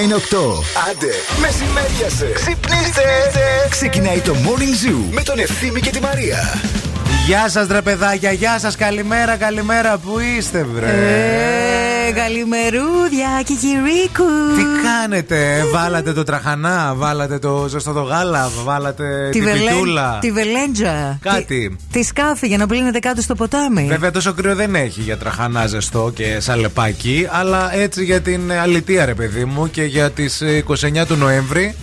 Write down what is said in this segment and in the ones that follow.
είναι 8. Άντε, μεσημέριασε. Ξυπνήστε. Ξεκινάει το Morning Zoo με τον Ευθύμη και τη Μαρία. Γεια σας, ρε παιδάκια, γεια σας. Καλημέρα, καλημέρα. Πού είστε, βρε; Ε, καλημερούδια και κυρίκου. Τι κάνετε, βάλατε το τραχανά, βάλατε το ζεστό το γάλα, βάλατε τη, βελέ- πιτούλα. τη βελέντζα. Κάτι. Τη, τη σκάφη για να πλύνετε κάτω στο ποτάμι. Βέβαια τόσο κρύο δεν έχει για τραχανά ζεστό και σαλεπάκι, αλλά έτσι για την αλητία ρε παιδί μου και για τις ε, 29 του Νοέμβρη Ε,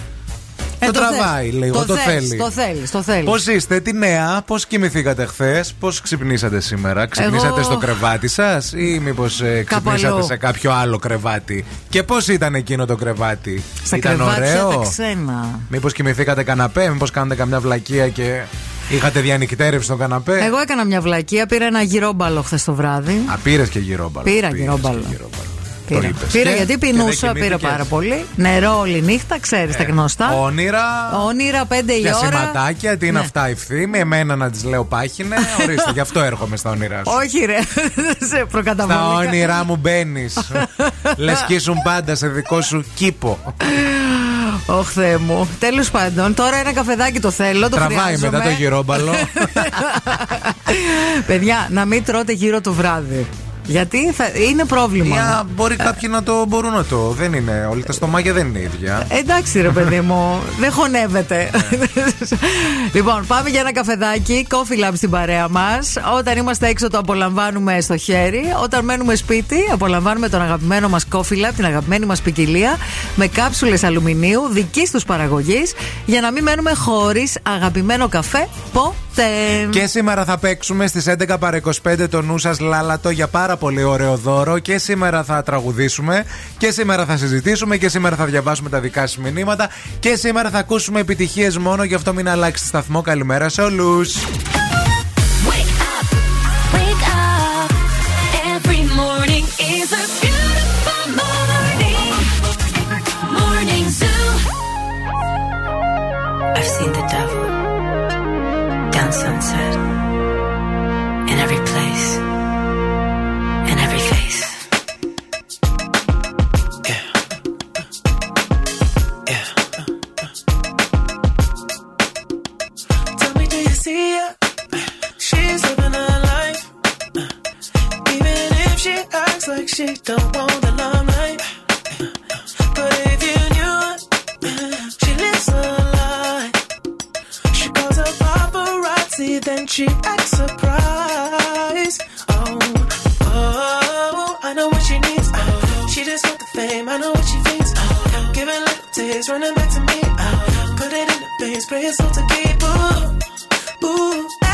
το θες. τραβάει λίγο, το θες, θέλεις. Το θέλεις, το θέλεις. Πώς είστε, τι νέα, πώς κοιμηθήκατε χθες, πώς ξυπνήσατε σήμερα, ξυπνήσατε Εγώ- στο κρεβάτι σας ή μήπως ξυπνήσατε αλλού. σε κάποιο άλλο κρεβάτι; Και πώς ήταν εκείνο το κρεβάτι, Στα Ήταν κρεβάτια τα ωραίο. ξένα; Μήπως κοιμηθήκατε καναπέ, μήπως κάνατε καμιά βλακεία και είχατε διανυκτέρευση στο καναπέ; Εγώ έκανα μια βλακεία, πήρα ένα γυρόμπαλο χθες το βράδυ. Α, πήρες και γυρόμπαλο. Πήρα Πήρες γυρόμπαλο. και γυρόμπαλο. Πήρα, Το είπες. πήρα Και- γιατί και δεν πεινούσα, πήρα κοιμήθηκες. πάρα πολύ. Νερό όλη νύχτα, ξέρεις τα γνωστά. Όνειρα. Όνειρα, πέντε η Για ώρα. σηματάκια, τι είναι Ναι. αυτά ευθύμη. Εμένα να τις λέω πάχινε. Ορίστε, γι' αυτό έρχομαι στα όνειρά σου. Όχι, ρε, σε προκαταβολικά. Στα όνειρά μου μπαίνεις. Λες και ήσουν πάντα σε δικό σου κήπο. Ωχ, Θεέ μου. Τέλος πάντων, τώρα ένα καφεδάκι το θέλω. Το Τραβάει χρειάζομαι. μετά το γυρόμπαλο. Παιδιά, να μην τρώτε γύρω το βράδυ. Γιατί θα... είναι πρόβλημα. Για, μπορεί κάποιοι να το μπορούν να το. Δεν είναι. Όλοι τα στομάκια δεν είναι ίδια. Εντάξει ρε παιδί μου, δεν χωνεύεται. λοιπόν, πάμε για ένα καφεδάκι, coffee lab στην παρέα μας. Όταν είμαστε έξω το απολαμβάνουμε στο χέρι. Όταν μένουμε σπίτι, απολαμβάνουμε τον αγαπημένο μας coffee lab, την αγαπημένη μας ποικιλία, με κάψουλες αλουμινίου δικής τους παραγωγής, για να μην μένουμε χωρίς αγαπημένο καφέ ποτέ. Και σήμερα θα παίξουμε στις 11 παρα 25 το νου σας λάλατο για πάρα πολύ ωραίο δώρο. Και σήμερα θα τραγουδήσουμε. Και σήμερα θα συζητήσουμε. Και σήμερα θα διαβάσουμε τα δικά σας μηνύματα. Και σήμερα θα ακούσουμε επιτυχίες μόνο. Γι' αυτό μην αλλάξετε σταθμό. Καλημέρα σε όλους. Wake up, she acts like she don't want the limelight. But if you knew she lives a lie. She calls her paparazzi, then she acts surprised. Oh, oh, I know what she needs. Oh, she just want the fame. I know what she thinks. Oh, give it little taste, running back to me. Oh, put it in the face, pray all to keep. Ooh, ooh,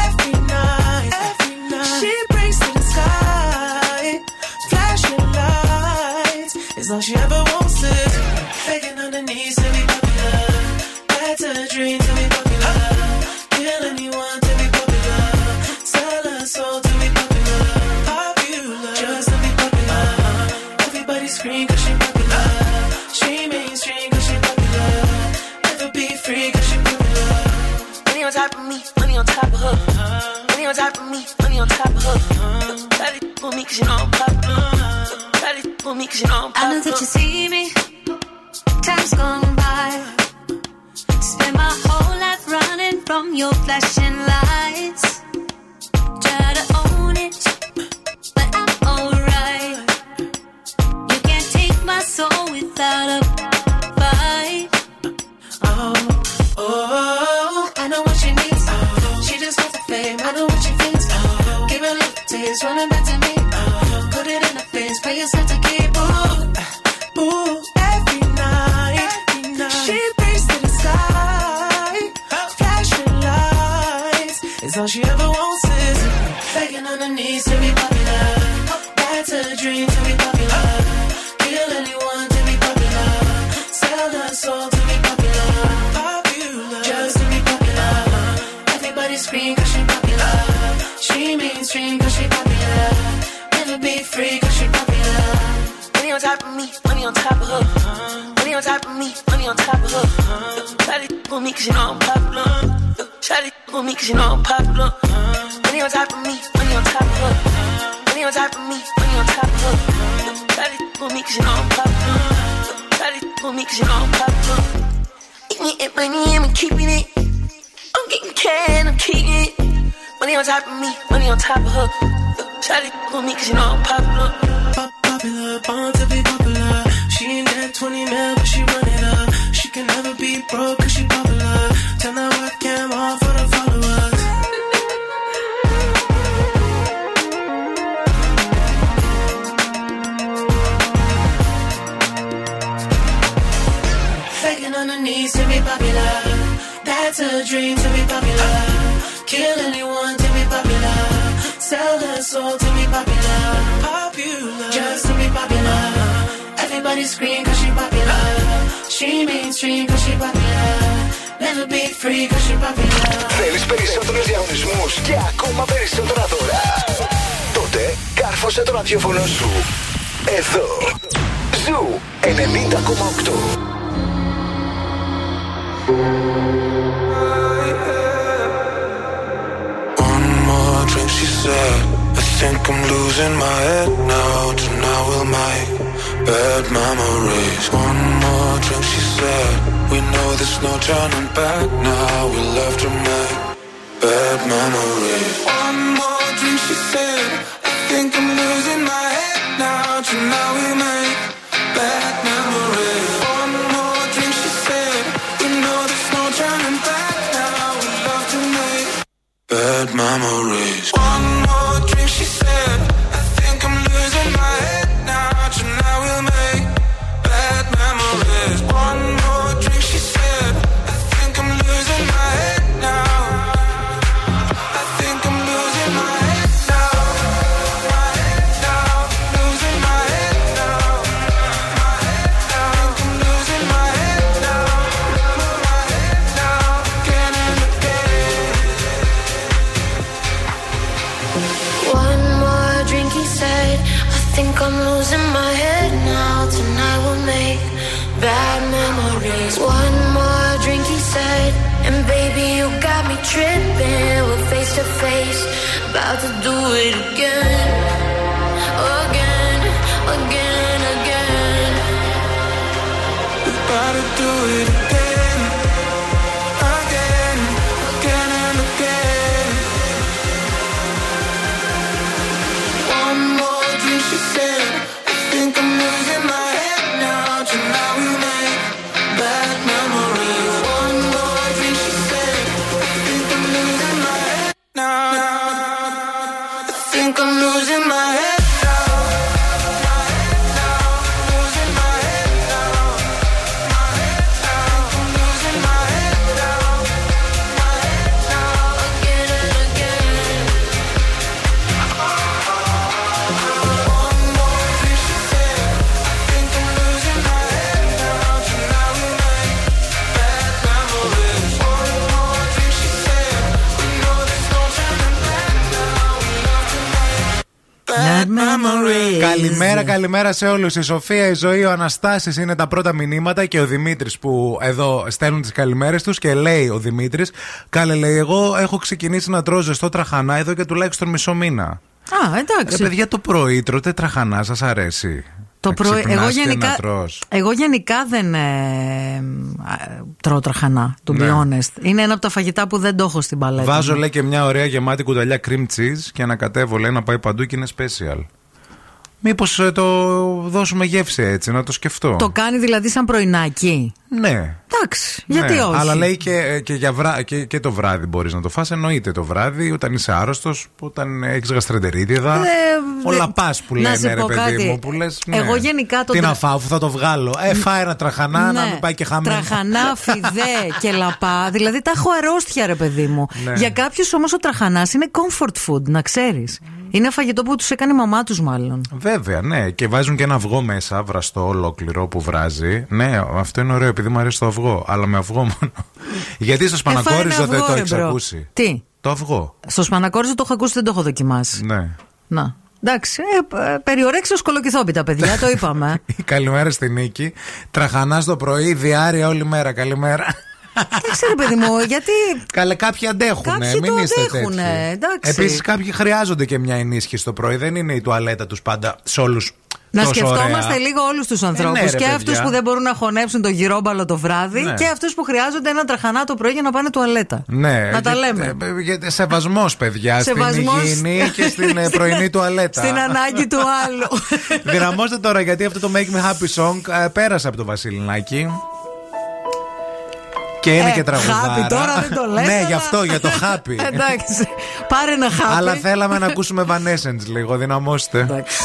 all she ever wants is begging on her knees to be popular. That's a dream to be popular. Kill anyone to be popular. Sell her soul to be popular. Popular, just to be popular. Everybody scream cause she popular. She mainstream cause she popular. Never be free cause she popular. Money on top of me, money on top of her. Money on top of me, money on top of her. To for me cause you know I'm popular. Try to for me cause you know I'm I know that you see me. Time's gone by. Spend my whole life running from your flashing lights. Try to own it, but I'm alright. You can't take my soul without a fight. Oh, oh, I know what she needs. Oh, she just wants the fame. I know what she thinks. Oh, give it a little taste, running back to me. Oh, put it in her face, pay yourself to keep. It's all she ever wants is begging on her knees to be popular. That's a dream to be popular. Kill anyone to be popular. Sell her soul to be popular. Popular, just to be popular. Everybody scream cause she popular. She mainstream cause she popular. Never be free cause she popular. Money on top of me, money on top of her. Money on top of me, money on top of her. Try to for me cause you know I'm popular. Try to for me cause you know I'm popular. Money on top of me, money on top of her. Money on top of me, money on top of her. Try to with me cause you know I'm popular. Try to with me cause you know I'm popular. Eating it, money, I'm keeping it. I'm getting can, I'm keeping it. Money on top of me, money on top of her. Try to with me cause you know I'm popular. Pop popular, born to be popular. She ain't that 20 mil, but she run it up. She can never be broke cause she That's a dream to be popular. Kill anyone to be popular. Sell her soul to be popular. Popular. Just to be popular. Everybody scream cause she popular. She mainstream cause she popular. Never be free cause she popular. Θέλεις περισσότερους διαγωνισμούς και ακόμα περισσότερα δώρα. Τότε κάρφωσε το ραδιόφωνο σου. Εδώ. Ζου 90,8. Think I'm losing my head now. Tonight we'll make bad bad memories. One more memories. Καλημέρα, καλημέρα σε όλους. Η Σοφία, η Ζωή, ο Αναστάσης είναι τα πρώτα μηνύματα και ο Δημήτρης που εδώ στέλνουν τις καλημέρες τους και λέει ο Δημήτρης, Κάλε, λέει, εγώ έχω ξεκινήσει να τρώω ζεστό τραχανά εδώ και τουλάχιστον μισό μήνα. Α, Ε, εντάξει. παιδιά, το πρωί τρώτε τραχανά, σας αρέσει. Το Να πρωί, ξυπνάς εγώ, και γενικά, να τρως. εγώ γενικά δεν ε, α, τρώω τραχανά, to be Ναι. honest. Είναι ένα από τα φαγητά που δεν το έχω στην παλέτα. Βάζω, μου. λέει, και μια ωραία γεμάτη κουταλιά cream cheese και ανακατεύω, λέει, να πάει παντού και είναι special. Μήπως το δώσουμε γεύση έτσι, να το σκεφτώ. Το κάνει δηλαδή σαν πρωινάκι; Ναι. Εντάξει, γιατί Ναι, όχι; Αλλά λέει και, και, για βρά, και, και το βράδυ μπορείς να το φας Εννοείται το βράδυ, όταν είσαι άρρωστος, όταν έχεις γαστρεντερίτιδα. Ε, όλα δε- πας που να λένε, σε ρε πω παιδί κάτι. μου. Που λες, ναι. Εγώ γενικά το Τι τρα- να φάω, αφού θα το βγάλω. Ε, φάει ένα τραχανά, να Ναι. μην πάει και χαμένο. Τραχανά, φιδέ και λαπά. Δηλαδή τα έχω αρρώστια, ρε παιδί μου. Ναι. Για κάποιους όμως ο τραχανάς είναι comfort food, να ξέρεις. Είναι φαγητό που τους έκανε η μαμά τους, μάλλον. Βέβαια, ναι. Και βάζουν και ένα αυγό μέσα, βραστό ολόκληρο που βράζει. Ναι, αυτό είναι ωραίο επειδή μου αρέσει το αυγό. Αλλά με αυγό μόνο. Γιατί στο Ε, φάει ένα Σπανακόριζο δεν αυγό, το ρε, έχεις bro. ακούσει; Τι, Το αυγό. στο σπανακόριζο το έχω ακούσει, δεν το έχω δοκιμάσει. Ναι. Να. Εντάξει, ε, ε, περί ορέξεως κολοκυθόπιτα, παιδιά, το είπαμε. Καλημέρα στη Νίκη. Τραχανάς το πρωί, διάρκεια όλη μέρα. Καλημέρα. Δεν ξέρω, παιδί μου, γιατί. Καλά, κάποιοι αντέχουν. Κάποιοι μην το είστε αντέχουν. Επίσης, κάποιοι χρειάζονται και μια ενίσχυση το πρωί. Δεν είναι η τουαλέτα τους πάντα σε όλους. Να σκεφτόμαστε ωραία. λίγο όλους τους ε, ανθρώπους. Ε, ναι, και αυτούς που δεν μπορούν να χωνέψουν το γυρόμπαλο το βράδυ ναι. και αυτούς που χρειάζονται ένα τραχανά το πρωί για να πάνε τουαλέτα. Ναι, να τα λέμε. Ε, ε, σεβασμός, παιδιά, σεβασμός... στην υγιεινή και στην πρωινή τουαλέτα. Στην ανάγκη του άλλου. Δυναμώστε τώρα γιατί αυτό το Make Me Happy Song πέρασε από το Βασιλινάκι. Και είναι ε, και τραγουδάρα. Τώρα δεν το λέμε. ναι, γι' αυτό, για το χάπι. Εντάξει. Πάρε ένα χάπι. Αλλά θέλαμε να ακούσουμε Vanessens λίγο, δυναμώστε. Εντάξει.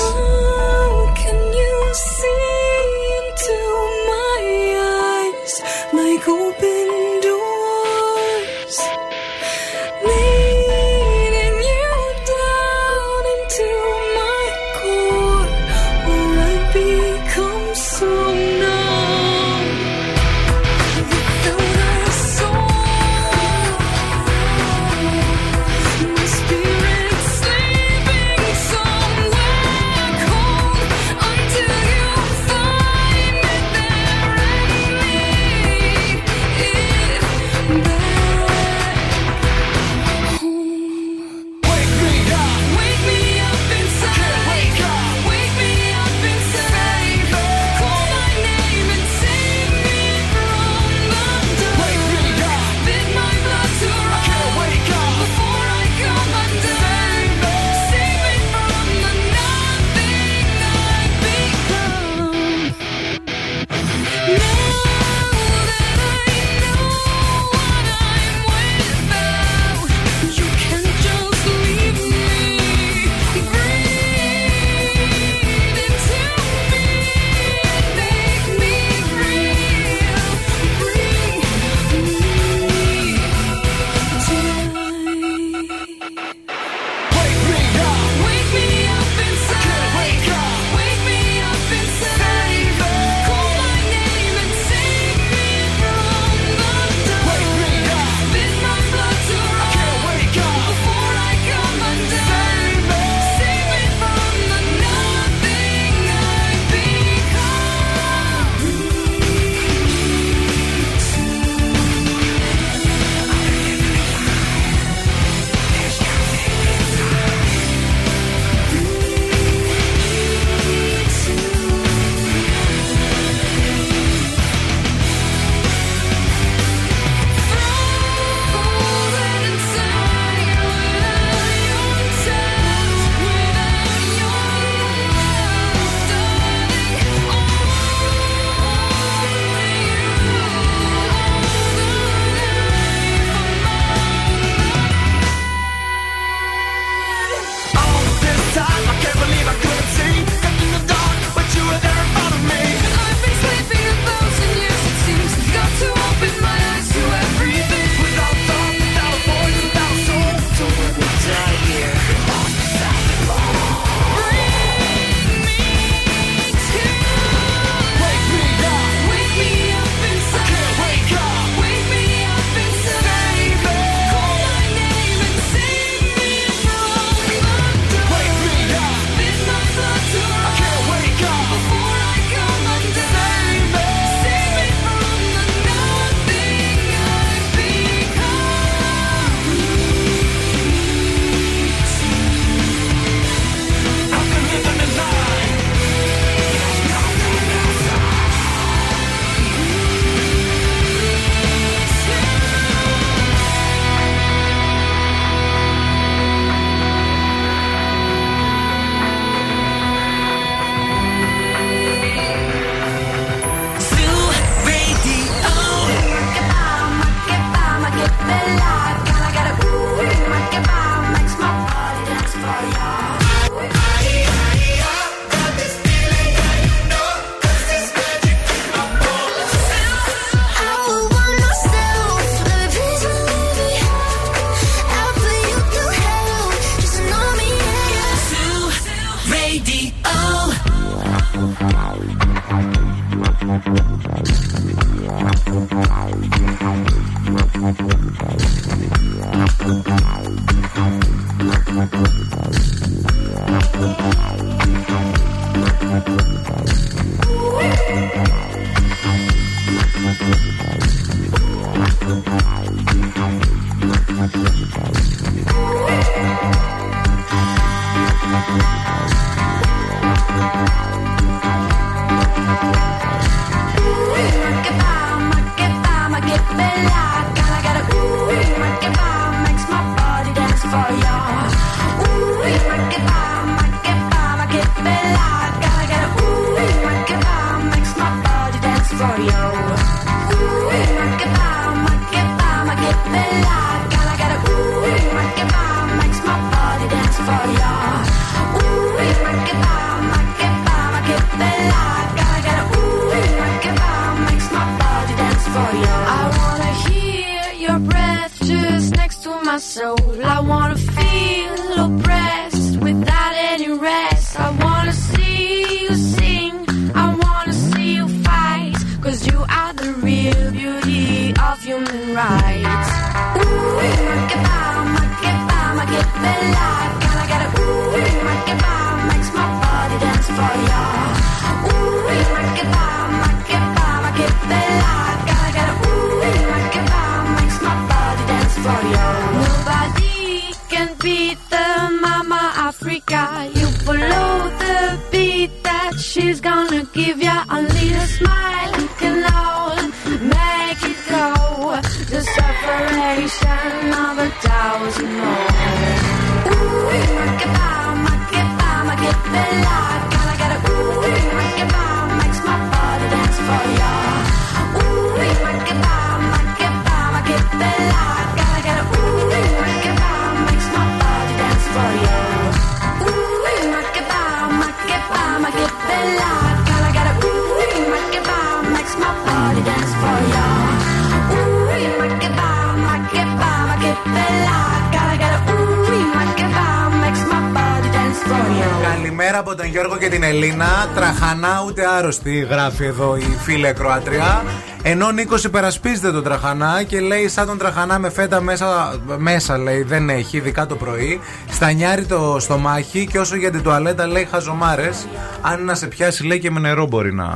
Άρρωστη, γράφει εδώ η φίλη Κροάτρια. Ενώ ο Νίκος υπερασπίζεται τον τραχανά και λέει σαν τον τραχανά με φέτα μέσα, μέσα λέει δεν έχει, ειδικά το πρωί. Στανιάρει το στομάχι και όσο για την τουαλέτα λέει χαζομάρες. Αν να σε πιάσει λέει και με νερό μπορεί να,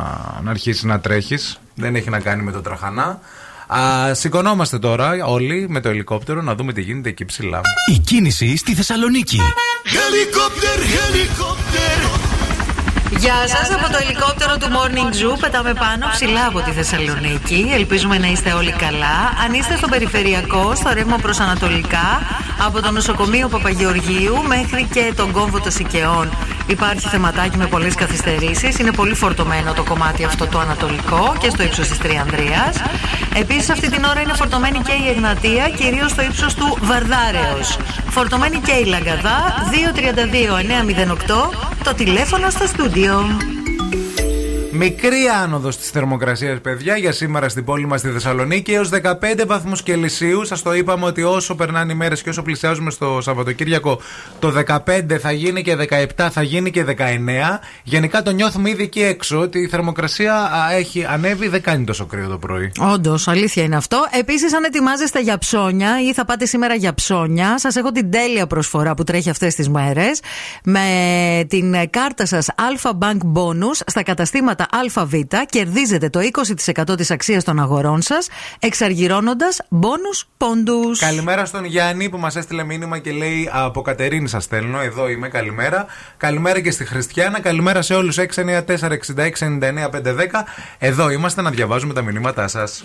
να αρχίσεις να τρέχεις. Δεν έχει να κάνει με τον τραχανά. Α, σηκωνόμαστε τώρα όλοι με το ελικόπτερο να δούμε τι γίνεται εκεί ψηλά. Η κίνηση στη Θεσσαλονίκη. Helicopter, helicopter. Γεια σας από το ελικόπτερο του Morning Zoo. Πετάμε πάνω ψηλά από τη Θεσσαλονίκη. Ελπίζουμε να είστε όλοι καλά. Αν είστε στο περιφερειακό, στο ρεύμα προς Ανατολικά, από το νοσοκομείο Παπαγεωργίου μέχρι και τον κόμβο των Σικαιών, υπάρχει θεματάκι με πολλές καθυστερήσεις. Είναι πολύ φορτωμένο το κομμάτι αυτό το ανατολικό και στο ύψος της Τριανδρία. Επίσης, αυτή την ώρα είναι φορτωμένη και η Εγνατία, κυρίως στο ύψος του Βαρδάρεως. Φορτωμένη και η Λαγκαδά, 232-908, το τηλέφωνο στο στούντιο. Μικρή άνοδος της θερμοκρασίας, παιδιά, για σήμερα στην πόλη μας στη Θεσσαλονίκη έως 15 βαθμούς Κελσίου. Σας το είπαμε ότι όσο περνάνε οι μέρες και όσο πλησιάζουμε στο Σαββατοκύριακο, το 15 θα γίνει και 17, θα γίνει και 19. Γενικά το νιώθουμε ήδη εκεί έξω ότι η θερμοκρασία α, έχει ανέβει, δεν κάνει τόσο κρύο το πρωί. Όντως, αλήθεια είναι αυτό. Επίσης, αν ετοιμάζεστε για ψώνια ή θα πάτε σήμερα για ψώνια, σας έχω την τέλεια προσφορά που τρέχει αυτές τις μέρες. Με την κάρτα σας Alpha Bank Bonus στα καταστήματα ΑΒ κερδίζετε το 20% της αξίας των αγορών σας, εξαργυρώνοντας bonus πόντους. Καλημέρα στον Γιάννη που μας έστειλε μήνυμα και λέει Από Κατερίνη σας στέλνω. Εδώ είμαι. Καλημέρα. Καλημέρα και στη Χριστιανά. Καλημέρα σε όλους. 694-6699-510. Εδώ είμαστε να διαβάζουμε τα μηνύματά σας.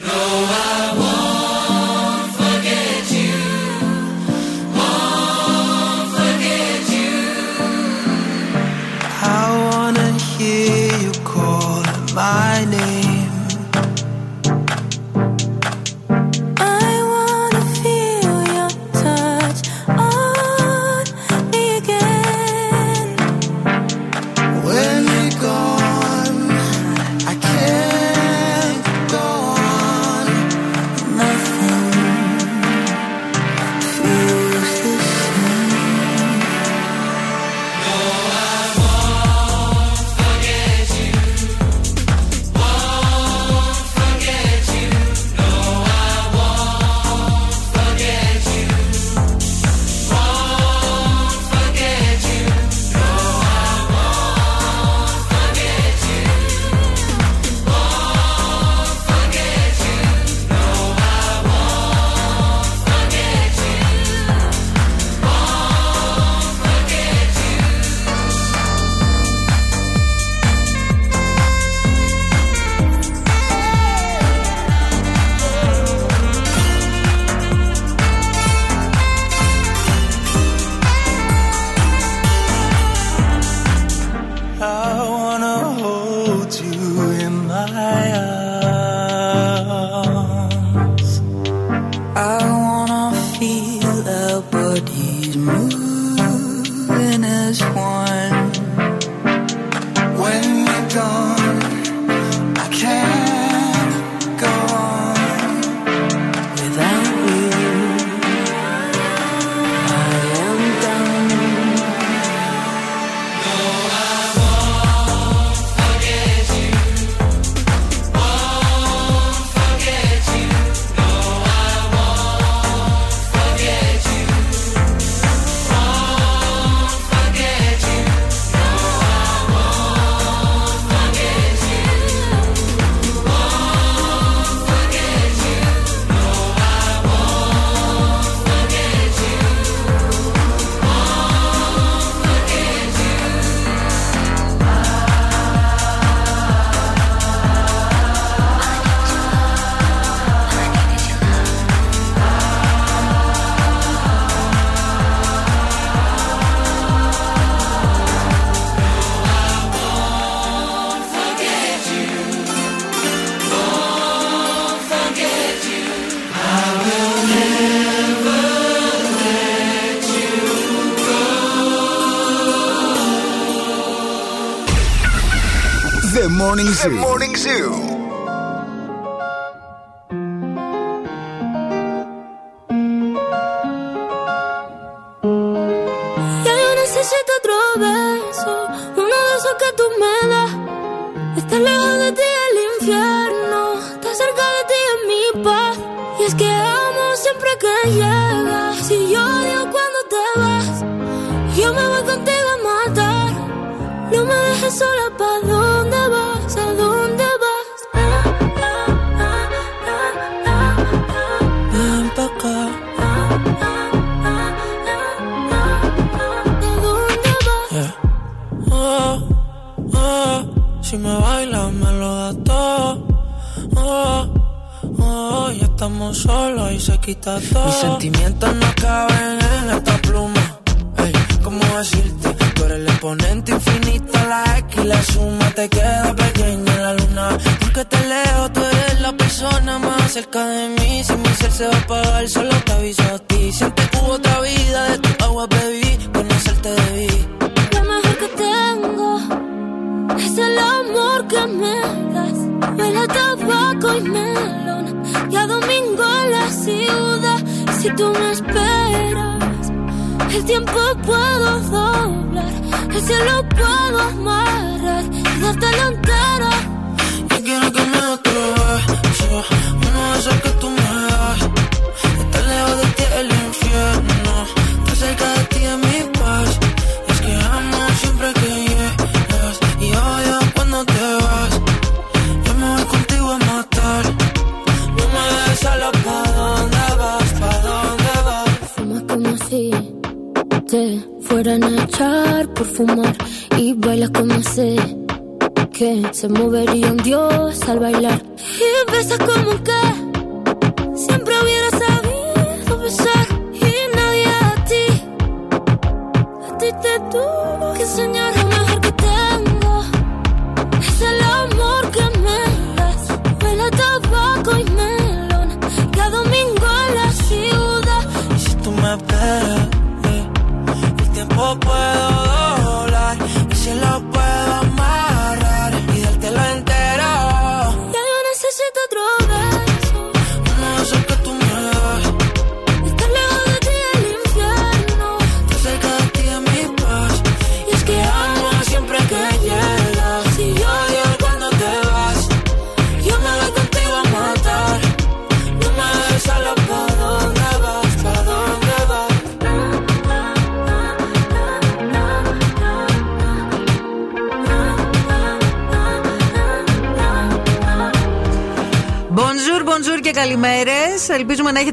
Si tú me esperas, el tiempo puedo doblar, el cielo puedo amarrar y darte la entera. Yo quiero que me atrevas, una de esas que tú se movería un dios al bailar. Y besas como un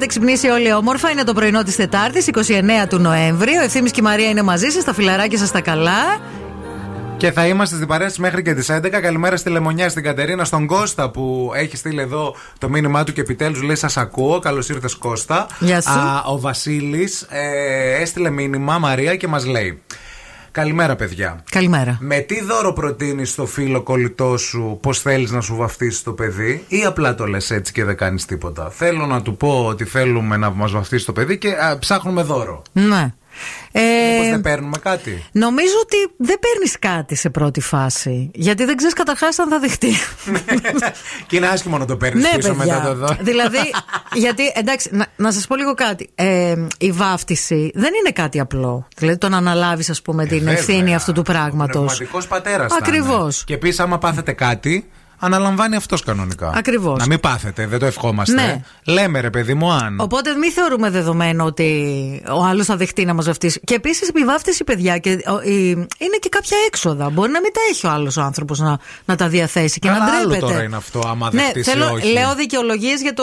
έχετε ξυπνήσει όλοι όμορφα. Είναι το πρωινό της Τετάρτης, 29 του Νοέμβρη. Ο Ευθύνη και η Μαρία είναι μαζί σας. Τα φιλαράκια σας τα καλά. Και θα είμαστε στην παρέα μέχρι και τις 11. Καλημέρα στη Λεμονιά, στην Κατερίνα, στον Κώστα που έχει στείλει εδώ το μήνυμά του και επιτέλους λέει: Σας ακούω. Καλώς ήρθες, Κώστα. Γεια σου. Α, ο Βασίλης ε, έστειλε μήνυμα, Μαρία, και μας λέει: Καλημέρα, παιδιά. Καλημέρα. Με τι δώρο προτείνεις στο φίλο κολλητό σου πώ θέλεις να σου βαφτίσει το παιδί, ή απλά το λες έτσι και δεν κάνεις τίποτα; Θέλω να του πω ότι θέλουμε να μας βαφτίσει το παιδί και α, ψάχνουμε δώρο. Ναι. Ε, Μήπως δεν παίρνουμε κάτι; νομίζω ότι δεν παίρνεις κάτι σε πρώτη φάση. Γιατί δεν ξέρεις καταρχάς αν θα δεχτεί. και είναι άσχημο να το παίρνεις ναι, πίσω παιδιά. μετά το δώρο. δηλαδή, γιατί εντάξει, να, να σας πω λίγο κάτι. Ε, η βάφτιση δεν είναι κάτι απλό. Δηλαδή, το να αναλάβεις, ας πούμε, την βέβαια. ευθύνη αυτού του πράγματος. Πνευματικός πατέρας. Ακριβώς. Και επίσης, άμα πάθετε κάτι, αναλαμβάνει αυτός κανονικά. Ακριβώς. Να μην πάθετε, δεν το ευχόμαστε. Ναι. Λέμε ρε παιδί μου, αν. Οπότε μην θεωρούμε δεδομένο ότι ο άλλος θα δεχτεί να μας βαφτίσει. Και επίσης η βάφτιση, παιδιά, και, ο, η- είναι και κάποια έξοδα. Μπορεί να μην τα έχει ο άλλος άνθρωπος να, να τα διαθέσει και Καλά, να άλλο ντρέπεται. τώρα είναι αυτό, άμα ναι, δεχτείς ή θέλω, όχι. λέω δικαιολογίες για το.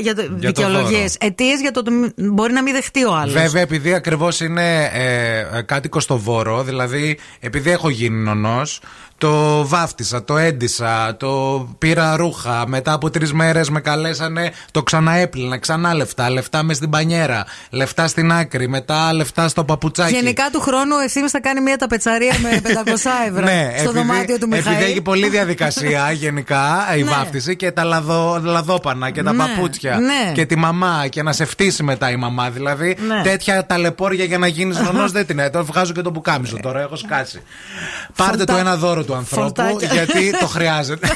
Για το, το δικαιολογίες, αιτίες για το ότι μπορεί να μην δεχτεί ο άλλος. Βέβαια, επειδή ακριβώς είναι ε, ε, κάτοικος στο βόρο, δηλαδή επειδή έχω γίνει νονός, το βάφτισα, το έντισα, το πήρα ρούχα. Μετά από τρεις μέρες με καλέσανε, το ξαναέπλυνα, ξανά λεφτά. Λεφτά μες στην πανιέρα, λεφτά στην άκρη, μετά λεφτά στο παπουτσάκι. Γενικά του χρόνου ο ευθύνη θα κάνει μια ταπετσαρία με 500 ευρώ Ναι, στο δωμάτιο του Μιχαήλ. Επειδή έχει πολλή διαδικασία γενικά η Ναι. βάφτιση και τα λαδο, λαδόπανα και τα Ναι, παπούτσια ναι. και τη μαμά και να σε φτύσει μετά η μαμά. Δηλαδή Ναι. τέτοια ταλαιπώρια για να γίνεις νονό δεν την έτω. Βγάζω και το πουκάμισο τώρα, έχω σκάσει. Πάρτε Φορτά- το ένα δώρο του ανθρώπου φορτάκια. γιατί το χρειάζεται.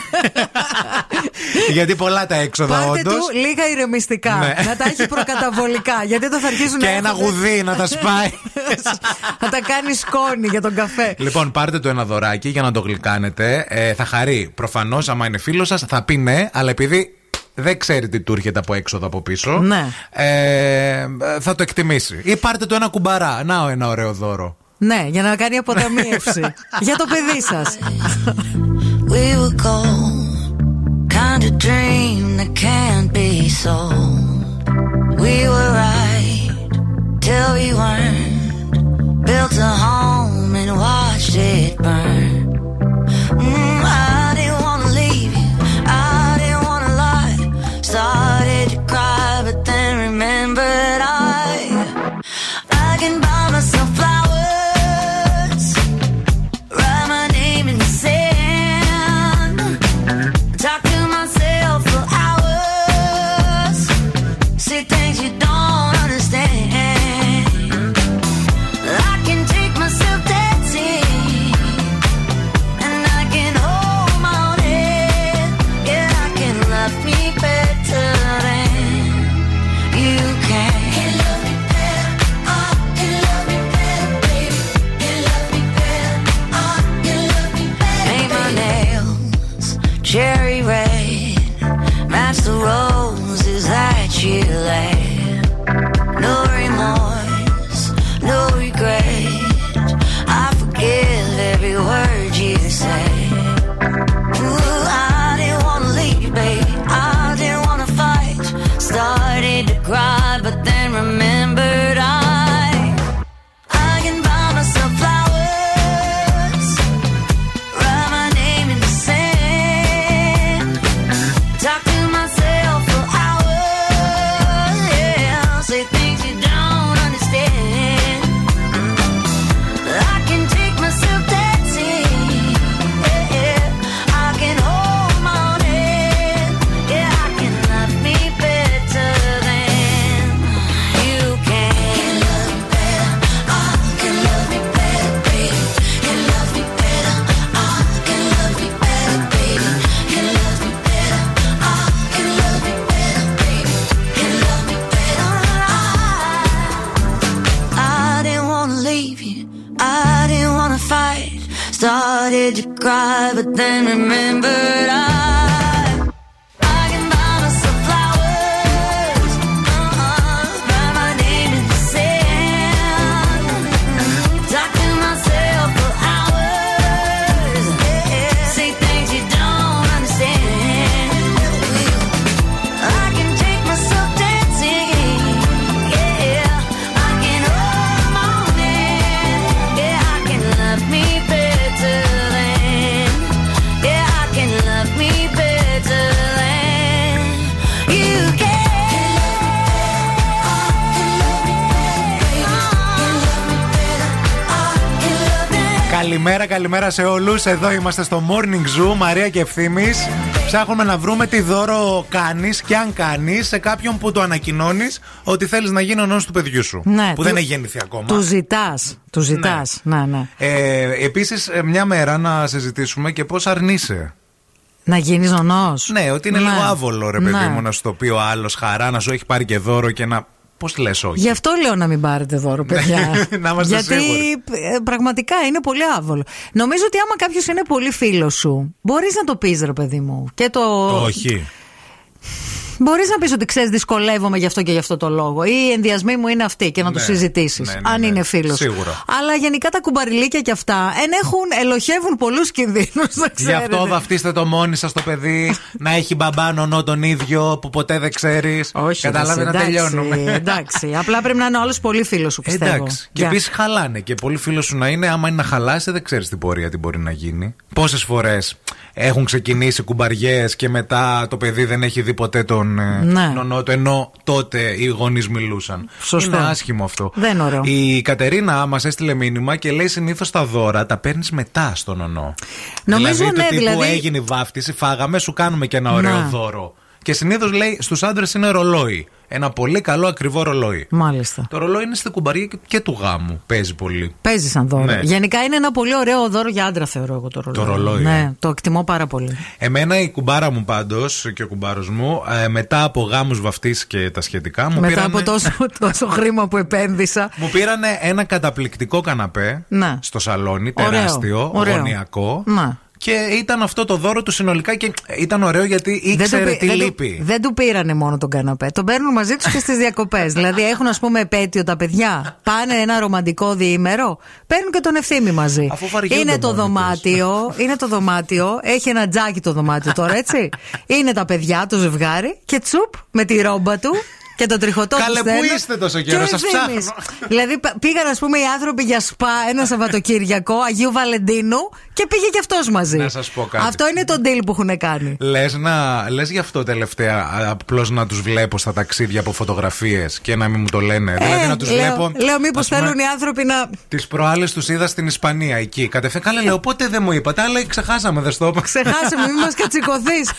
γιατί πολλά τα έξοδα Πάρτε όντως. του λίγα ηρεμιστικά. Ναι. Να τα έχει προκαταβολικά. Γιατί εδώ θα αρχίσουν Και να ένα έρχονται- γουδί να τα σπάει. θα τα κάνει σκόνη για τον καφέ. Λοιπόν, πάρτε το ένα δωράκι για να το γλυκάνετε. Ε, θα χαρεί. Προφανώς, άμα είναι φίλος σας, θα πει ναι, αλλά επειδή δεν ξέρει τι του έρχεται από έξοδο από πίσω, Ναι. ε, θα το εκτιμήσει. Ή πάρτε το ένα κουμπαρά. Να ένα ωραίο δώρο. Ναι, για να κάνει αποταμίευση. για το παιδί σα. We were gold, kind of dream that can't be sold. We were right till we weren't. Built a home and watched it burn. Mm, I didn't wanna leave you, I didn't wanna lie. Started to cry, but then remembered Καλημέρα, καλημέρα σε όλους. Εδώ είμαστε στο Morning Zoo, Μαρία και Ευθύνη. Ψάχνουμε να βρούμε τι δώρο κάνεις και αν κάνεις σε κάποιον που το ανακοινώνεις ότι θέλεις να γίνει ο νόμο του παιδιού σου. Ναι, που του- δεν έχει γεννηθεί ακόμα. Του ζητάς. Του ζητάς. Ναι, ναι. Ε, Επίσης, μια μέρα να συζητήσουμε και πώς αρνείσαι. Να γίνεις νονός. Ναι, ότι είναι Ναι. λίγο άβολο, ρε παιδί Ναι. μου, να σου το πει ο άλλος χαρά, να σου έχει πάρει και δώρο και να. Πώς λες, όχι; Γι' αυτό λέω να μην πάρετε δώρο, παιδιά. Να είμαστε Γιατί σίγουροι. ε, πραγματικά είναι πολύ άβολο. Νομίζω ότι άμα κάποιος είναι πολύ φίλος σου, μπορείς να το πεις, ρε παιδί μου. Και το. Όχι. Μπορείς να πεις ότι ξέρεις, δυσκολεύομαι γι' αυτό και γι' αυτό το λόγο. Ή οι ενδιασμοί μου είναι αυτοί και να Ναι, τους συζητήσεις. ναι, ναι, αν ναι, είναι φίλος. σίγουρα. Αλλά γενικά τα κουμπαριλίκια κι αυτά ενέχουν, ελοχεύουν πολλούς κινδύνους, να Γι' ξέρετε. αυτό βαφτίστε το μόνοι σας το παιδί, να έχει μπαμπά νονό τον ίδιο που ποτέ δεν ξέρεις. Όχι, Κατάλαβε να εντάξει, τελειώνουμε. Εντάξει. Απλά πρέπει να είναι όλο πολύ φίλος σου, πιστεύω. Εντάξει. Και Για- επίσης χαλάνε. Και πολύ φίλος σου να είναι, άμα είναι να χαλάσει, δεν ξέρεις την πορεία τι μπορεί να γίνει. Πόσες φορές έχουν ξεκινήσει κουμπαριές και μετά το παιδί δεν έχει δει ποτέ τον ε, Ναι. νονό του, ενώ τότε οι γονείς μιλούσαν. Σωστό. Είναι άσχημο αυτό. Δεν είναι ωραίο. Η Κατερίνα μας έστειλε μήνυμα και λέει συνήθως τα δώρα τα παίρνεις μετά στον νονό. Νομίζω, δηλαδή, ναι, του τύπου δηλαδή- έγινε η βάφτιση, φάγαμε, σου κάνουμε και ένα ωραίο Ναι. δώρο. Και συνήθως λέει στους άντρες είναι ρολόι. Ένα πολύ καλό ακριβό ρολόι. Μάλιστα. Το ρολόι είναι στην κουμπαρία και- και του γάμου. Παίζει πολύ. Παίζει σαν δώρο. Ναι. Γενικά είναι ένα πολύ ωραίο δώρο για άντρα, θεωρώ εγώ το ρολόι. Το ρολόι, Ναι, ε. το εκτιμώ πάρα πολύ. Εμένα η κουμπάρα μου πάντως και ο κουμπάρος μου, ε, μετά από γάμους βαφτεί και τα σχετικά, μου Μετά πήρανε, από τόσο, τόσο χρήμα που επένδυσα. μου πήρανε ένα καταπληκτικό καναπέ Ναι. στο σαλόνι, Ωραίο, τεράστιο, ωραίο. γωνιακό. Να. Και ήταν αυτό το δώρο του συνολικά και ήταν ωραίο γιατί Δεν ήξερε του, τι δεν, του, λείπει. δεν του πήρανε μόνο τον καναπέ. Τον παίρνουν μαζί τους και στις διακοπές. δηλαδή έχουν, ας πούμε, επέτειο τα παιδιά. Πάνε ένα ρομαντικό διήμερο. Παίρνουν και τον ευθύμη μαζί. Αφού βαριούνται Είναι το μόνοι τους. δωμάτιο. είναι το δωμάτιο. Έχει ένα τζάκι το δωμάτιο τώρα, έτσι. είναι τα παιδιά, το ζευγάρι. Και τσουπ με τη ρόμπα του. Και το τριχωτό Καλέ, τους πού στέλνω. είστε τόσο Και καιρό, ο σας Ευθύμης. ψάχνω. δηλαδή πα- πήγαν, ας πούμε, οι άνθρωποι για σπα ένα Σαββατοκύριακο Αγίου Βαλεντίνου και πήγε και αυτός μαζί. Να σας πω κάτι. Αυτό είναι το deal που έχουν κάνει. Λες να λες γι' αυτό τελευταία, απλώς να τους βλέπω στα ταξίδια από φωτογραφίες και να μην μου το λένε. δηλαδή να τους Ε, λέω, βλέπω. Λέω, μήπως ας πούμε, θέλουν οι άνθρωποι να. Τις προάλλες τους είδα στην Ισπανία εκεί. Κατευθείαν. Καλά, λέω, πότε δεν μου είπατε, αλλά ξεχάσαμε, δεν στο είπα. Ξεχάσαμε, μην μας κατσικωθείς.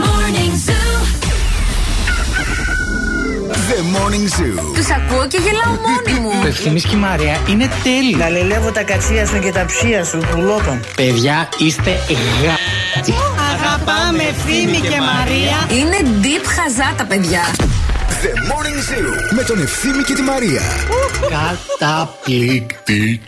Morning Zoo. The Morning Zoo. Τους ακούω και γελάω μόνη μου. Ευθύμης και η Μαρία είναι τέλειοι. Γαλιλεύω τα κατσία σου και τα ψία σου, πουλόπαν. Παιδιά, είστε γάτσι. Αγαπάμε Ευθύμη και Μαρία. Είναι deep χαζά τα παιδιά. The Morning Zoo. Με τον Ευθύμη και τη Μαρία. Καταπληκτική.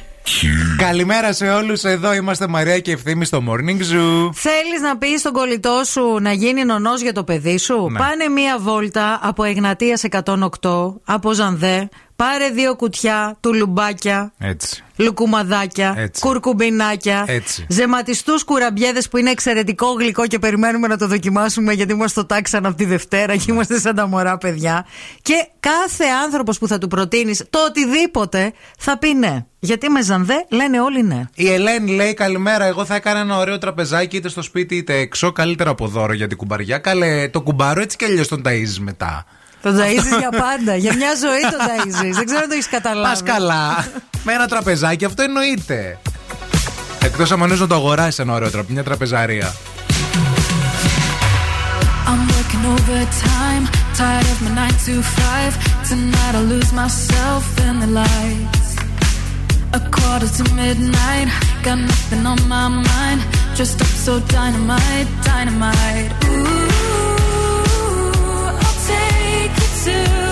Καλημέρα σε όλους. Εδώ είμαστε Μαρία και Ευθύμη στο Morning Zoo. Θέλεις να πεις στον κολλητό σου να γίνει νονός για το παιδί σου; Ναι. Πάνε μία βόλτα από Εγνατίας 108, από Ζανδέ. Πάρε δύο κουτιά του λουμπάκια. Έτσι. Λουκουμαδάκια, Έτσι. κουρκουμπινάκια, Έτσι. ζεματιστούς κουραμπιέδες που είναι εξαιρετικό γλυκό και περιμένουμε να το δοκιμάσουμε γιατί μας το τάξαν από τη Δευτέρα και είμαστε σαν τα μωρά παιδιά. Και κάθε άνθρωπος που θα του προτείνεις το οτιδήποτε θα πει ναι. Γιατί με ζανδέ λένε όλοι ναι. Η Ελένη λέει καλημέρα. Εγώ θα έκανα ένα ωραίο τραπεζάκι είτε στο σπίτι είτε έξω. Καλύτερα από δώρο για την κουμπαριά. Καλέ, το κουμπάρο έτσι κι αλλιώς τον ταΐζεις μετά. Τον ταΐζεις για πάντα. Για μια ζωή τον ταΐζεις. Δεν ξέρω αν το έχεις καταλάβει. Πας καλά. Με ένα τραπεζάκι, αυτό εννοείται. Εκτός αν να το αγοράσεις ένα ωραίο τραπεζάκι, μια τραπεζαρία. I'm working overtime, tired of my nine to five. Tonight I'll lose myself in the lights. A quarter to midnight, got nothing on my mind. Dressed up so dynamite, dynamite. Ooh, soon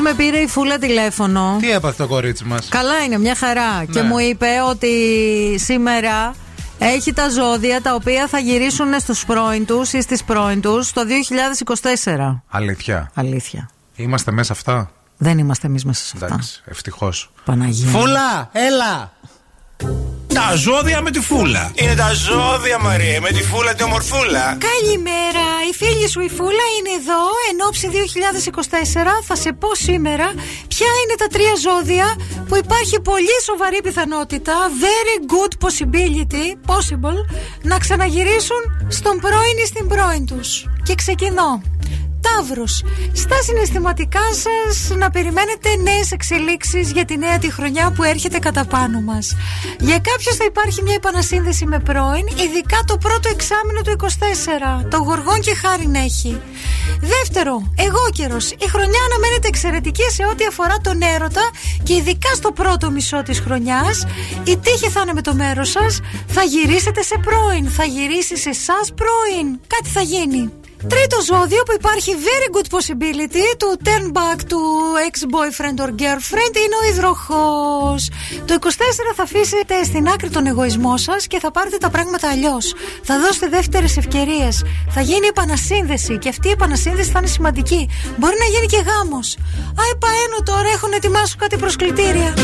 Με πήρε η φούλα τηλέφωνο. Τι έπαθε το κορίτσι μας; Καλά είναι, μια χαρά. Και μου είπε ότι σήμερα έχει τα ζώδια τα οποία θα γυρίσουν στους πρώην τους ή στις πρώην τους το 2024. Αλήθεια. Αλήθεια. Είμαστε μέσα αυτά; Δεν είμαστε εμείς μέσα σε αυτά. Εντάξει, ευτυχώς. Παναγία. Φούλα, έλα! Τα ζώδια με τη φούλα. Είναι τα ζώδια, Μαρία, με τη φούλα τη ομορφούλα. Καλημέρα, η φίλη σου η Φούλα είναι εδώ εν ώψη 2024. Θα σε πω σήμερα ποια είναι τα τρία ζώδια που υπάρχει πολύ σοβαρή πιθανότητα, very good possibility, possible, να ξαναγυρίσουν στον πρώην ή στην πρώην τους. Και ξεκινώ. Ταύρος, στα συναισθηματικά σας να περιμένετε νέες εξελίξεις για τη νέα τη χρονιά που έρχεται κατά πάνω μας. Για κάποιους θα υπάρχει μια επανασύνδεση με πρώην, ειδικά το πρώτο εξάμεινο του 24. Το γοργόν και χάριν έχει. Δεύτερο, εγώ καιρος. Η χρονιά αναμένεται εξαιρετική σε ό,τι αφορά τον έρωτα και ειδικά στο πρώτο μισό της χρονιάς. Η τύχη θα είναι με το μέρος σας. Θα γυρίσετε σε πρώην. Θα γυρίσεις σε εσάς πρώην. Κάτι θα γίνει. Τρίτο ζώδιο που υπάρχει very good possibility to turn back to ex-boyfriend or girlfriend είναι ο υδροχός. Το 24 θα αφήσετε στην άκρη τον εγωισμό σας και θα πάρετε τα πράγματα αλλιώς. Θα δώσετε δεύτερες ευκαιρίες. Θα γίνει επανασύνδεση και αυτή η επανασύνδεση θα είναι σημαντική. Μπορεί να γίνει και γάμος. Α, επαένω τώρα, έχουν ετοιμάσει κάτι προσκλητήρια.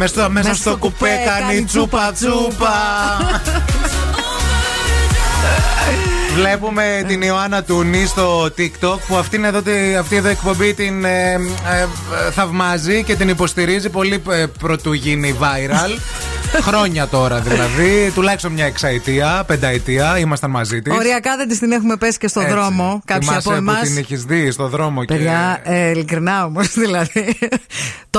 Κάνει. μες στο- Μέσα στο κουπέ κάνει τσούπα τσούπα. Βλέπουμε την Ιωάννα Τούνη στο TikTok που αυτήν εδώ, τη- αυτή εδώ εκπομπή την ε, ε, ε, θαυμάζει και την υποστηρίζει πολύ ε, πρωτού γίνει viral. Χρόνια τώρα δηλαδή, τουλάχιστον μια εξαετία, πενταετία, ήμασταν μαζί της. Οριακά δεν της την έχουμε πέσει και στον δρόμο. Κάποιοι από εμάς. που την έχει δει στο δρόμο και. Παιδιά, ε, ειλικρινά όμως δηλαδή.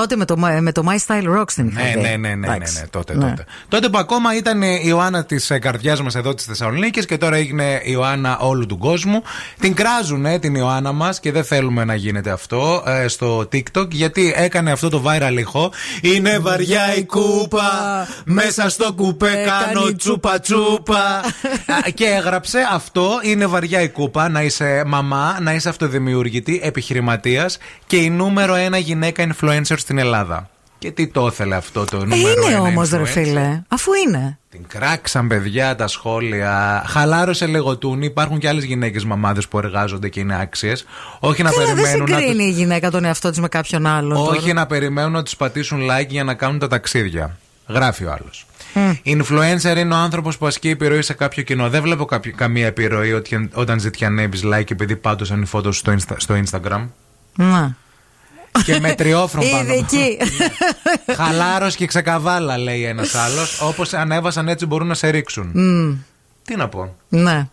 Τότε με το, με το My Style Rocks την είχα Ναι, δει. ναι, ναι, ναι, ναι, Εντάξει. ναι, τότε, Ναι. τότε. Τότε που ακόμα ήταν η Ιωάννα της καρδιάς μας εδώ της Θεσσαλονίκης και τώρα έγινε η Ιωάννα όλου του κόσμου. Την κράζουν την Ιωάννα μας και δεν θέλουμε να γίνεται αυτό ε, στο TikTok γιατί έκανε αυτό το viral ηχό. Είναι βαριά η κούπα, μέσα στο κουπέ κάνω τσούπα τσούπα. Α, και έγραψε αυτό είναι βαριά η κούπα, να είσαι μαμά, να είσαι αυτοδημιουργητή, επιχειρηματίας και η νούμερο ένα γυναίκα influencer στην Ελλάδα. Και τι το ήθελε αυτό το Ε, νούμερο είναι ένα όμως, ρε influencer; φίλε. Αφού είναι. Την κράξαν παιδιά τα σχόλια. Χαλάρωσε λίγο τούνη. Υπάρχουν και άλλες γυναίκες μαμάδες που εργάζονται και είναι άξιες. Όχι να Καλά, δεν περιμένουν να συγκρίνει τους- η γυναίκα τον εαυτό της με κάποιον άλλον. Όχι τώρα. να περιμένουν να τους πατήσουν like για να κάνουν τα ταξίδια. Γράφει ο άλλος. Influencer είναι ο άνθρωπος που ασκεί επιρροή σε κάποιο κοινό. Δεν βλέπω κάποιο- καμία επιρροή ότι- όταν ζητιανεύεις like επειδή πάντωσαν οι φώτος στο, Insta- στο Instagram. Να. Και με τριόφρον πάνω. Ειδική. Χαλάρος και ξεκαβάλα, λέει ένας άλλος. Όπως ανέβασαν έτσι μπορούν να σε ρίξουν. Μμ, Τι να πω. Ναι.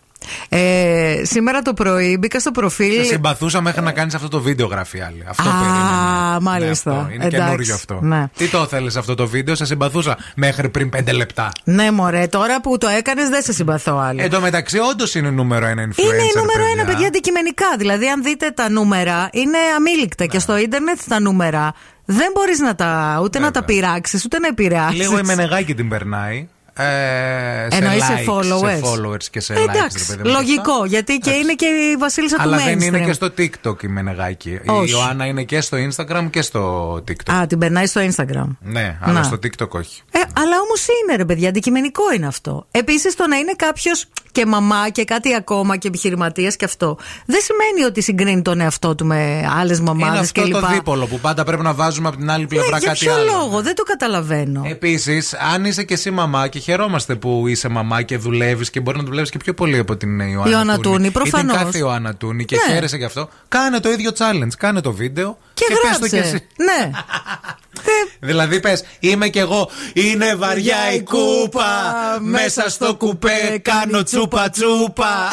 Ε, σήμερα το πρωί μπήκα στο προφίλ. Σε συμπαθούσα μέχρι να κάνεις αυτό το βίντεο, γράφει άλλη. Αυτό Α, περίμενα. μάλιστα. Ναι, αυτό. Είναι Εντάξει, καινούριο αυτό. ναι. Τι το θέλεις αυτό το βίντεο, σε συμπαθούσα μέχρι πριν πέντε λεπτά. Ναι, μωρέ, τώρα που το έκανες δεν σε συμπαθώ άλλο. Εν τω μεταξύ, όντως είναι νούμερο ένα influencer. Είναι η νούμερο παιδιά. ένα, παιδιά, αντικειμενικά. Δηλαδή, αν δείτε τα νούμερα, είναι αμήλικτα. Και στο ίντερνετ τα νούμερα δεν μπορείς να τα, ούτε να τα πειράξεις, ούτε να επηρεάσεις. Λίγο η Μενεγάκη την περνάει. Ε, Εννοείς σε likes, followers. σε followers και σε likes. Εντάξει, ρε παιδί μου, λογικό. Γιατί και είναι και η Βασίλισσα του Αλλά mainstream. δεν είναι και στο TikTok η Μενεγάκη. Η Όχι. Ιωάννα είναι και στο Instagram και στο TikTok. Α, την περνάει στο Instagram. Ναι, αλλά Να. στο TikTok όχι. Ε, αλλά όμως είναι ρε παιδιά, αντικειμενικό είναι αυτό. Επίσης το να είναι κάποιος και μαμά και κάτι ακόμα και επιχειρηματίας και αυτό. Δεν σημαίνει ότι συγκρίνει τον εαυτό του με άλλες Είναι μαμάδε αυτό κλπ. το δίπολο που πάντα πρέπει να βάζουμε από την άλλη πλευρά Ναι, για κάτι ποιο άλλο. λόγο, δεν το καταλαβαίνω. Επίσης, αν είσαι και εσύ μαμά και χαιρόμαστε που είσαι μαμά και δουλεύεις και μπορεί να δουλεύεις και πιο πολύ από την Ιωάννα, Ιωάννα Τούνη, Ή προφανώς. την κάθε Ιωάννα Τούνη και Ναι. χαίρεσαι γι' αυτό, κάνε το ίδιο challenge. Κάνε το βίντεο Και, Και πες το γράψε. κι εσύ. Ναι. Δηλαδή πες, είμαι κι εγώ. Είναι βαριά η κούπα. Μέσα στο κουπέ κάνω τσούπα τσούπα.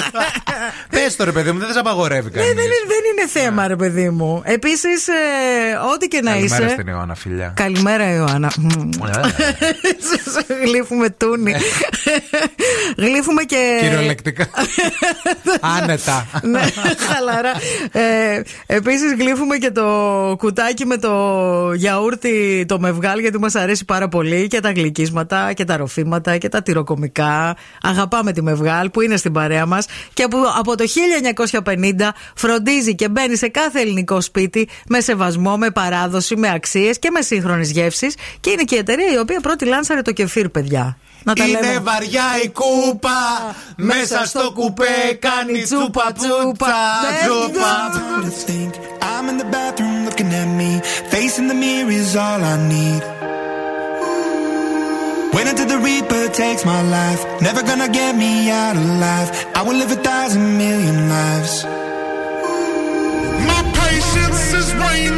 πες το ρε παιδί μου, δεν θα σε απαγορεύει Ναι, κανείς. δεν, είναι, δεν είναι θέμα, ρε παιδί μου. Επίσης, ό,τι και να Καλημέρα είσαι. στην Ιωάννα, φιλιά. Καλημέρα, Ιωάννα. Γλύφουμε τούνη. Γλύφουμε και. Κυριολεκτικά. Άνετα. ναι, χαλαρά. Ε, Επίσης, γλύφουμε και το κουτάκι με το γιαούρτι το μευγάλ, γιατί μας αρέσει πάρα πολύ. Και τα γλυκίσματα και τα ροφήματα και τα τυροκομικά. Αγαπάμε τη μευγάλ που είναι στην παρέα μας. Και από, από το 1950 φροντίζει και μπαίνει σε κάθε ελληνικό σπίτι με σεβασμό, με παράδοση, με αξίες και με σύγχρονες γεύσεις. Και είναι και η εταιρεία η οποία πρώτη λάνσαρε το κεφίρ, παιδιά. Να τα Είναι λέμε. βαριά η κούπα. Μέσα στο κουπέ κάνει τσούπα τσούπα τσούπα. to think I'm in the bathroom looking at me. Facing the mirror is all I need. Wait until the Reaper takes my life. Never gonna get me out alive. I will live a thousand million lives. My patience is waning.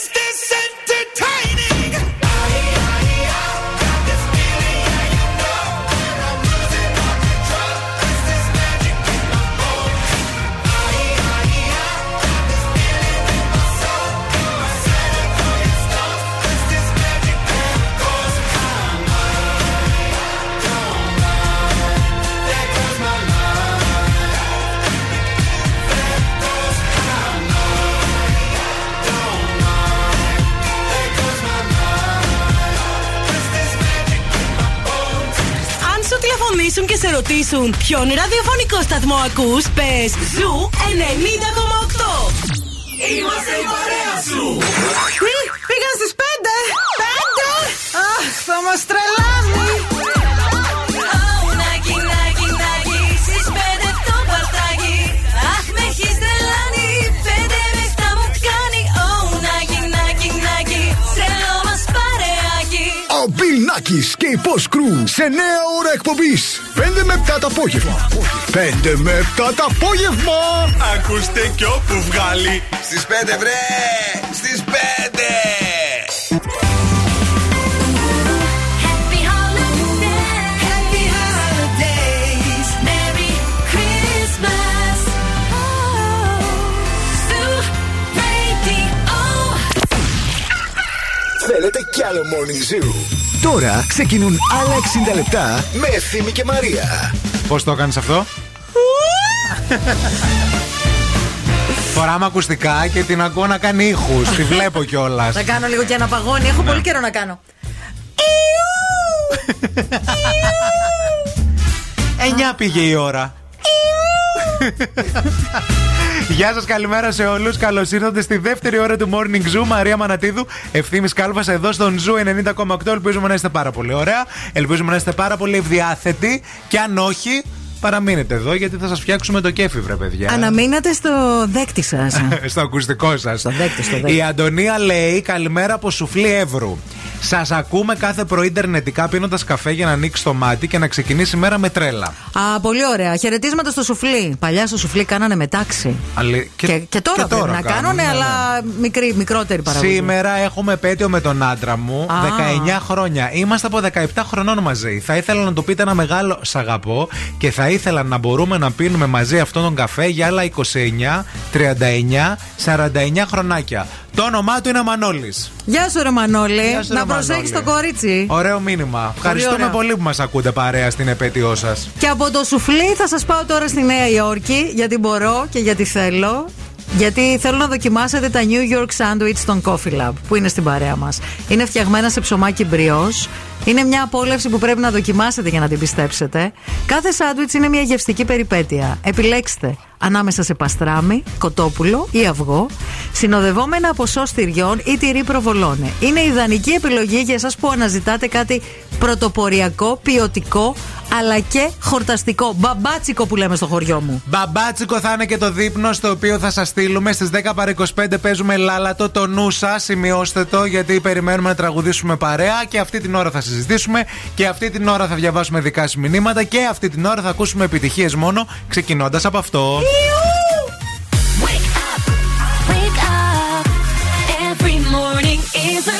ρωτήσουν ποιον ραδιοφωνικό σταθμό ακούς, πες Zoo 90,8. Είμαστε η παρέα σου. Τι, πήγαν στις πέντε. Πέντε; Αχ, θα μας τρελάνει. Ο Bill Nackis και η Boss Crew σε νέα ώρα εκπομπής. 5 με 7 το απόγευμα. 5 με 7 το απόγευμα. Ακούστε κι όπου βγάλει. Στις 5 βρε! Στις 5! Happy holidays, happy holidays, Merry Christmas. Zoo Radio. Θέλετε κι άλλο Morning Zoo; Τώρα ξεκινούν άλλα 60 λεπτά με Ευθύμη και Μαρία. Πώς το έκανε αυτό, Φοράμε ακουστικά και την ακούω να κάνει ήχους. Τη βλέπω κιόλας. Θα κάνω λίγο και αναπαγόνι. Έχω πολύ καιρό να κάνω. Εννιά πήγε η ώρα. Γεια σας, καλημέρα σε όλους. Καλώς ήρθατε στη δεύτερη ώρα του Morning Zoo. Μαρία Μανατίδου, ευθύνη Κάλβα εδώ στον Zoo 90,8. Ελπίζουμε να είστε πάρα πολύ ωραία. Ελπίζουμε να είστε πάρα πολύ ευδιάθετοι. Και αν όχι, παραμείνετε εδώ γιατί θα σας φτιάξουμε το κέφι, βρε παιδιά. Αναμείνατε στο δέκτη σας. στο ακουστικό σας. Στο δέκτη, στο δέκτη. Η Αντωνία λέει καλημέρα από σουφλί Εύρου. Σας ακούμε κάθε πρωί ιντερνετικά πίνοντας καφέ για να ανοίξει το μάτι και να ξεκινήσει η μέρα με τρέλα. Α, πολύ ωραία. Χαιρετίσματα στο σουφλί. Παλιά στο σουφλί κάνανε μετάξι. Αλλη- Και, και, τώρα πρέπει να κάνουν, κάνουν, ναι, ναι. αλλά μικρή, μικρότερη παραγωγή. Σήμερα έχουμε επέτειο με τον άντρα μου. Α. 19 χρόνια. Είμαστε από 17 χρονών μαζί. Θα ήθελα να του πείτε ένα μεγάλο σ' αγαπώ και θα ήθελα να μπορούμε να πίνουμε μαζί αυτόν τον καφέ για άλλα 29, 39, 49 χρονάκια. Το όνομά του είναι Μανώλης. Γεια σου, ρε Μανώλη. Γεια σου, να ρε προσέχει Μανώλη. το κορίτσι. Ωραίο μήνυμα. Ευχαριστούμε ωραία. πολύ που μας ακούτε παρέα στην επέτειό σας. Και από το σουφλί θα σας πάω τώρα στη Νέα Υόρκη γιατί μπορώ και γιατί θέλω. Γιατί θέλω να δοκιμάσετε τα New York Sandwich των Coffee Lab που είναι στην παρέα μας. Είναι φτιαγμένα σε ψωμάκι μπριός. Είναι μια απόλαυση που πρέπει να δοκιμάσετε για να την πιστέψετε. Κάθε σάντουιτς είναι μια γευστική περιπέτεια. Επιλέξτε ανάμεσα σε παστράμι, κοτόπουλο ή αυγό, συνοδευόμενα από σως τυριών ή τυρί προβολόνε. Είναι ιδανική επιλογή για εσάς που αναζητάτε κάτι πρωτοποριακό, ποιοτικό, αλλά και χορταστικό. Μπαμπάτσικο που λέμε στο χωριό μου. Μπαμπάτσικο θα είναι και το δείπνο στο οποίο θα σας στείλουμε. Στις 10 παρα 25 παίζουμε λάλατο. Το νου σας, σημειώστε το, γιατί περιμένουμε να τραγουδήσουμε παρέα και αυτή την ώρα θα συζητήσουμε και αυτή την ώρα θα διαβάσουμε δικά σας μηνύματα και αυτή την ώρα θα ακούσουμε επιτυχίες μόνο, ξεκινώντας από αυτό. Wake up. Wake up. Every morning is a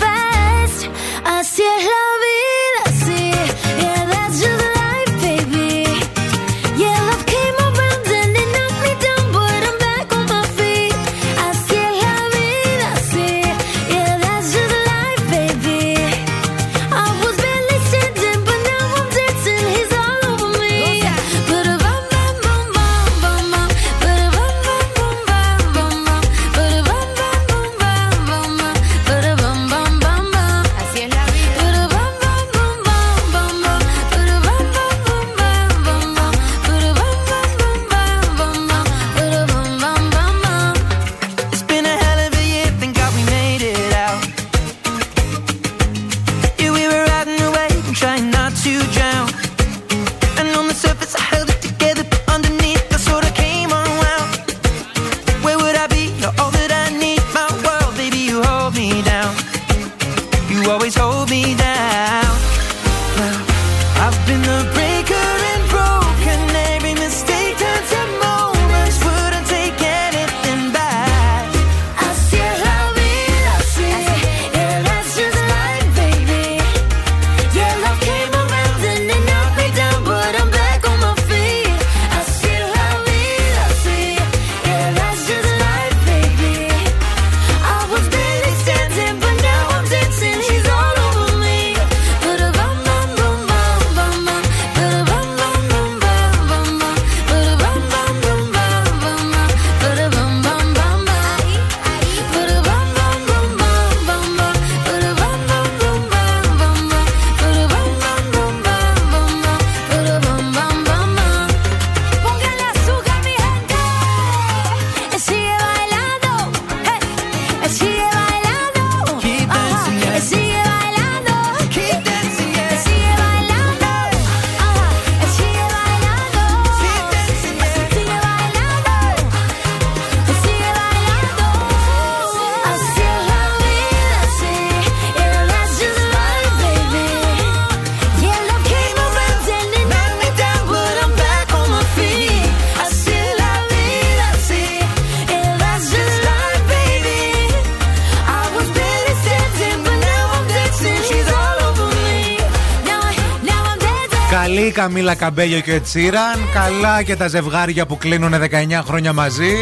Καμίλα Καμπέλιο και ο Τσίραν. Καλά και τα ζευγάρια που κλείνουν 19 χρόνια μαζί.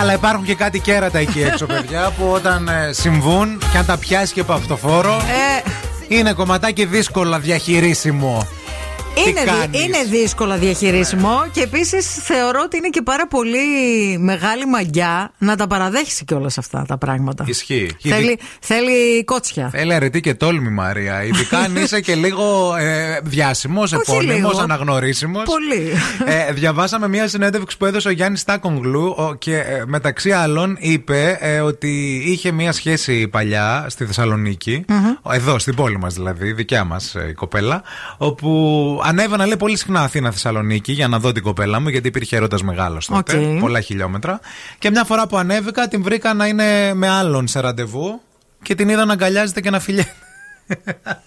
Αλλά υπάρχουν και κάτι κέρατα εκεί έξω, παιδιά, που όταν ε, συμβούν και αν τα πιάσει και από αυτοφόρο. Ε, Είναι κομματάκι δύσκολα διαχειρίσιμο. Τι Είναι, δυ- κάνεις; είναι δύσκολα διαχειρίσιμο και επίσης θεωρώ ότι είναι και πάρα πολύ μεγάλη μαγιά να τα παραδέχει και όλα αυτά τα πράγματα. Ισχύει. Θέλει, θέλει κότσια. Θέλει αρετή και τόλμη, Μαρία. Ειδικά αν είσαι και λίγο ε, διάσημος, επώνυμος, λίγο. αναγνωρίσιμος. Πολύ. Ε, διαβάσαμε μια συνέντευξη που έδωσε ο Γιάννης Στάνκογλου ο- και ε, μεταξύ άλλων είπε ε, ότι είχε μια σχέση παλιά στη θεσσαλονικη εδώ στην πόλη μας δηλαδή, δικιά μας η κοπέλα, όπου ανέβαινα λέει πολύ συχνά Αθήνα Θεσσαλονίκη για να δω την κοπέλα μου, γιατί υπήρχε έρωτας μεγάλος τότε, Οκ. πολλά χιλιόμετρα. Και μια φορά που ανέβηκα την βρήκα να είναι με άλλον σε ραντεβού και την είδα να αγκαλιάζεται και να φιλιέται.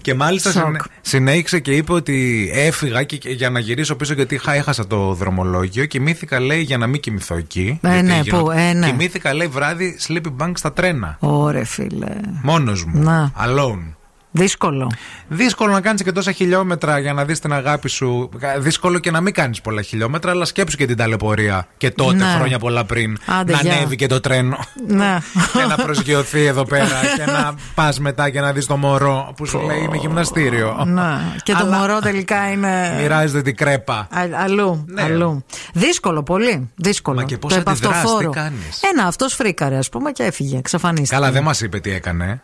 Και μάλιστα Σοκ. συνέ- συνέχισε και είπε ότι έφυγα και, και για να γυρίσω πίσω γιατί είχα, έχασα το δρομολόγιο. Κοιμήθηκα, λέει, για να μην κοιμηθώ εκεί. Ε, γιατί ναι, γινό- που, ε, ναι. Κοιμήθηκα, λέει, βράδυ sleeping bank στα τρένα. Ωρε φίλε. Μόνος μου. Να. Alone. Δύσκολο. Δύσκολο να κάνεις και τόσα χιλιόμετρα για να δεις την αγάπη σου. Δύσκολο και να μην κάνεις πολλά χιλιόμετρα, αλλά σκέψου και την ταλαιπωρία. Και τότε, Ναι. χρόνια πολλά πριν, Άντε, να γεια. ανέβει και το τρένο. Ναι. και να προσγειωθεί εδώ πέρα και να πας μετά και να δεις το μωρό που σου λέει είναι γυμναστήριο. Να. Και το Αλλά μωρό τελικά είναι. Μοιράζεται την κρέπα. Α- αλλού, Ναι. αλλού. Δύσκολο, πολύ. Δύσκολο. Μα και πώς το αντιδράς, επαυτοφόρο. τι κάνεις; Ένα, αυτός φρίκαρε, ας πούμε, και έφυγε. Εξαφανίστηκε. Καλά, δεν μας είπε τι έκανε.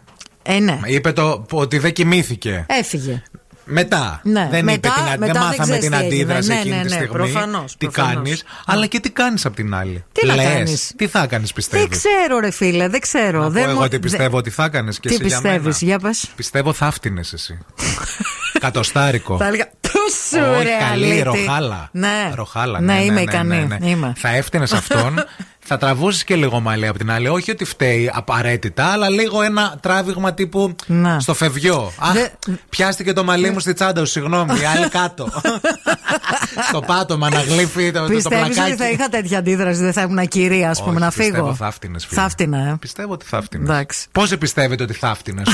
Ε, ναι. Είπε το, ότι δεν κοιμήθηκε. Έφυγε. Μετά. Ναι. Δεν, Μετά- είπε την, αν- μετά δεν δεν μάθαμε ξέρεις την τι έγινε. αντίδραση Ναι, εκείνη ναι, τη ναι, στιγμή. προφανώς, τι προφανώς. κάνεις; Αλλά και τι κάνεις απ' την άλλη; Τι να Λες, κάνεις; Τι θα κάνεις, πιστεύεις; Δεν ξέρω, ρε φίλε, δεν ξέρω. Να δεν πω εγώ μου- τι πιστεύω ότι θα έκανε και Τι εσύ για μένα. πιστεύεις, για πες. Πιστεύω θα φτύνε εσύ. Κατοστάρικο. Θα έλεγα. Πού σου, Όχι, ρε, καλή, αλήτη. ροχάλα. Ναι. Ροχάλα, Ναι, ναι, είμαι ναι, ικανή. ναι, ναι. Είμαι. Θα έφτιανε αυτόν. Θα τραβούσε και λίγο μαλλί από την άλλη. Όχι ότι φταίει απαραίτητα, αλλά λίγο ένα τράβηγμα τύπου στο φευγιό. Αχ, πιάστηκε το μαλλί μου στη τσάντα σου, συγγνώμη. Η άλλη κάτω. στο πάτωμα να γλύφει το, το, το Πιστεύεις ότι πλακάκι. θα είχα τέτοια αντίδραση, δεν θα ήμουν κυρία, ας πούμε, Όχι, να πιστεύω φύγω. θα φτύνες, φίλε. Θα φτύνα, ε. Πιστεύω ότι θα φτύνε. Εντάξει. Πόσοι πιστεύετε ότι θα φτύνε.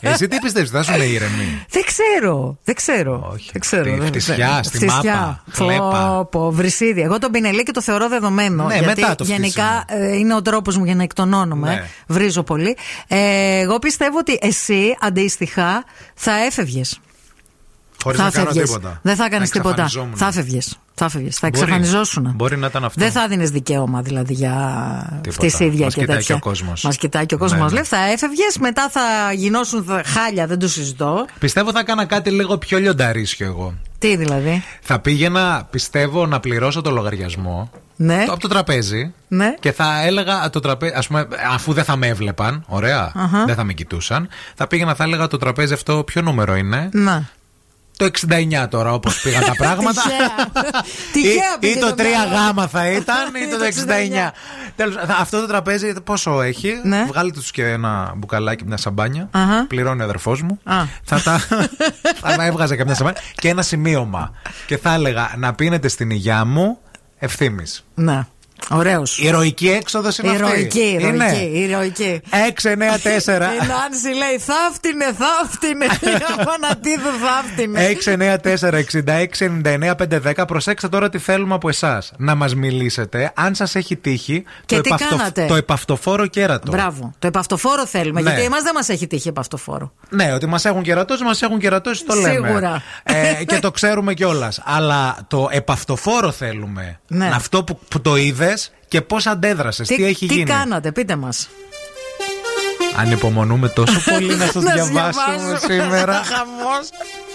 Εσύ τι πιστεύεις, θα σου λέει ηρεμή; Δεν ξέρω. Δεν ξέρω. Όχι. Δεν ξέρω. Στη δεν- φτισιά, δεν- στη φτισιά. μάπα, φλέπα. Πω, πω, βρυσίδι. Εγώ τον πινελίκι το θεωρώ δεδομένο. Ναι, γιατί μετά το γενικά ε, είναι ο τρόπος μου για να εκτονώνομαι. Ναι. Βρίζω πολύ. Ε, εγώ πιστεύω ότι εσύ αντίστοιχα θα έφευγες. Χωρίς θα να κάνω έφευγες. τίποτα. Δεν θα έκανε Να τίποτα. εξαφανιζόμουν. Θα έφευγε. Θα έφευγες. Θα Μπορεί. εξαφανιζόσουν. Μπορεί να ήταν αυτό. Δεν θα δίνεις δικαίωμα δηλαδή για Τίποτα. φτυσίδια Μας και κοιτάει τέτοια. και ο κόσμος. Μας κοιτάει και ο κόσμος. Ναι, ναι. Λέει θα έφευγες, μετά θα γινώσουν θα- χάλια, δεν το συζητώ. Πιστεύω θα έκανα κάτι λίγο πιο λιονταρίσιο εγώ. Τι δηλαδή; Θα πήγαινα, πιστεύω, να πληρώσω το λογαριασμό. Ναι. Το, από το τραπέζι. Ναι. Και θα έλεγα το τραπέζι, ας πούμε, αφού δεν θα με έβλεπαν, ωραία, Αχα. δεν θα με κοιτούσαν, θα πήγαινα, θα έλεγα το τραπέζι αυτό, ποιο νούμερο είναι; Να. Το 69 τώρα, όπως πήγαν τα πράγματα. Τυχαία ή, πήγε ή το 3 το μυαλό. γάμα θα ήταν, ή το 69. Τέλος, θα- αυτό το τραπέζι πόσο έχει; Ναι. Βγάλετε τους και ένα μπουκαλάκι, μια σαμπάνια. Αχα. Πληρώνει ο αδερφός μου. Α. Θα τα, θα τα έβγαζα και μια σαμπάνια. Και ένα σημείωμα. Και θα έλεγα να πίνετε στην υγειά μου ευθύνη. Ναι. Ωραίο. Ηρωική έξοδος είναι αυτή. Ηρωική, Είναι. ηρωική, ηρωική. 6, 9, 4. Η Νάνση λέει θα φτύνε, θα φτύνε. Απανατίδου θα φτύνε. 694-6699-510. Προσέξτε τώρα τι θέλουμε από εσάς. Να μας μιλήσετε αν σας έχει τύχει Και το, τι κάνατε; το επαυτοφόρο κέρατο. Μπράβο. Το επαυτοφόρο θέλουμε. Ναι. Γιατί εμάς δεν μας έχει τύχει επαυτοφόρο. Ναι, ότι μας έχουν κερατώσει, μας έχουν κερατώσει, το λέμε. Σίγουρα. Ε, και το ξέρουμε κιόλας. Αλλά το επαυτοφόρο θέλουμε. Ναι. Αυτό που, που το είδε και πώς αντέδρασες, τι, έχει τι γίνει; κάνατε, πείτε μας. Ανυπομονούμε τόσο πολύ να σας Να σας διαβάσουμε διαβάσουμε. σήμερα.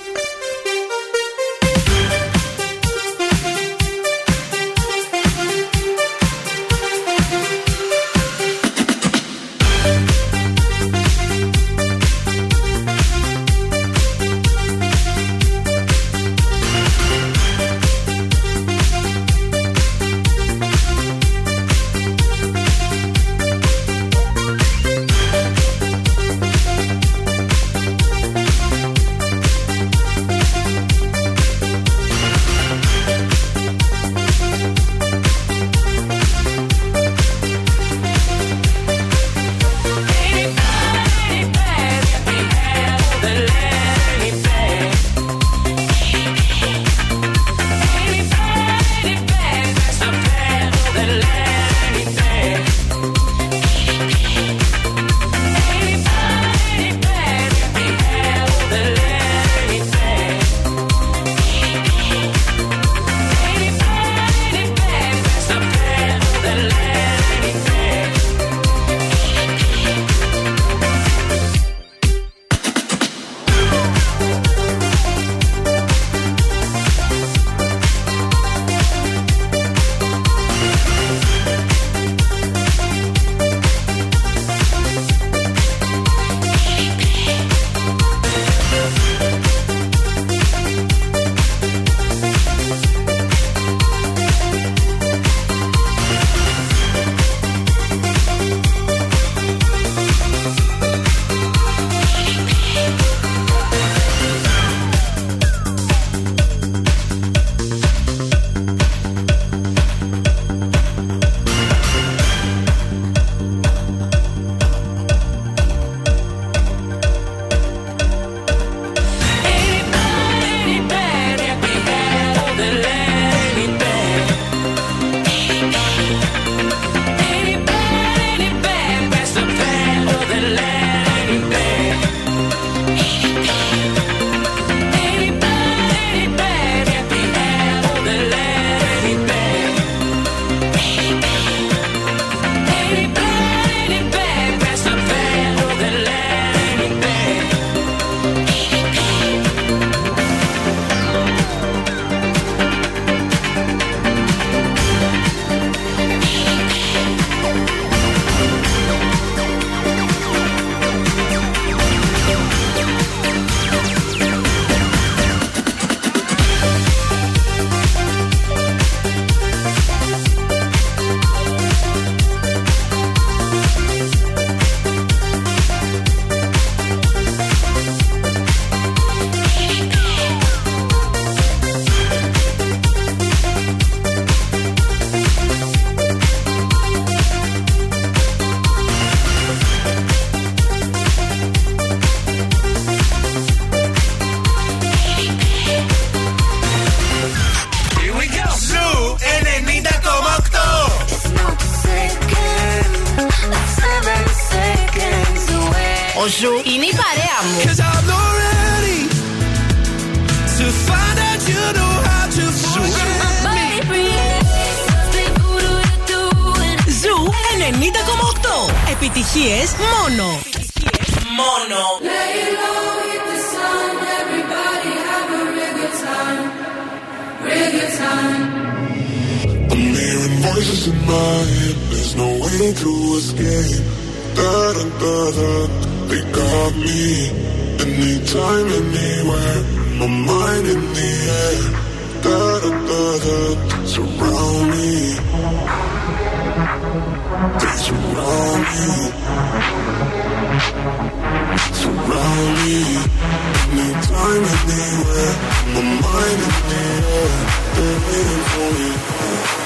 my mind in the air. They're waiting for me.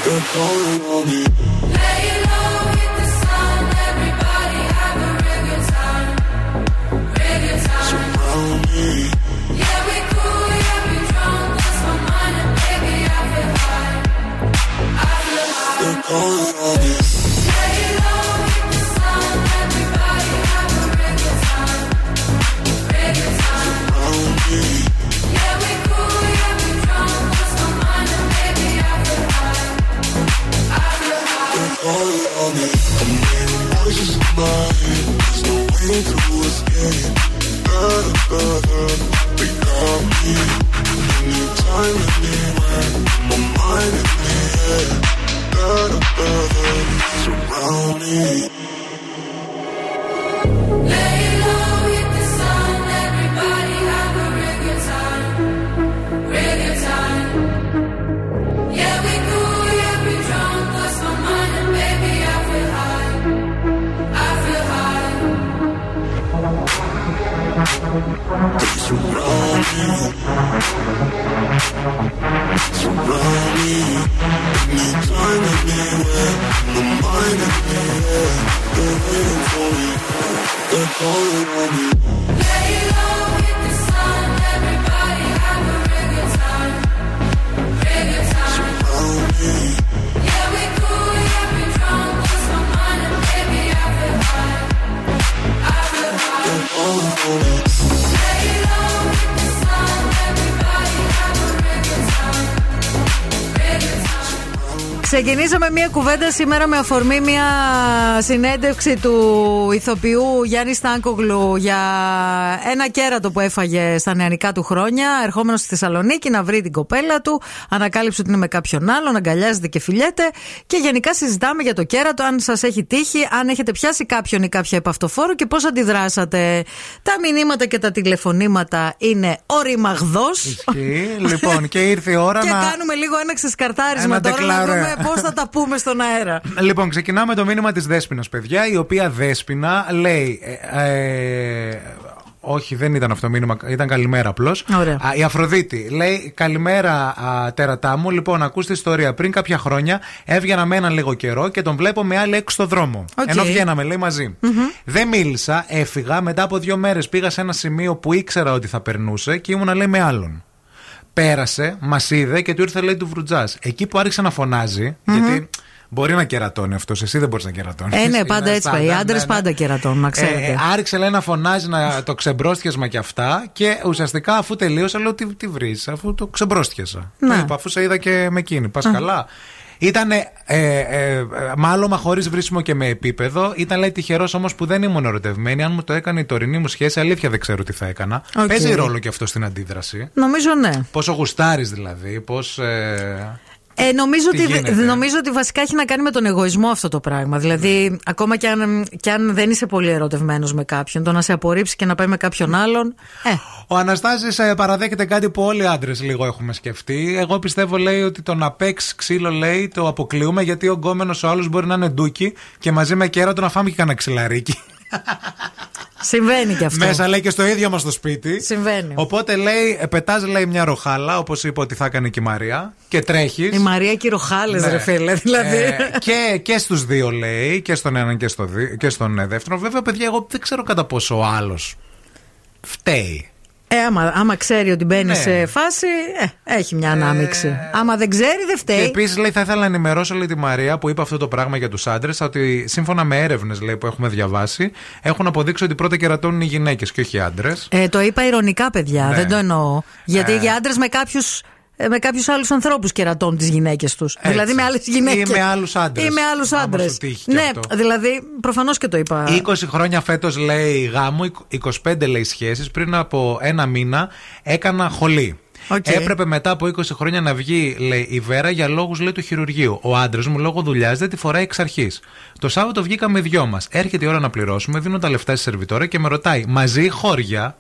They're calling on me. Surround Ξεκινήσαμε μια κουβέντα σήμερα με αφορμή μια συνέντευξη του ηθοποιού Γιάννη Στάνκογλου για ένα κέρατο που έφαγε στα νεανικά του χρόνια, ερχόμενος στη Θεσσαλονίκη να βρει την κοπέλα του, ανακάλυψε ότι είναι με κάποιον άλλον, αγκαλιάζεται και φιλιέται και γενικά συζητάμε για το κέρατο, αν σας έχει τύχει, αν έχετε πιάσει κάποιον ή κάποια επαυτοφόρο και πώς αντιδράσατε. Τα μηνύματα και τα τηλεφωνήματα είναι οριμαγδό. Ισχύει. λοιπόν, και ήρθε η ώρα Και να. κάνουμε λίγο ένα ξεσκαρτάρισμα Ένα τώρα να τεκλαρέ. δούμε πώς θα τα πούμε στον αέρα. Λοιπόν, ξεκινάμε το μήνυμα της Δέσπινας, παιδιά, η οποία Δέσπινα λέει. ε, ε, όχι, δεν ήταν αυτό το μήνυμα, ήταν καλημέρα απλώς. Ωραία. Η Αφροδίτη λέει: Καλημέρα, α, τέρατά μου. Λοιπόν, ακούστε ιστορία. Πριν κάποια χρόνια έβγαινα με έναν λίγο καιρό και τον βλέπω με άλλη έξω στο δρόμο. Οκ. Ενώ βγαίναμε, λέει μαζί. Δεν μίλησα, έφυγα. Μετά από δύο μέρες πήγα σε ένα σημείο που ήξερα ότι θα περνούσε και ήμουνα, λέει, με άλλον. Πέρασε, μας είδε και του ήρθε, λέει, του βρουτζά. Εκεί που άρχισε να φωναζει γιατί μπορεί να κερατώνει αυτός, εσύ δεν μπορείς να κερατώνεις. Ε, ναι, πάντα έτσι πάει. Οι άντρες πάντα κερατών, να ξέρετε. Ε, άρχισε λέει να φωνάζει να, το ξεμπρόστιασμα και αυτά και ουσιαστικά αφού τελείωσα λέω τι, τι βρεις αφού το ξεμπρόστιασα. Ναι. Το είπα, αφού σε είδα και με εκείνη. Πας καλά. Ήταν ε, ε, μάλωμα χωρίς βρίσκιμο και με επίπεδο. Ήταν λέει τυχερός όμως που δεν ήμουν ερωτευμένη. Αν μου το έκανε η τωρινή μου σχέση, αλήθεια δεν ξέρω τι θα έκανα. Οκ. Παίζει ρόλο και αυτό στην αντίδραση. Νομίζω ναι. Πόσο γουστάρεις δηλαδή, πώς. Ε, Ε, νομίζω, Τι ότι, γίνεται; νομίζω ότι βασικά έχει να κάνει με τον εγωισμό αυτό το πράγμα. Δηλαδή, ακόμα και αν, και αν δεν είσαι πολύ ερωτευμένος με κάποιον, το να σε απορρίψει και να πάει με κάποιον άλλον. Ε, Ο Αναστάσης ε, παραδέχεται κάτι που όλοι οι άντρες λίγο έχουμε σκεφτεί. Εγώ πιστεύω, λέει, ότι το να παίξει ξύλο, λέει, το αποκλείουμε γιατί ο γκόμενος ο άλλος μπορεί να είναι ντούκι και μαζί με κέρατο να φάμε και κανένα ξυλαρίκι. Συμβαίνει και αυτό. Μέσα λέει και στο ίδιο μας το σπίτι. Συμβαίνει. Οπότε λέει, πετάς λέει μια ροχάλα, όπως είπε ότι θα έκανε και η Μαρία, και τρέχεις. Η Μαρία Κυροχάλε, Ναι. ρε φίλε. Δηλαδή. Ε, και, και στους δύο λέει, και στον έναν και, στο δι- και στον ε, δεύτερο. Βέβαια, παιδιά, εγώ δεν ξέρω κατά πόσο ο άλλος φταίει. Ε, άμα, άμα ξέρει ότι μπαίνει Ναι. σε φάση, ε, έχει μια ανάμειξη. άμα δεν ξέρει, δεν Και φταίει. επίσης λέει, θα ήθελα να ενημερώσω λέει, τη Μαρία που είπε αυτό το πράγμα για τους άντρες, ότι σύμφωνα με έρευνες που έχουμε διαβάσει, έχουν αποδείξει ότι πρώτα κερατώνουν οι γυναίκες και όχι οι άντρες. Ε, το είπα ηρωνικά, παιδιά. Ναι. Δεν το εννοώ. Γιατί Ε. για άντρες με κάποιους. Με κάποιους άλλους ανθρώπους κερατώνουν τις γυναίκες τους. Δηλαδή με άλλες γυναίκες. Ή με άλλους άντρες. Ή με άλλους Άμα άντρες. σου τύχει και Ναι, αυτό. δηλαδή προφανώς και το είπα. 20 χρόνια φέτος λέει γάμο, 25 λέει σχέσεις. Πριν από ένα μήνα έκανα χολή. Οκ. Έπρεπε μετά από 20 χρόνια να βγει, λέει, η Βέρα για λόγους του χειρουργείου. Ο άντρας μου λόγω δουλειάς δεν τη φοράει εξ αρχής. Το Σάββατο βγήκαμε οι δυο μας. Έρχεται η ώρα να πληρώσουμε, δίνω τα λεφτά στη σερβιτόρα και με ρωτάει, μαζί χώρια.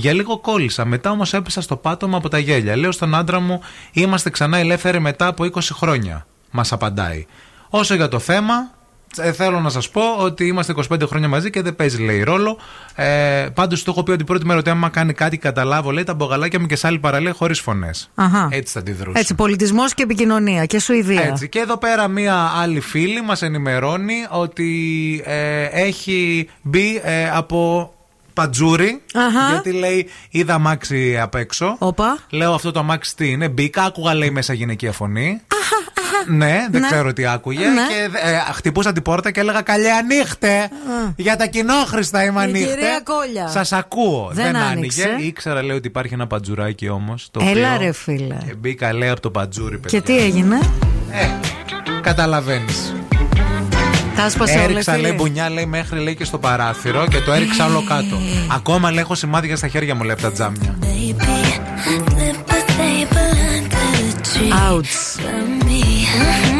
Για λίγο κόλλησα. Μετά όμως έπεσα στο πάτωμα από τα γέλια. Λέω στον άντρα μου, είμαστε ξανά ελεύθεροι μετά από 20 χρόνια. Μας απαντάει. Όσο για το θέμα, ε, θέλω να σας πω ότι είμαστε 25 χρόνια μαζί και δεν παίζει λέει ρόλο. Ε, Πάντως του έχω πει ότι την πρώτη μέρα ότι άμα κάνει κάτι καταλάβω, λέει τα μπογαλάκια μου και σε άλλη παραλία χωρίς φωνές. Αχα. Έτσι θα αντιδρούσα. Έτσι, πολιτισμός και επικοινωνία και Σουηδία. Έτσι. Και εδώ πέρα μία άλλη φίλη μας ενημερώνει ότι ε, έχει μπει ε, από πατζούρι. Αχα. Γιατί λέει είδα αμάξι απ' έξω. Οπα. Λέω αυτό το αμάξι τι είναι. Μπήκα, άκουγα λέει μέσα γυναικεία φωνή. Ναι, δεν Ναι. ξέρω τι άκουγε. Ναι. Και ε, χτυπούσα την πόρτα και έλεγα Καλέ, ανοίχτε! Για τα κοινόχρηστα είμαι Η ανοίχτε. κυρία Κόλια. Σας ακούω. Δεν άνοιγε. άνοιξε. Ήξερα, λέει, ότι υπάρχει ένα πατζουράκι όμως. Έλα, ρε, φίλε. Και μπήκα, λέει, από το πατζούρι, παιδιά. Και τι έγινε; Καταλαβαίνεις. Τα άσπασε όλα, Έριξα, φίλε. λέει, μπουνιά, λέει, μέχρι λέει και στο παράθυρο και το έριξα όλο κάτω. Ακόμα λέει, έχω σημάδια στα χέρια μου, λέει, από τα τζάμια. Outs.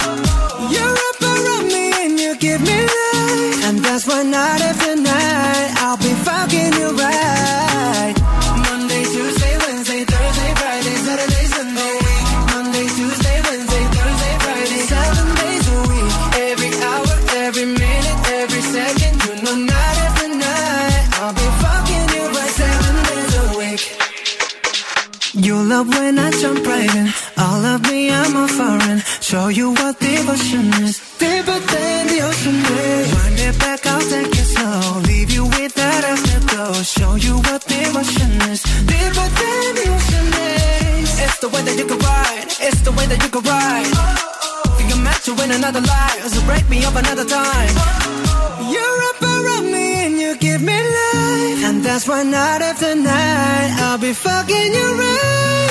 is. Back, I'll take it slow. Leave you with that afterglow. Show you what devotion is. Deeper than the ocean is. It's the way that you can ride. It's the way that you can ride. Think you're meant to win another life. So break me up another time. You're up around me and you give me life. And that's why night after night I'll be fucking you right.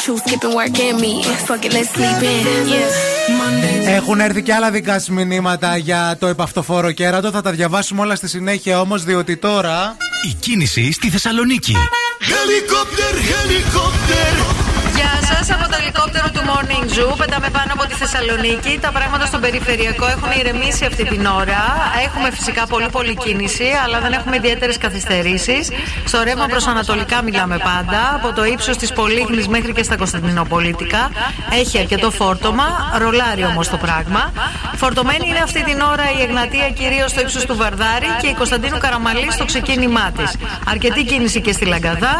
Got you skipping work and meetings. Fuck it, let's sleep in. Yeah. Mondays. Έχουν έρθει και άλλα δικά σας μηνύματα για το επαυτοφόρο κέρατο. Θα τα διαβάσουμε όλα στη συνέχεια όμως, διότι τώρα. Η κίνηση στη Θεσσαλονίκη. Helicopter, helicopter. Γεια σας από το ελικόπτερο του Morning Zoo. Πετάμε πάνω από τη Θεσσαλονίκη. Τα πράγματα στον περιφερειακό έχουν ηρεμήσει αυτή την ώρα. Έχουμε φυσικά πολύ πολύ κίνηση, αλλά δεν έχουμε ιδιαίτερες καθυστερήσεις. Στο ρεύμα προς Ανατολικά μιλάμε πάντα. Από το ύψος της Πολύχνη μέχρι και στα Κωνσταντινοπολίτικα. Έχει αρκετό φόρτωμα. Ρολάρι όμως το πράγμα. Φορτωμένη είναι αυτή την ώρα η Εγνατία κυρίως στο ύψος του Βαρδάρη και η Κωνσταντίνου Καραμαλή στο ξεκίνημά της. Αρκετή κίνηση και στη Λαγκαδά.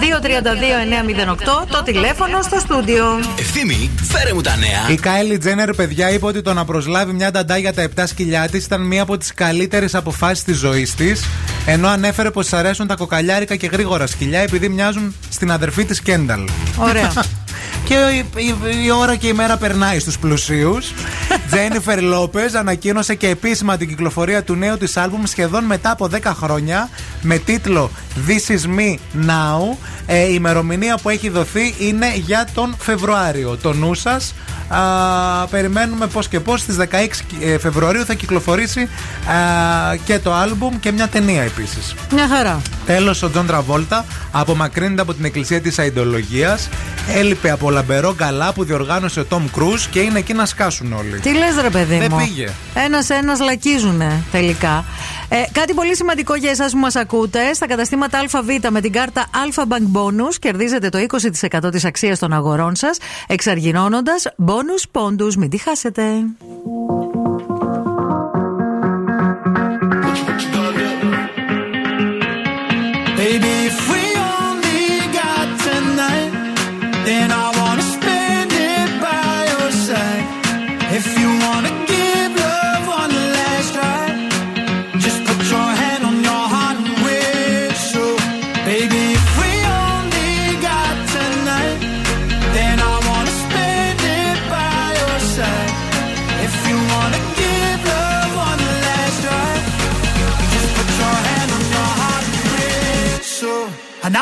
232-908 το τηλέφωνο στο στούντιο. Ευθύμη, φέρε μου τα νέα. Η Κάιλι Τζένερ, παιδιά, είπε ότι το να προσλάβει μια νταντά για τα 7 σκυλιά της ήταν μία από τις καλύτερες αποφάσεις της ζωής της. Ενώ ανέφερε πως τη αρέσουν τα κοκαλιάρικα και γρήγορα σκυλιά επειδή μοιάζουν στην αδερφή της Κένταλ. Ωραία. Και η, η- η ώρα και η μέρα περνάει στους πλουσίους Τζένιφερ Λόπez ανακοίνωσε και επίσημα την κυκλοφορία του νέου της άλμπουμ σχεδόν μετά από 10 χρόνια με τίτλο This is me now. Ε, η ημερομηνία που έχει δοθεί είναι για τον Φεβρουάριο. Το νου σας Α, περιμένουμε πώς και πώς στις 16 ε, Φεβρουαρίου θα κυκλοφορήσει α, και το άλμπουμ και μια ταινία επίσης. Μια χαρά. Τέλος, ο Τζον Τραβόλτα απομακρύνεται από την εκκλησία της Σαηεντολογίας. Έλειπε από λαμπερό γκαλά που διοργάνωσε ο Τομ Κρούζ και είναι εκεί να σκάσουν όλοι. Τι λες ρε παιδί Δεν μου; πήγε. Ένα-ένα λακίζουνε τελικά. Ε, κάτι πολύ σημαντικό για εσάς που μας ακούτε. Στα καταστήματα ΑΒ με την κάρτα Alpha Bank Bonus κερδίζετε το 20% της αξίας των αγορών σας, εξαργυρώνοντα bonus πόντους. Μην τη χάσετε.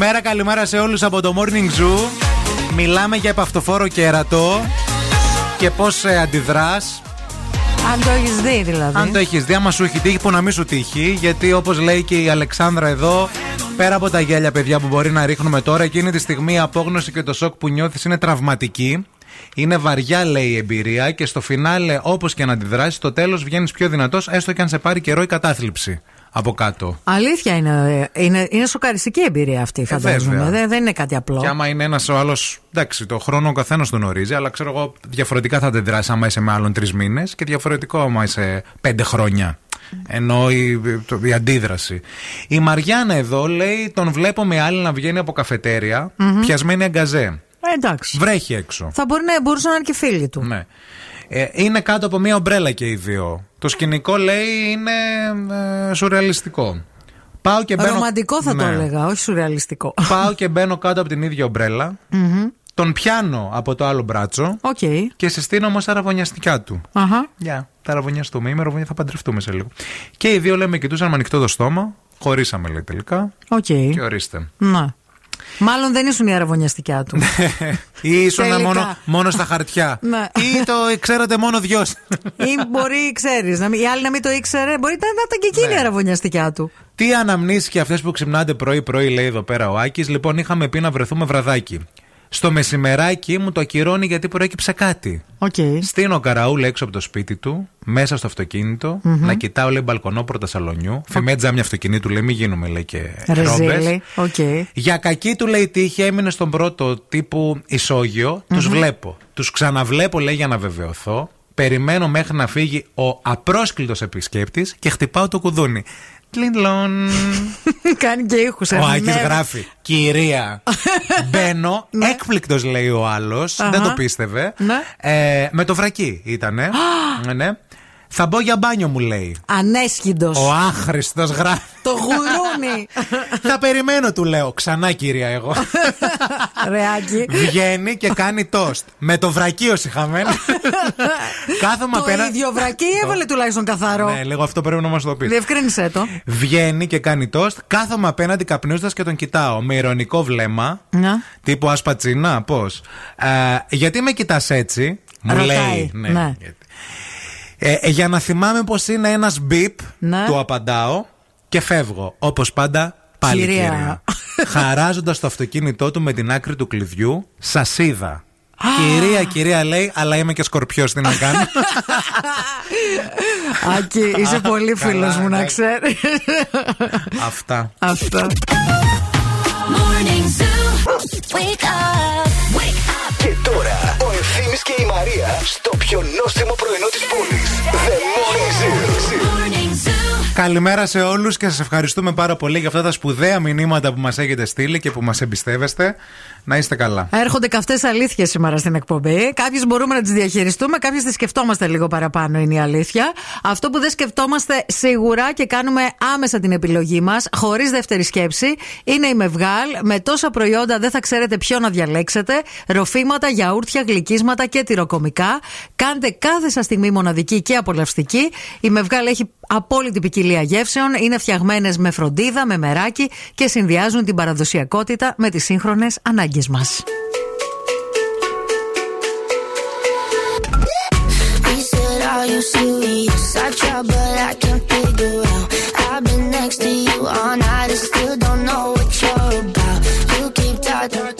Καλημέρα, καλημέρα σε όλους από το Morning Zoo. Μιλάμε για επαυτοφόρο κέρατο και πώς ε, αντιδράς. Αν το έχεις δει δηλαδή. Αν το έχεις δει, άμα σου έχει τύχει, που να μην σου τύχει. Γιατί όπως λέει και η Αλεξάνδρα εδώ, πέρα από τα γέλια παιδιά που μπορεί να ρίχνουμε τώρα, εκείνη τη στιγμή η απόγνωση και το σοκ που νιώθεις είναι τραυματική. Είναι βαριά, λέει η εμπειρία, και στο φινάλε, όπως και να αντιδράσεις, στο τέλος βγαίνεις πιο δυνατός, έστω και αν σε πάρει καιρό η κατάθλιψη από κάτω. Αλήθεια είναι. ε, Είναι, είναι σοκαριστική εμπειρία αυτή, φαντάζομαι. βέβαια. δεν, δεν είναι κάτι απλό. Και άμα είναι ένας ο άλλος. Εντάξει, το χρόνο ο καθένας τον ορίζει, αλλά ξέρω εγώ διαφορετικά θα αντιδράσει άμα είσαι με άλλον τρεις μήνες και διαφορετικό άμα είσαι πέντε χρόνια. Ενώ η, το- η αντίδραση. Η Μαριάννα εδώ λέει: Τον βλέπω με άλλη να βγαίνει από καφετέρια, Μμμ. πιασμένη αγκαζέ. Ε, εντάξει. Βρέχει έξω. Θα μπορεί να, μπορούσαν να είναι και φίλοι του. Ναι. Ε, είναι κάτω από μία ομπρέλα και οι δύο. Το σκηνικό λέει είναι ε, σουρεαλιστικό. Πάω και μπαίνω. Ρομαντικό θα το Ναι. έλεγα, όχι σουρεαλιστικό. Πάω και μπαίνω κάτω από την ίδια ομπρέλα. Μμμ. Τον πιάνω από το άλλο μπράτσο Οκ. και συστήνομαι ως η αρραβωνιαστικιά του. Αχα. Γεια, θα αρραβωνιαστούμε. Είμαι ραβωνιά, θα παντρευτούμε σε λίγο. Και οι δύο λέμε, κοιτούσαν με ανοιχτό το στόμα. Χωρίσαμε, λέει τελικά. Οκ. Και ορίστε. Να. Μάλλον δεν ήσουν η αρραβωνιαστικιά του. Ή ήσουν Τελικά. μόνο, μόνο στα χαρτιά. Ναι. Ή το ξέρατε μόνο οι δυο σας. Ή μπορεί, ξέρεις, η άλλη να μην το ήξερε. Μπορεί να να ήταν και εκείνη η Ναι. αρραβωνιαστικιά του. Τι αναμνήσεις και αυτές που ξυπνάτε πρωί-πρωί, λέει εδώ πέρα ο Άκης. Λοιπόν, είχαμε πει να βρεθούμε βραδάκι. Στο μεσημεράκι μου το ακυρώνει γιατί προέκυψε κάτι. Okay. Στήνω καραούλα έξω από το σπίτι του, μέσα στο αυτοκίνητο, Μμμ. να κοιτάω λέει μπαλκονόπορτα σαλονιού. Φιμέ τζάμια αυτοκινήτου, λέει μην γίνουμε λέει και ρόμπες. Ρεζίλι. Οκ. Για κακή του λέει τύχη έμεινε στον πρώτο τύπου ισόγειο. Τους Μμμ. βλέπω. Τους ξαναβλέπω λέει για να βεβαιωθώ. Περιμένω μέχρι να φύγει ο απρόσκλητος επισκέπτης και χτυπάω το κουδούνι. Τλινλον. Κάνει και ήχους. Ο Άκης γράφει Κυρία Μπαίνω Έκπληκτος λέει ο άλλος Ναι. Αχα. Δεν το πίστευε Ναι. ε, Με το βρακί ήτανε ναι, ναι. Θα μπω για μπάνιο μου λέει Ανέσχυντος. Ο άχρηστος γράφει Το γουρούνι. Θα περιμένω του λέω Ξανά κυρία εγώ Ρεάκι. Βγαίνει και κάνει τόστ Με το βρακί ως είχαμε Κάθομαι Το απέναντι ίδιο βρακί έβαλε τουλάχιστον καθαρό. Ναι λίγο αυτό πρέπει να μας το πει Διευκρίνησε το. Βγαίνει και κάνει τόστ Κάθομαι απέναντι καπνίζοντας και τον κοιτάω Με ηρωνικό βλέμμα Να. Τύπου ασπατσίνα, πώς. γιατί με κοιτάς έτσι, μου Ρωτάει, λέει. Ναι. ναι. Ε, ε, για να θυμάμαι πως είναι ένας μπιπ, Ναι. του απαντάω και φεύγω. Όπως πάντα, πάλι Κυρία. κυρία. Χαράζοντας το αυτοκίνητό του με την άκρη του κλειδιού, σας είδα. Κυρία, κυρία λέει, αλλά είμαι και σκορπιός, τι να κάνω. Άκη, είσαι πολύ Καλά, φίλος μου, να εντάξει. ξέρεις. Αυτά. Αυτά. Morning Zoo. Wake up. Wake up. Και τώρα ο Ευθύνη και η Μαρία στο πιο νόστιμο πρωινό της πόλης. The Morning Zoo. Morning Zoo. Καλημέρα σε όλους και σας ευχαριστούμε πάρα πολύ για αυτά τα σπουδαία μηνύματα που μας έχετε στείλει και που μας εμπιστεύεστε. Να είστε καλά. Έρχονται καυτέ αλήθειες σήμερα στην εκπομπή. Κάποιες μπορούμε να τις διαχειριστούμε, κάποιες τις σκεφτόμαστε λίγο παραπάνω, είναι η αλήθεια. Αυτό που δεν σκεφτόμαστε σίγουρα και κάνουμε άμεσα την επιλογή μας, χωρίς δεύτερη σκέψη, είναι η Μευγάλ. Με τόσα προϊόντα δεν θα ξέρετε ποιο να διαλέξετε. Ροφήματα, γιαούρτια, γλυκίσματα και τυροκομικά. Κάντε κάθε σας στιγμή μοναδική και απολαυστική. Η Μευγάλ έχει απόλυτη ποικιλία γεύσεων. Είναι φτιαγμένες με φροντίδα, με μεράκι και συνδυάζουν την παραδοσιακότητα με τις σύγχρονες ανάγκες μα. He said, Are you serious? I try, but I can't figure out. I've been next to you all night and still don't know what you're about. You keep talking, talking,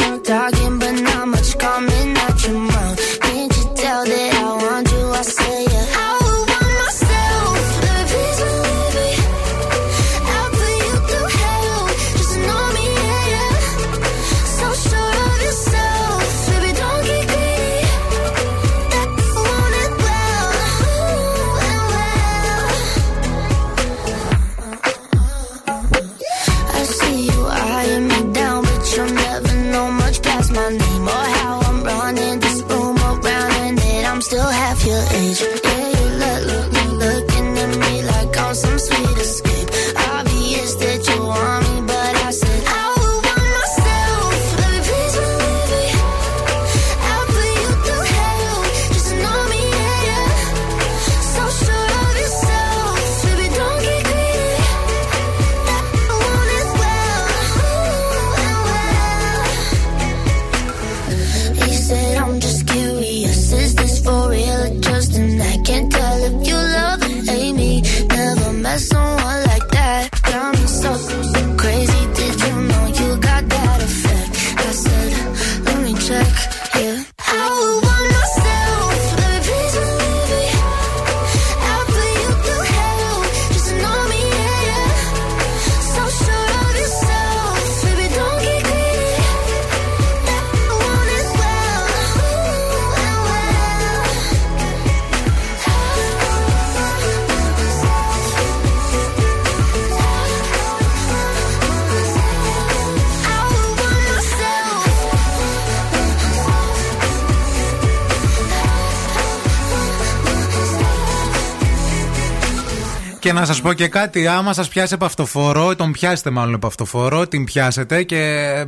Και να σας πω και κάτι, άμα σας πιάσει επ' αυτοφώρω, τον πιάσετε μάλλον επ' αυτοφώρω, την πιάσετε και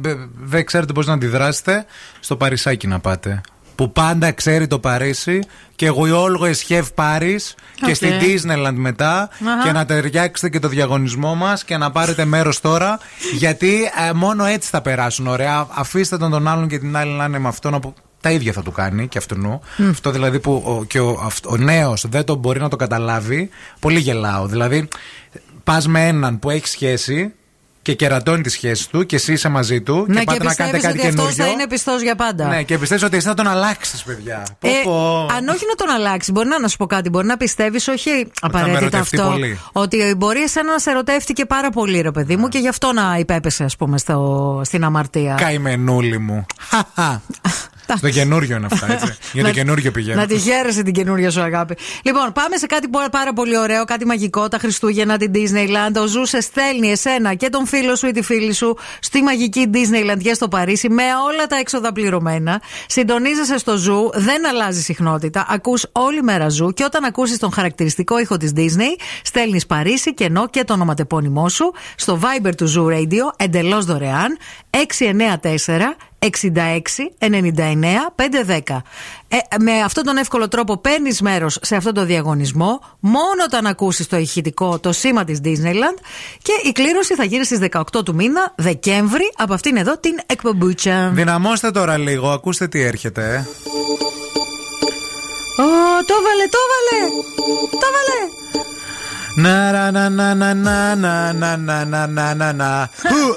ε, δεν ξέρετε πώς να αντιδράσετε, στο Παρισάκι να πάτε. Που πάντα ξέρει το Παρίσι και εγώ always have Paris και Οκ. στην Disneyland μετά Αχα. και να ταιριάξετε και το διαγωνισμό μας και να πάρετε μέρος τώρα. γιατί ε, μόνο έτσι θα περάσουν ωραία. Αφήστε τον τον άλλον και την άλλη να είναι με αυτόν όπου τα ίδια θα του κάνει και αυτού. Μμ. Αυτό δηλαδή που ο, και ο, αυτ- ο νέος δεν το μπορεί να το καταλάβει. Πολύ γελάω. Δηλαδή, πας με έναν που έχει σχέση και κερατώνει τη σχέση του και εσύ είσαι μαζί του Ναι, και πάτε και να κάνετε πιστεύεις κάτι ότι αυτός καινούριο. θα είναι πιστός για πάντα. Ναι, και πιστεύεις ότι εσύ θα τον αλλάξεις, παιδιά. Πω, Ε, πω. αν όχι να τον αλλάξει, μπορεί να, να σου πω κάτι. Μπορεί να πιστεύεις, όχι απαραίτητα ερωτευτεί αυτό, πολύ. ότι μπορεί εσένα να σε ερωτεύτηκε πάρα πολύ, ρε παιδί μου, και γι' αυτό να υπέπεσε, ας πούμε, στο, στην αμαρτία. Καημενούλη μου. Στο καινούριο είναι αυτά, έτσι. Για το Να- καινούριο πηγαίνω. Να τη χαίρεσαι την καινούρια σου αγάπη. Λοιπόν, πάμε σε κάτι πο- πάρα πολύ ωραίο, κάτι μαγικό. Τα Χριστούγεννα, την Disneyland. Ο Zoo σε στέλνει εσένα και τον φίλο σου ή τη φίλη σου στη μαγική Disneyland για στο Παρίσι με όλα τα έξοδα πληρωμένα. Συντονίζεσαι στο Zoo, δεν αλλάζει συχνότητα. Ακούς όλη μέρα Zoo και όταν ακούσεις τον χαρακτηριστικό ήχο της Disney, στέλνεις Παρίσι, κενό και το ονοματεπώνυμό σου στο Viber του Zoo Radio εντελώς δωρεάν 694 66 99 510. Ε, με αυτόν τον εύκολο τρόπο παίρνει μέρο σε αυτό το διαγωνισμό μόνο όταν ακούσει το ηχητικό, το σήμα τη Disneyland και η κλήρωση θα γίνει στι 18 του μήνα, Δεκέμβρη, από αυτήν εδώ την εκπομπούτσα. Δυναμώστε τώρα λίγο, ακούστε τι έρχεται. ε. Ω, το βάλε, το βάλε! Το βάλε! Να ρα, να να να να να να να να να να να Χου.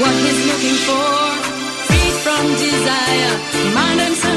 what he's looking for. Freed from desire, mind and senses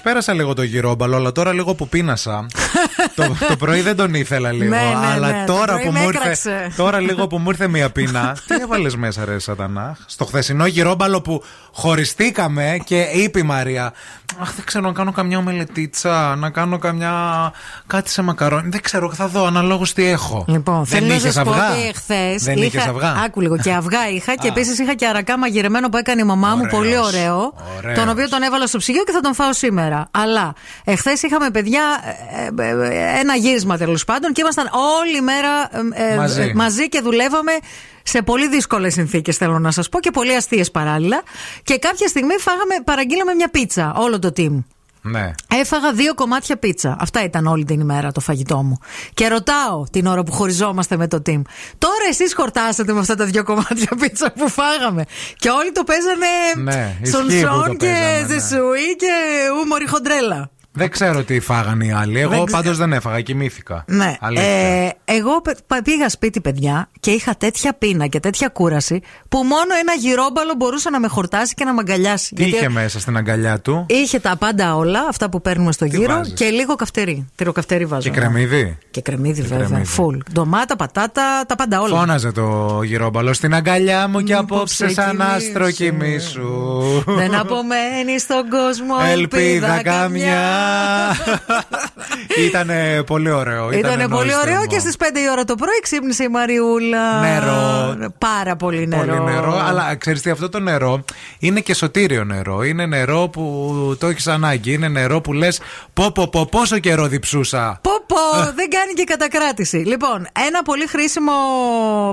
προσπέρασα λίγο το γυρόμπαλο, αλλά τώρα λίγο που πίνασα. το, το πρωί δεν τον ήθελα λίγο. Ναι, ναι, αλλά ναι, το τώρα πρωί που με μου ήρθε. έκραξε. Τώρα λίγο που μου ήρθε μία πείνα. τι έβαλες μέσα, ρε Σατανά; Στο χθεσινό γυρόμπαλο που χωριστήκαμε και είπε η Μαρία. Αχ, δεν ξέρω να κάνω καμιά ομελετίτσα, να κάνω καμιά. κάτι σε μακαρόνι. Δεν ξέρω, θα δω αναλόγως τι έχω. Λοιπόν, δεν θέλω να είχες σας πω αυγά; ότι εχθέ. Δεν είχες αυγά; Άκου λίγο. Και αυγά είχα και Α. επίσης είχα και αρακά μαγειρεμένο που έκανε η μαμά μου. Ωραίος. Πολύ ωραίος. Ωραίος. Τον οποίο τον έβαλα στο ψυγείο και θα τον φάω σήμερα. Αλλά εχθές είχαμε παιδιά ε, ε, ε, ένα γύρισμα τέλος πάντων και ήμασταν όλη μέρα ε, ε, Μαζί. ε, μαζί και δουλεύαμε. Σε πολύ δύσκολες συνθήκες, θέλω να σας πω, και πολύ αστείες παράλληλα. Και κάποια στιγμή φάγαμε, παραγγείλαμε μια πίτσα, όλο το team. Ναι. Έφαγα δύο κομμάτια πίτσα. Αυτά ήταν όλη την ημέρα το φαγητό μου. Και ρωτάω την ώρα που χωριζόμαστε με το team. Τώρα εσείς χορτάσατε με αυτά τα δύο κομμάτια πίτσα που φάγαμε. Και όλοι το παίζανε Ναι, στον ισχύει που το Σον και παίζαμε, ναι. Ζεσουή και Ούμορη Χοντρέλα. Δεν ξέρω τι φάγανε οι άλλοι. Εγώ Δεν πάντως δεν έφαγα, κοιμήθηκα. Ναι. Αλήθεια. Ε, εγώ πε- πα- πήγα σπίτι, παιδιά, και είχα τέτοια πείνα και τέτοια κούραση που μόνο ένα γυρόμπαλο μπορούσε να με χορτάσει και να με αγκαλιάσει. Τι Γιατί είχε μέσα στην αγκαλιά του; Είχε τα πάντα όλα, αυτά που παίρνουμε στο γύρο βάζεις; και λίγο καυτερή. Τυροκαυτερή βάζω. Και κρεμμύδι; Και κρεμμύδι, Και βέβαια. κρεμμύδι. Φουλ. Ντομάτα, πατάτα, τα πάντα όλα. Φώναζε το γυρόμπαλο στην αγκαλιά μου και απόψε σαν κοιμήσου. άστρο κοιμήσου. Δεν απομένεις στον κόσμο Ελπίδα καμιά. Ήταν πολύ ωραίο. Ήταν πολύ ωραίο νόστιμο. και στις 5 η ώρα το πρωί ξύπνησε η Μαριούλα. Νερό. Πάρα πολύ νερό. Πολύ νερό, αλλά ξέρεις τι, αυτό το νερό είναι και σωτήριο νερό. Είναι νερό που το έχεις ανάγκη. Είναι νερό που λες, πω, πω, πω, πόσο καιρό διψούσα. Πω πω, δεν κάνει και κατακράτηση. Λοιπόν, ένα πολύ χρήσιμο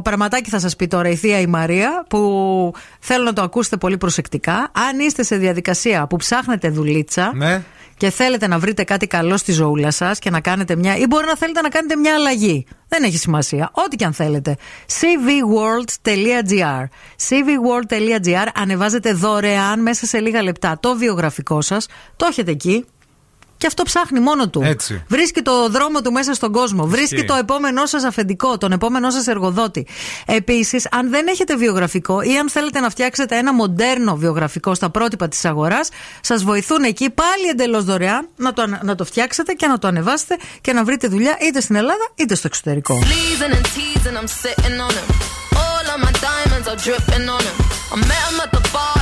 πραγματάκι θα σας πει τώρα η Θεία η Μαρία, που θέλω να το ακούσετε πολύ προσεκτικά. Αν είστε σε διαδικασία που ψάχνετε δουλίτσα Ναι. Και θέλετε να βρείτε κάτι καλό στη ζωούλα σας και να κάνετε μια. ή μπορεί να θέλετε να κάνετε μια αλλαγή. Δεν έχει σημασία. Ό,τι και αν θέλετε. cvworld.gr cvworld.gr ανεβάζετε δωρεάν μέσα σε λίγα λεπτά το βιογραφικό σας. Το έχετε εκεί. Και αυτό ψάχνει μόνο του. Έτσι. Βρίσκει το δρόμο του μέσα στον κόσμο. Βρίσκει το επόμενό σας αφεντικό, τον επόμενό σας εργοδότη. Επίσης, αν δεν έχετε βιογραφικό ή αν θέλετε να φτιάξετε ένα μοντέρνο βιογραφικό στα πρότυπα της αγοράς, σας βοηθούν εκεί πάλι εντελώς δωρεάν να το, ανα- να το φτιάξετε και να το ανεβάσετε και να βρείτε δουλειά είτε στην Ελλάδα είτε στο εξωτερικό. Pleasing and teasing, I'm sitting on him. All of my diamonds are dripping on him. I met him at the bar, I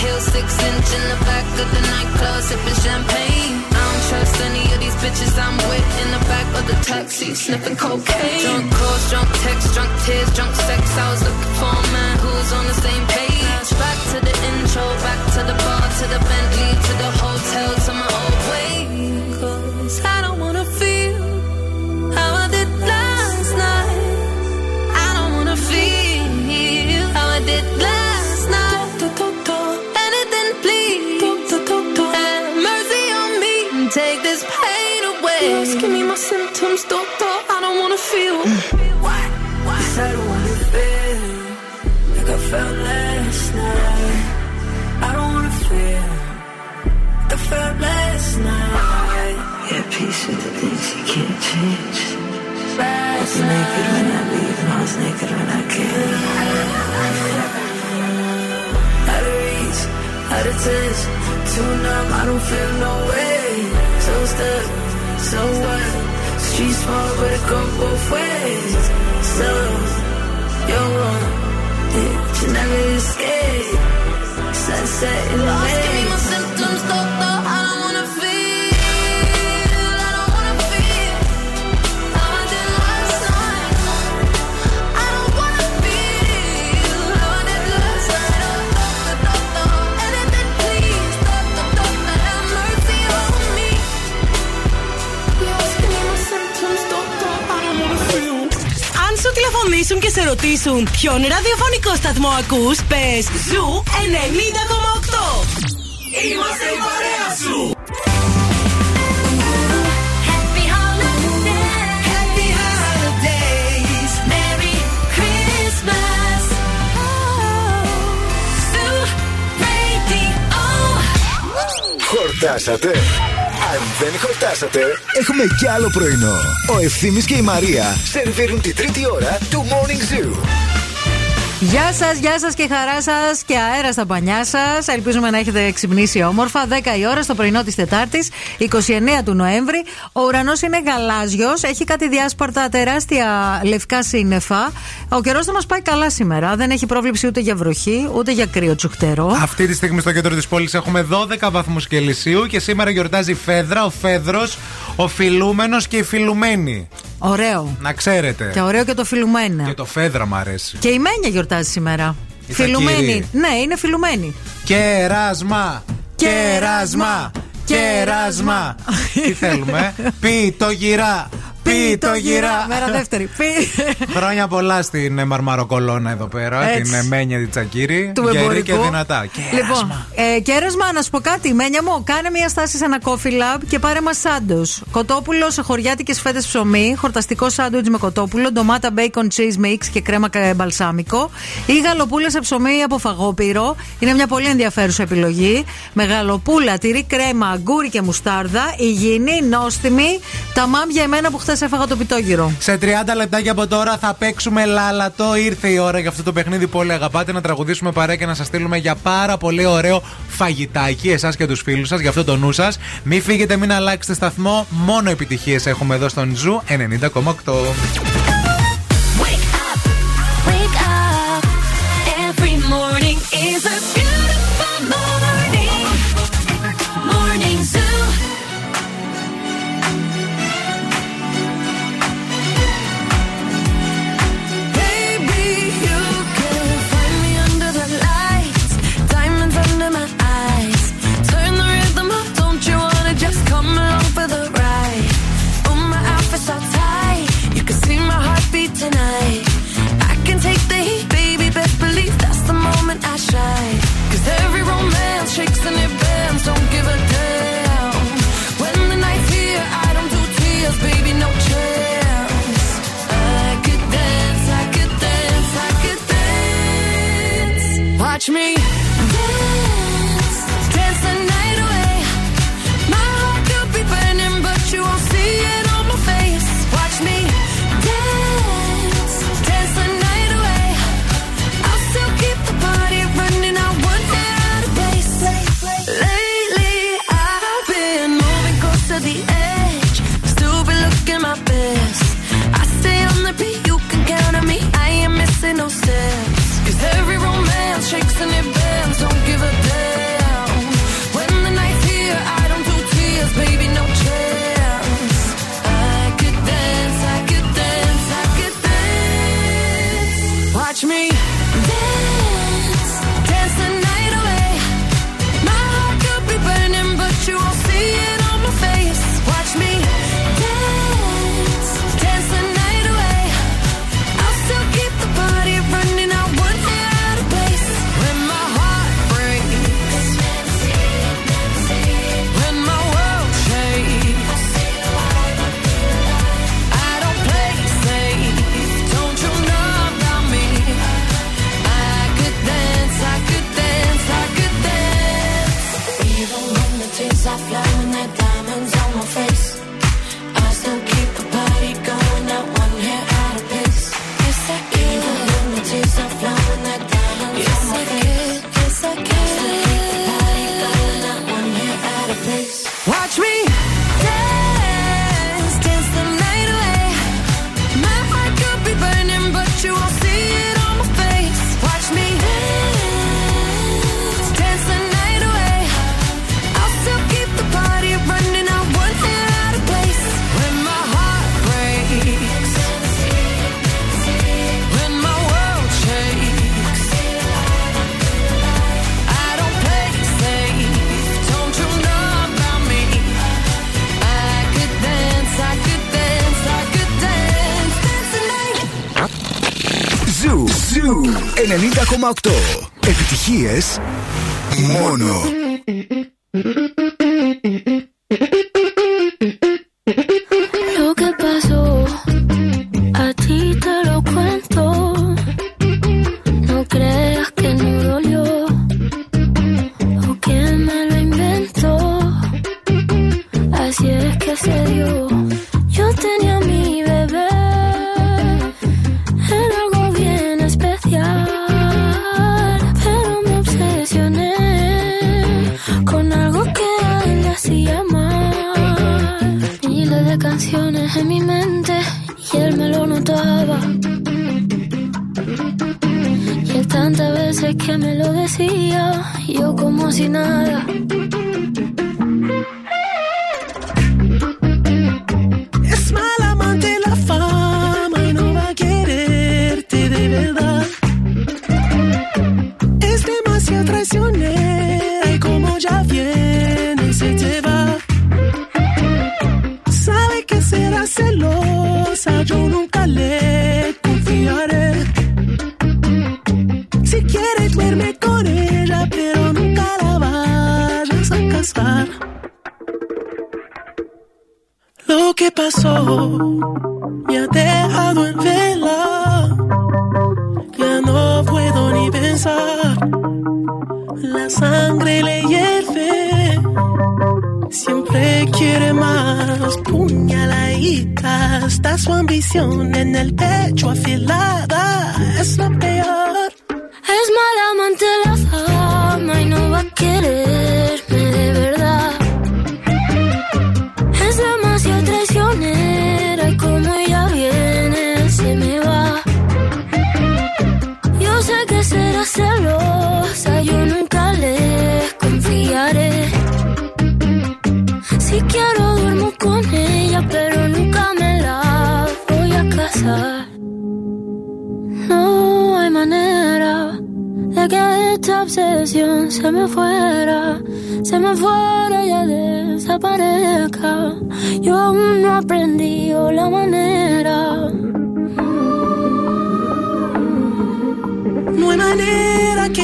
heels, six inch in the back of the nightclub, sipping champagne. I don't trust any of these bitches I'm with in the back of the taxi, sniffing cocaine. Drunk calls, drunk texts, drunk tears, drunk sex. I was looking for a man who was on the same page. Back to the intro, back to the bar, to the Bentley, to the hotel, to my old way. Symptoms, doctor. I don't wanna feel. What? What? I don't wanna feel like I felt last night. I don't wanna feel like I felt last night. Yeah, peace with the things you can't change. I was naked when I leave and I was naked when I came. Out of reach, out of touch, too numb, I don't feel no way. So stuck, so what? Street smart, but it go both ways. So, you're wrong, yeah, you never escape. Sunset in the give me my symptoms, σου τηλεφωνήσουν και σε ρωτήσουν ποιον ραδιοφωνικό σταθμό ακούς, πες Zoo 90,8. Είμαστε η παρέα σου. Happy holidays. Happy holidays. Merry Christmas. Zoo Radio. Χορτάσατε. Αν δεν χορτάσατε, έχουμε κι άλλο πρωινό. Ο Ευθύμης και η Μαρία σερβίρουν τη τρίτη ώρα του Morning Zoo. Γεια σας, γεια σας και χαρά σας και αέρα στα πανιά σας. Ελπίζουμε να έχετε ξυπνήσει όμορφα. 10 η ώρα στο πρωινό της Τετάρτης, 29 του Νοέμβρη. Ο ουρανός είναι γαλάζιος, έχει κάτι διάσπαρτα τεράστια λευκά σύννεφα. Ο καιρός θα μας πάει καλά σήμερα. Δεν έχει πρόβλεψη ούτε για βροχή, ούτε για κρύο τσουχτερό. Αυτή τη στιγμή στο κέντρο της πόλης έχουμε 12 βαθμούς Κελσίου και σήμερα γιορτάζει η Φέδρα, ο Φέδρος, ο Φιλούμενος και η Φιλουμένη. Ωραίο. Να ξέρετε. Και ωραίο και το φιλουμένα. Και το Φέδρα μ' αρέσει. Και η Μένια γιορτάζει σήμερα. Η Φιλουμένη. Σακύρη. Ναι, είναι φιλουμένη. Κεράσμα! Κεράσμα! Κεράσμα! Τι θέλουμε, Πει το γυρά! Πει το γυρά! Μέρα δεύτερη. Πει. Χρόνια πολλά στην ε, Μαρμαροκολόνα εδώ πέρα, Έτσι. την ε, Μένια τη Τσακύρη. Του Γερή εμπορικού. και δυνατά. Λοιπόν, ε, κέρασμα, να σου πω κάτι. Μένια μου, κάνε μια στάση σε ένα coffee lab και πάρε μας σάντο. Κοτόπουλο σε χωριάτικες φέτες ψωμί, χορταστικό σάντουιτς με κοτόπουλο, ντομάτα bacon cheese mix και κρέμα κα- μπαλσάμικο. Ή γαλοπούλα σε ψωμί από φαγόπυρο. Είναι μια πολύ ενδιαφέρουσα επιλογή. Με γαλοπούλα, τυρί κρέμα, αγκούρι και μουστάρδα. Υγιεινή, νόστιμη. Τα μάμπια εμένα που χθε έφαγα το πιτόγυρο. Σε 30 λεπτάκια από τώρα θα παίξουμε λάλατο. Ήρθε η ώρα για αυτό το παιχνίδι που όλοι αγαπάτε να τραγουδήσουμε παρέα και να σας στείλουμε για πάρα πολύ ωραίο φαγητάκι, εσάς και τους φίλους σας, για αυτό το νου σας. Μην φύγετε, μην αλλάξετε σταθμό. Μόνο επιτυχίες έχουμε εδώ στον Zoo 90,8. touch me.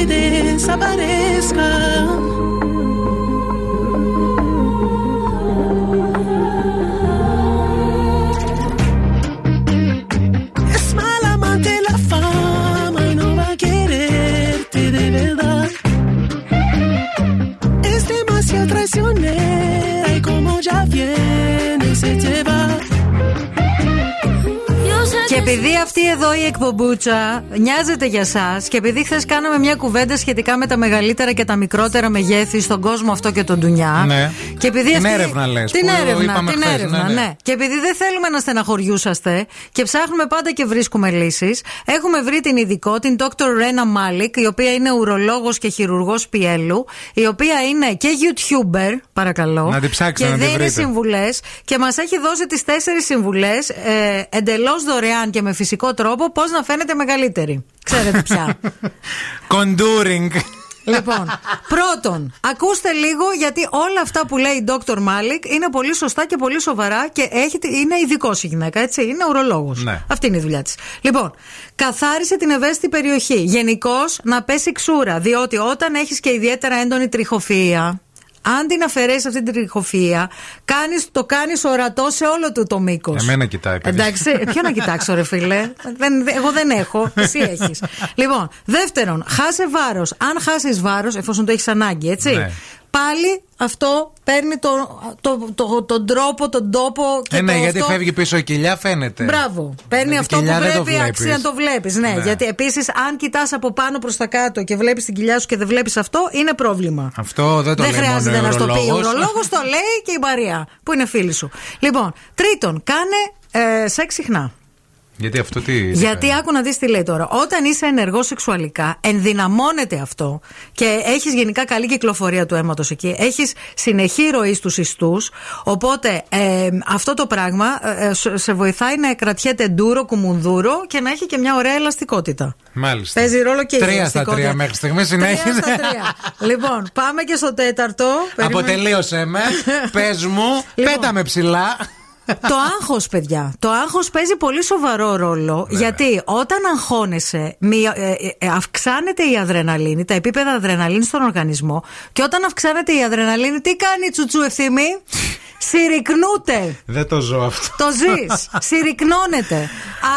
desaparezca. Es mal amante la fama no va a quererte de verdad. Es demasiado traicionera y como ya viene se te va. Yo que... εδώ η εκπομπούτσα νοιάζεται για εσά και επειδή χθες κάναμε μια κουβέντα σχετικά με τα μεγαλύτερα και τα μικρότερα μεγέθη στον κόσμο αυτό και τον Ντουνιά. Ναι. Και επειδή Την αυτή- έρευνα λες, Την που έρευνα, είπαμε την χθες, έρευνα, ναι, ναι, ναι. Και επειδή δεν θέλουμε να στεναχωριούσαστε και ψάχνουμε πάντα και βρίσκουμε λύσεις, έχουμε βρει την ειδικό, την Dr. Rena Malik, η οποία είναι ουρολόγος και χειρουργός πιέλου, η οποία είναι και YouTuber, παρακαλώ. Να την ψάξετε, και να την δίνει βρείτε. συμβουλές και μας έχει δώσει τις τέσσερις συμβουλές ε, εντελώς δωρεάν και με φυσικό τρόπο πώς να φαίνεται μεγαλύτερη. Ξέρετε πια. Contouring. Λοιπόν, πρώτον, ακούστε λίγο γιατί όλα αυτά που λέει η Dr. Malik είναι πολύ σωστά και πολύ σοβαρά και έχει, είναι ειδικό η γυναίκα, έτσι. Είναι ουρολόγος. Ναι. Αυτή είναι η δουλειά της. Λοιπόν, καθάρισε την ευαίσθητη περιοχή. Γενικώς να πέσει ξούρα, διότι όταν έχεις και ιδιαίτερα έντονη τριχοφυα. Αν την αφαιρέσεις αυτή την τριχοφυα, κάνεις, το κάνεις ορατό σε όλο του το μήκος. Εμένα κοιτάει. παιδί. Εντάξει, ποιο να κοιτάξω, ρε φίλε. Δεν, εγώ δεν έχω. Εσύ έχεις. λοιπόν, δεύτερον, χάσε βάρος. Αν χάσεις βάρος, εφόσον το έχεις ανάγκη, έτσι. Ναι. Πάλι αυτό παίρνει το, το, το, τον τρόπο, τον τόπο και Ε, ναι, το γιατί αυτό. φεύγει πίσω η κοιλιά, φαίνεται. Μπράβο. Παίρνει Με αυτό την που κοιλιά δεν το πρέπει βλέπεις. αξία να το βλέπεις. Ναι, Ναι. γιατί επίσης, αν κοιτάς από πάνω προς τα κάτω και βλέπεις την κοιλιά σου και δεν βλέπεις αυτό, είναι πρόβλημα. Αυτό δεν το δεν λέει χρειάζεται μόνο να ο στο πει. Ο ουρολόγος. ουρολόγο το λέει και η Μαρία, που είναι φίλη σου. Λοιπόν, τρίτον, κάνε ε, σεξ συχνά. Γιατί αυτό τι. Γιατί άκου να δεις τι λέει τώρα. Όταν είσαι ενεργό σεξουαλικά, ενδυναμώνεται αυτό και έχεις γενικά καλή κυκλοφορία του αίματος εκεί. Έχεις συνεχή ροή στους ιστούς. Οπότε ε, αυτό το πράγμα ε, σε- σε βοηθάει να κρατιέται ντούρο, κουμουνδούρο και να έχει και μια ωραία ελαστικότητα. Μάλιστα. Παίζει ρόλο και η Τρία στα ελαστικότητα. τρία μέχρι στιγμής Τρία συνέχιζε. στα τρία. λοιπόν, πάμε και στο τέταρτο. Περίμενε. Αποτελείωσε με. Πες μου, Λοιπόν. πέτα με ψηλά. Το άγχος, παιδιά. Το άγχος παίζει πολύ σοβαρό ρόλο. Γιατί όταν αγχώνεσαι, μία- ε, ε, ε, αυξάνεται η αδρεναλίνη, τα επίπεδα αδρεναλίνη στον οργανισμό. Και όταν αυξάνεται η αδρεναλίνη, τι κάνει η τσουτσού ευθύμη; Συρρυκνούται. Δεν το ζω αυτό. Το ζεις. Συρρυκνώνεται.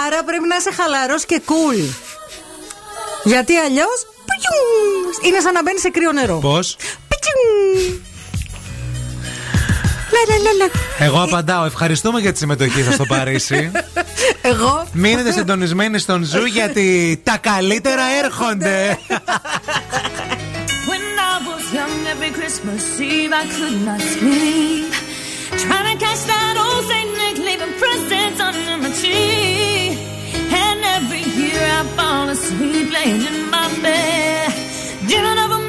Άρα πρέπει να είσαι χαλαρός και cool. Γιατί αλλιώς. Είναι σαν να μπαίνεις σε κρύο νερό. Πώς; Λε, λε, λε, λε. Εγώ απαντάω. Ευχαριστούμε για τη συμμετοχή σας στο Παρίσι. Εγώ. Μείνετε συντονισμένοι στον Zoo γιατί τα καλύτερα έρχονται. When I was young, every Christmas Eve I could not sleep. Trying to catch that old Saint Nick leaving presents under my tree. And every year I fall asleep laying in my bed. Dreaming of a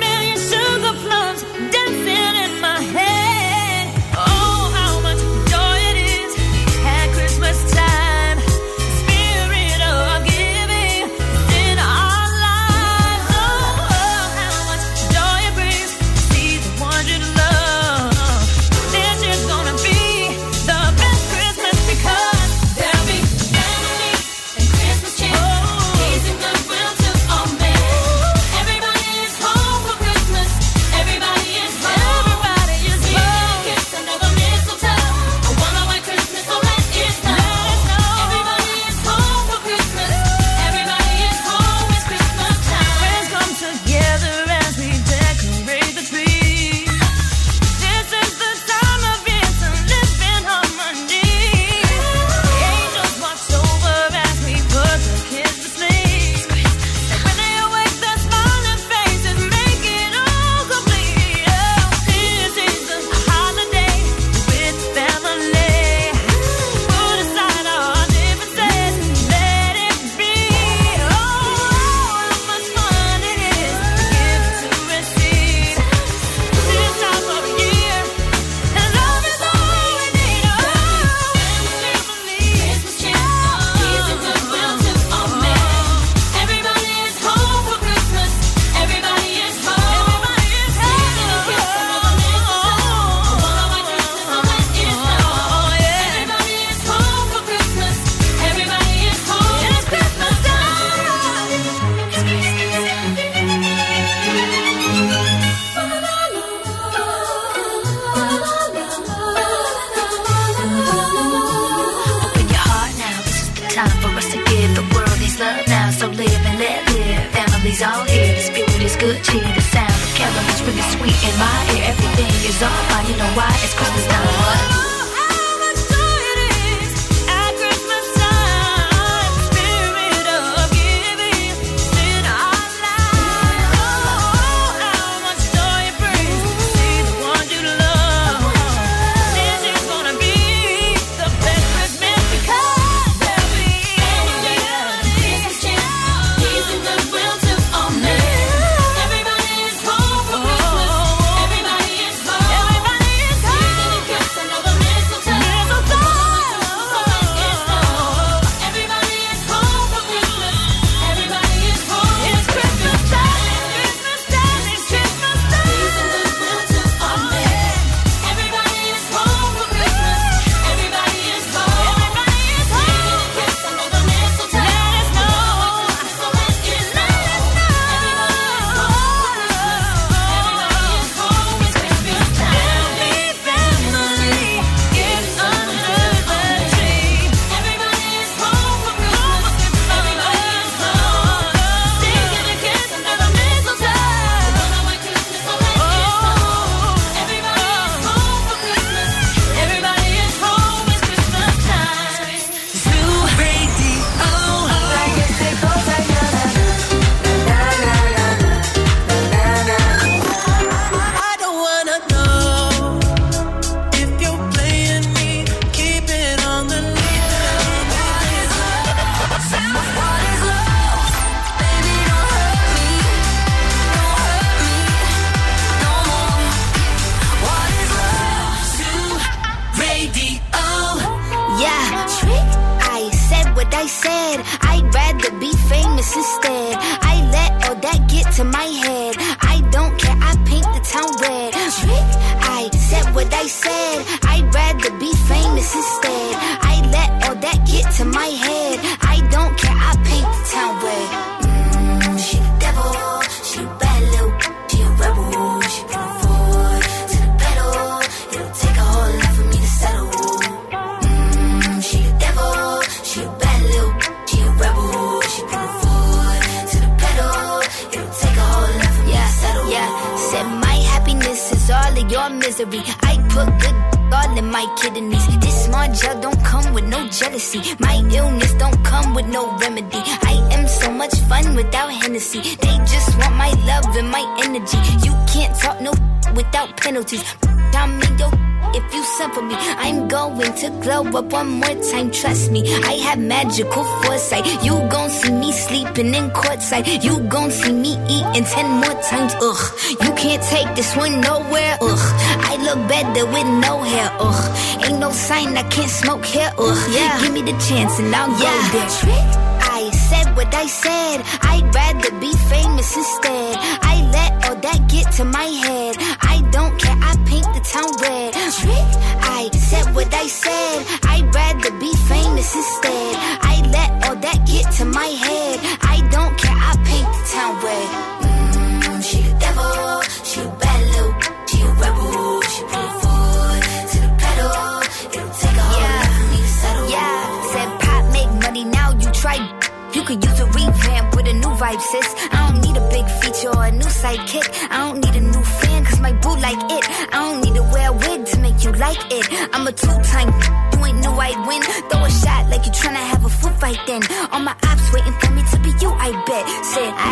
courtside. You gon' see me eating ten more times. Ugh, you can't take this one nowhere. Ugh, I look better with no hair. Ugh, ain't no sign I can't smoke here. Ugh, yeah, give me the chance and I'll go there.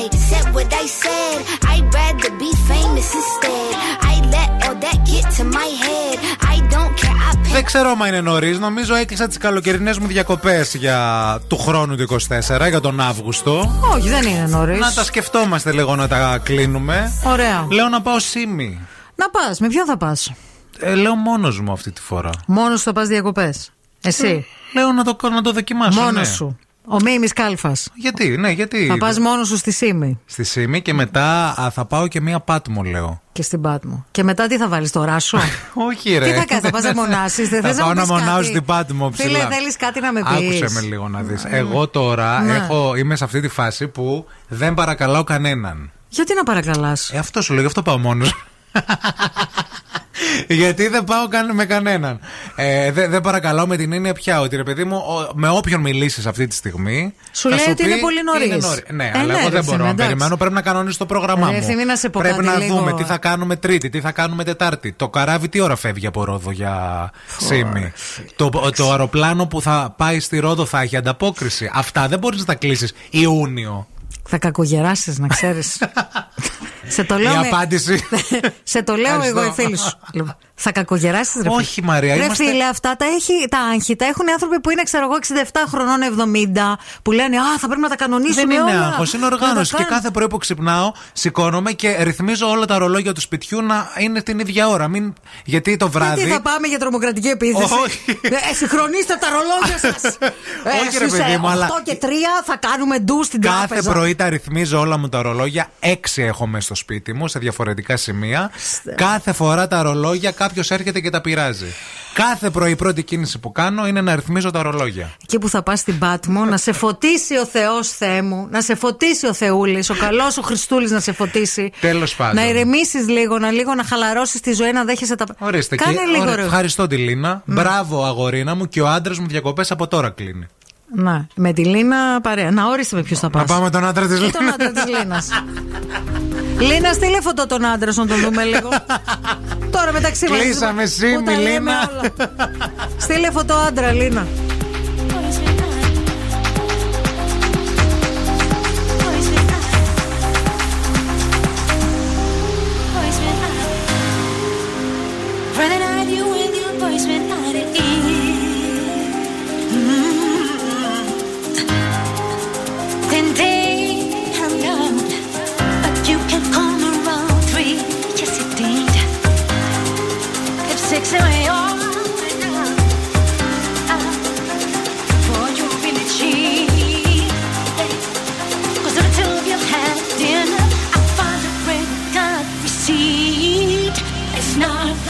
I said what I said. I'd rather be famous instead. I let all that get to my head. I don't care. I paint Δεν ξέρω αν είναι νωρίς. Νομίζω έκλεισα τις καλοκαιρινές μου διακοπές για του χρόνου του 24, για τον Αύγουστο. Όχι, δεν είναι νωρίς. Να τα σκεφτόμαστε λίγο να τα κλείνουμε. Ωραία. Λέω να πάω σήμη. Να πας, με ποιον θα πας; Ε, λέω μόνος μου αυτή τη φορά. Μόνος σου θα πας διακοπές. Εσύ. Λέω να το, να το δοκιμάσω. Μόνος ναι. σου. Ο Μίμης Κάλφας. Γιατί, ναι, γιατί. Θα πας μόνος σου στη Σίμη Στη Σήμη και μετά α, θα πάω και μία πάτμο, λέω. και στην Πάτμο. Και μετά τι θα βάλεις το ράσο; Όχι, ρε. Τι θα κάνεις, θα πας να μονάσεις. Δεν Θα θες να πάω μου να πεις μονάω κάτι; στην Πάτμο ψηλά. Φίλε, θέλεις κάτι να με πεις; Άκουσε με λίγο να δεις. Εγώ τώρα Ναι. έχω, είμαι σε αυτή τη φάση που δεν παρακαλάω κανέναν. Γιατί να παρακαλάς; Ε, αυτό σου λέω, γι' αυτό πάω μόνος. Γιατί δεν πάω καν με κανέναν. Ε, δεν δεν παρακαλάω με την έννοια πια ότι ρε παιδί μου, ο- με όποιον μιλήσεις αυτή τη στιγμή. Σου θα λέει ότι πει, είναι πολύ νωρίς. είναι νωρίς. Ναι, Ε, αλλά ναι, εγώ ρε, δεν Ευθύμη, μπορώ να εντάξει. περιμένω. Πρέπει να κανονίσω το πρόγραμμά Ρε, μου. Ευθύμη, να σε πω Πρέπει κάτι να λίγο. δούμε τι θα κάνουμε Τρίτη, τι θα κάνουμε Τετάρτη. Το καράβι τι ώρα φεύγει από Ρόδο για Σίμη. Το, το αεροπλάνο που θα πάει στη Ρόδο θα έχει ανταπόκριση. Αυτά δεν μπορείς να τα κλείσεις Ιούνιο. Θα κακογεράσεις, να ξέρεις. σε το λέω. Η με- απάντηση. σε το λέω Ευχαριστώ. εγώ, η φίλη σου. Λοιπόν, Θα κακογεράσει, ρε φίλε. Όχι, Μαρία, Ρε είμαστε- φίλε, αυτά τα, έχει, τα άγχη τα έχουν οι άνθρωποι που είναι, ξέρω εγώ, 67 χρονών, 70, που λένε Α, θα πρέπει να τα κανονίσουμε Δεν είναι όλα. άγχος, είναι Να τα οργάνωση. Και κάνουμε». κάθε πρωί που ξυπνάω, σηκώνομαι και ρυθμίζω όλα τα ρολόγια του σπιτιού να είναι την ίδια ώρα. Μην... Γιατί το βράδυ. Γιατί θα πάμε για τρομοκρατική επίθεση; Όχι. Ε, συγχρονίστε τα ρολόγια σας. Όχι, ρε παιδί μου, αλλά- 8 και 3 θα κάνουμε ντου στην Κάθε τράπεζα. πρωί τα ρυθμίζω όλα μου τα ρολόγια. Έξι έχω μέσα στο σπίτι μου, σε διαφορετικά σημεία. Κάθε φορά τα ρολόγια κάποιος έρχεται και τα πειράζει. Κάθε πρωί η πρώτη κίνηση που κάνω είναι να ρυθμίζω τα ρολόγια. Εκεί που θα πας στην Πάτμο, να σε φωτίσει ο Θεός, Θεέ μου, να σε φωτίσει ο Θεούλης, ο καλός ο Χριστούλης να σε φωτίσει. Τέλος πάντων. Να ηρεμήσεις λίγο, να λίγο να χαλαρώσεις τη ζωή, να δέχεσαι τα. Ορίστε, Κάνε και- λίγο, ωραία, ρε. Ευχαριστώ τη Λίνα. Μπράβο, αγορίνα μου. Και ο άντρας μου διακοπές από τώρα κλείνει. Να, με τη Λίνα παρέα. Να ορίστε με ποιου θα πας. Να πάμε τον άντρα της Ή Λίνας. τον άντρα της Λίνας. Λίνα, στείλε φωτό τον άντρα σου να τον δούμε λίγο. Τώρα μεταξύ μας. Κλείσαμε σήμη, Λίνα. Στείλε φωτό άντρα, Λίνα. not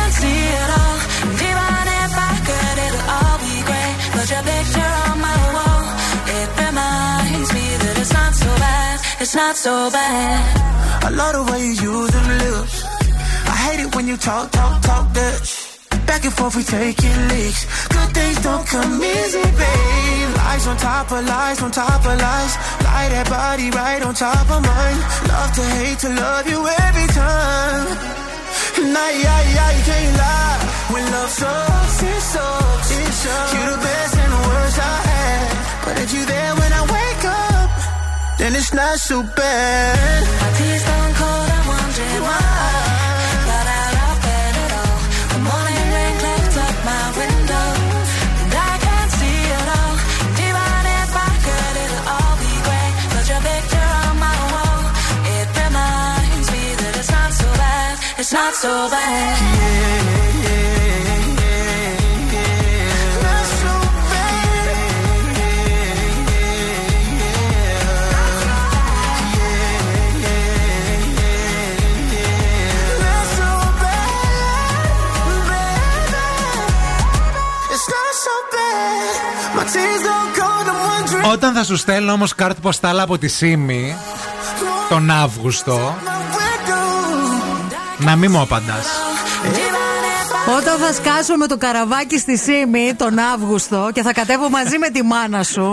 it's not so bad, it's not so bad. I love the way you use them lips. I hate it when you talk, talk, talk that. Back and forth, we taking leaks. Good things don't come easy, babe. Lies on top of lies, on top of lies. Lie that body right on top of mine. Love to hate to love you every time. And I, I, I can't lie. When love sucks, it sucks. It sucks. You're the best and the worst I had. But if you there when I wake up, then it's not so bad. My tea's gone cold, I'm wondering why got out of bed at all. The morning rain up my window, and I can't see it all. If I could, it'll all be your picture on my wall, it reminds me that it's not so bad. It's not so bad. It's Όταν θα σου στέλνω όμως κάρτα ποστάλα από τη Σίμη τον Αύγουστο, να μην μου απαντάς. Όταν θα σκάσω με το καραβάκι στη Σίμη τον Αύγουστο και θα κατέβω μαζί με τη μάνα σου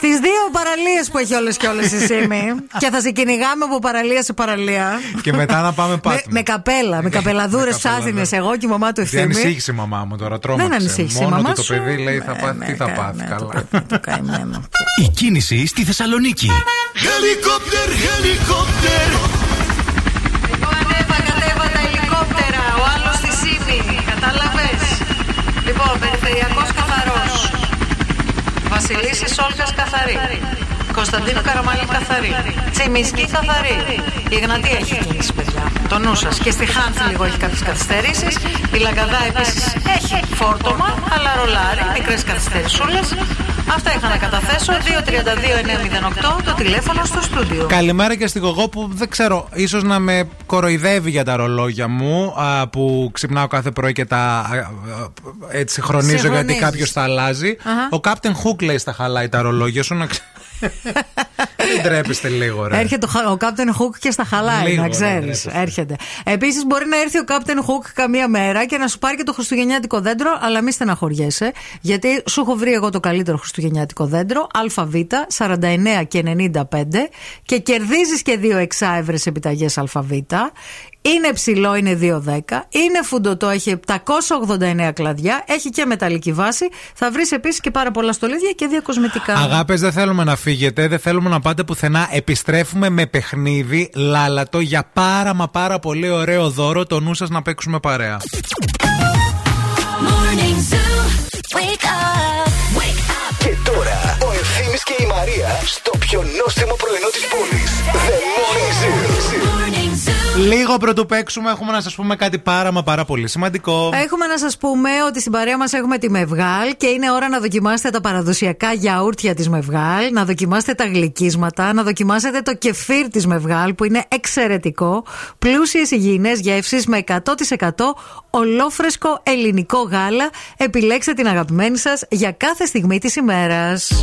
στις δύο παραλίες που έχει όλες και όλες η Σίμη και θα σε κυνηγάμε από παραλία σε παραλία. Και μετά να πάμε Με, πάτημα. με καπέλα, με καπελαδούρες ψάθινε εγώ και η μαμά του Δεν ευθύμη. ανησύχησε η μαμά μου τώρα, τρόμαξε. Δεν ανησύχησε η Μόνο μαμά του το σου. Ναι, παιδί λέει θα πάθει, τι θα πάθει, καλά. Η κίνηση στη Θεσσαλονίκη. Helicopter, helicopter. Ανέβα, κατέβα τα ελικόπτερα, ο άλλος στη Σίμη. Κατάλαβε. Λοιπόν, περιφερειακός καθαρό. Βασιλίση Όλγα καθαρή. Κωνσταντίνου Καραμαλή καθαρή. Τσιμισκή καθαρή. Η Εγνατία έχει κίνηση, παιδιά. Το νου σας. Και στη Χάνθη λίγο έχει κάποιες καθυστερήσεις. Η Λαγκαδά επίσης έχει φόρτωμα, αλλά ρολάρι. Μικρές καθυστερησούλες. Αυτά είχα να καταθέσω. 232-908 το τηλέφωνο στο στούντιο. Καλημέρα και στην Γογό που δεν ξέρω, ίσως να με κοροϊδεύει για τα ρολόγια μου α, που ξυπνάω κάθε πρωί και τα α, α, έτσι χρονίζω γιατί Συγχρονίζεις. κάποιος τα αλλάζει. Αχα. Ο Captain Hook λέει στα χαλάει τα ρολόγια σου να ξε- Δεν τρέπεστε λίγο, ρε. Έρχεται ο, Χα- ο Captain Hook και στα χαλάει, Λίγο, να ρε, ξέρεις. τρέπεστε. Έρχεται. Επίσης, μπορεί να έρθει ο Captain Hook καμία μέρα και να σου πάρει και το χριστουγεννιάτικο δέντρο, αλλά μη στεναχωριέσαι, γιατί σου έχω βρει εγώ το καλύτερο χριστουγεννιάτικο δέντρο, ΑΒ 49 και 95, και κερδίζεις και δύο εξάευρες επιταγές ΑΒ. Είναι ψηλό, είναι 2,10. Είναι φουντοτό, έχει 789 κλαδιά. Έχει και μεταλλική βάση. Θα βρεις επίσης και πάρα πολλά στολίδια και δύο κοσμητικά. Αγάπες, δεν θέλουμε να φύγετε, δεν θέλουμε να πάτε πουθενά. Επιστρέφουμε με παιχνίδι λάλατο για πάρα μα πάρα πολύ ωραίο δώρο. Το νου σας να παίξουμε παρέα. Morning Zoo. Wake up. Wake up. Και τώρα ο Ευθύμης και η Μαρία στο πιο νόστιμο πρωινό της πόλης. The Morning Zoo. Morning Zoo. Λίγο πρωτού παίξουμε, έχουμε να σας πούμε κάτι πάρα μα πάρα πολύ σημαντικό. Έχουμε να σας πούμε ότι στην παρέα μας έχουμε τη Μευγάλ και είναι ώρα να δοκιμάσετε τα παραδοσιακά γιαούρτια της Μευγάλ, να δοκιμάσετε τα γλυκίσματα, να δοκιμάσετε το κεφίρ της Μευγάλ που είναι εξαιρετικό. Πλούσιες υγιεινές γεύσεις με 100% ολόφρεσκο ελληνικό γάλα. Επιλέξτε την αγαπημένη σας για κάθε στιγμή της ημέρας.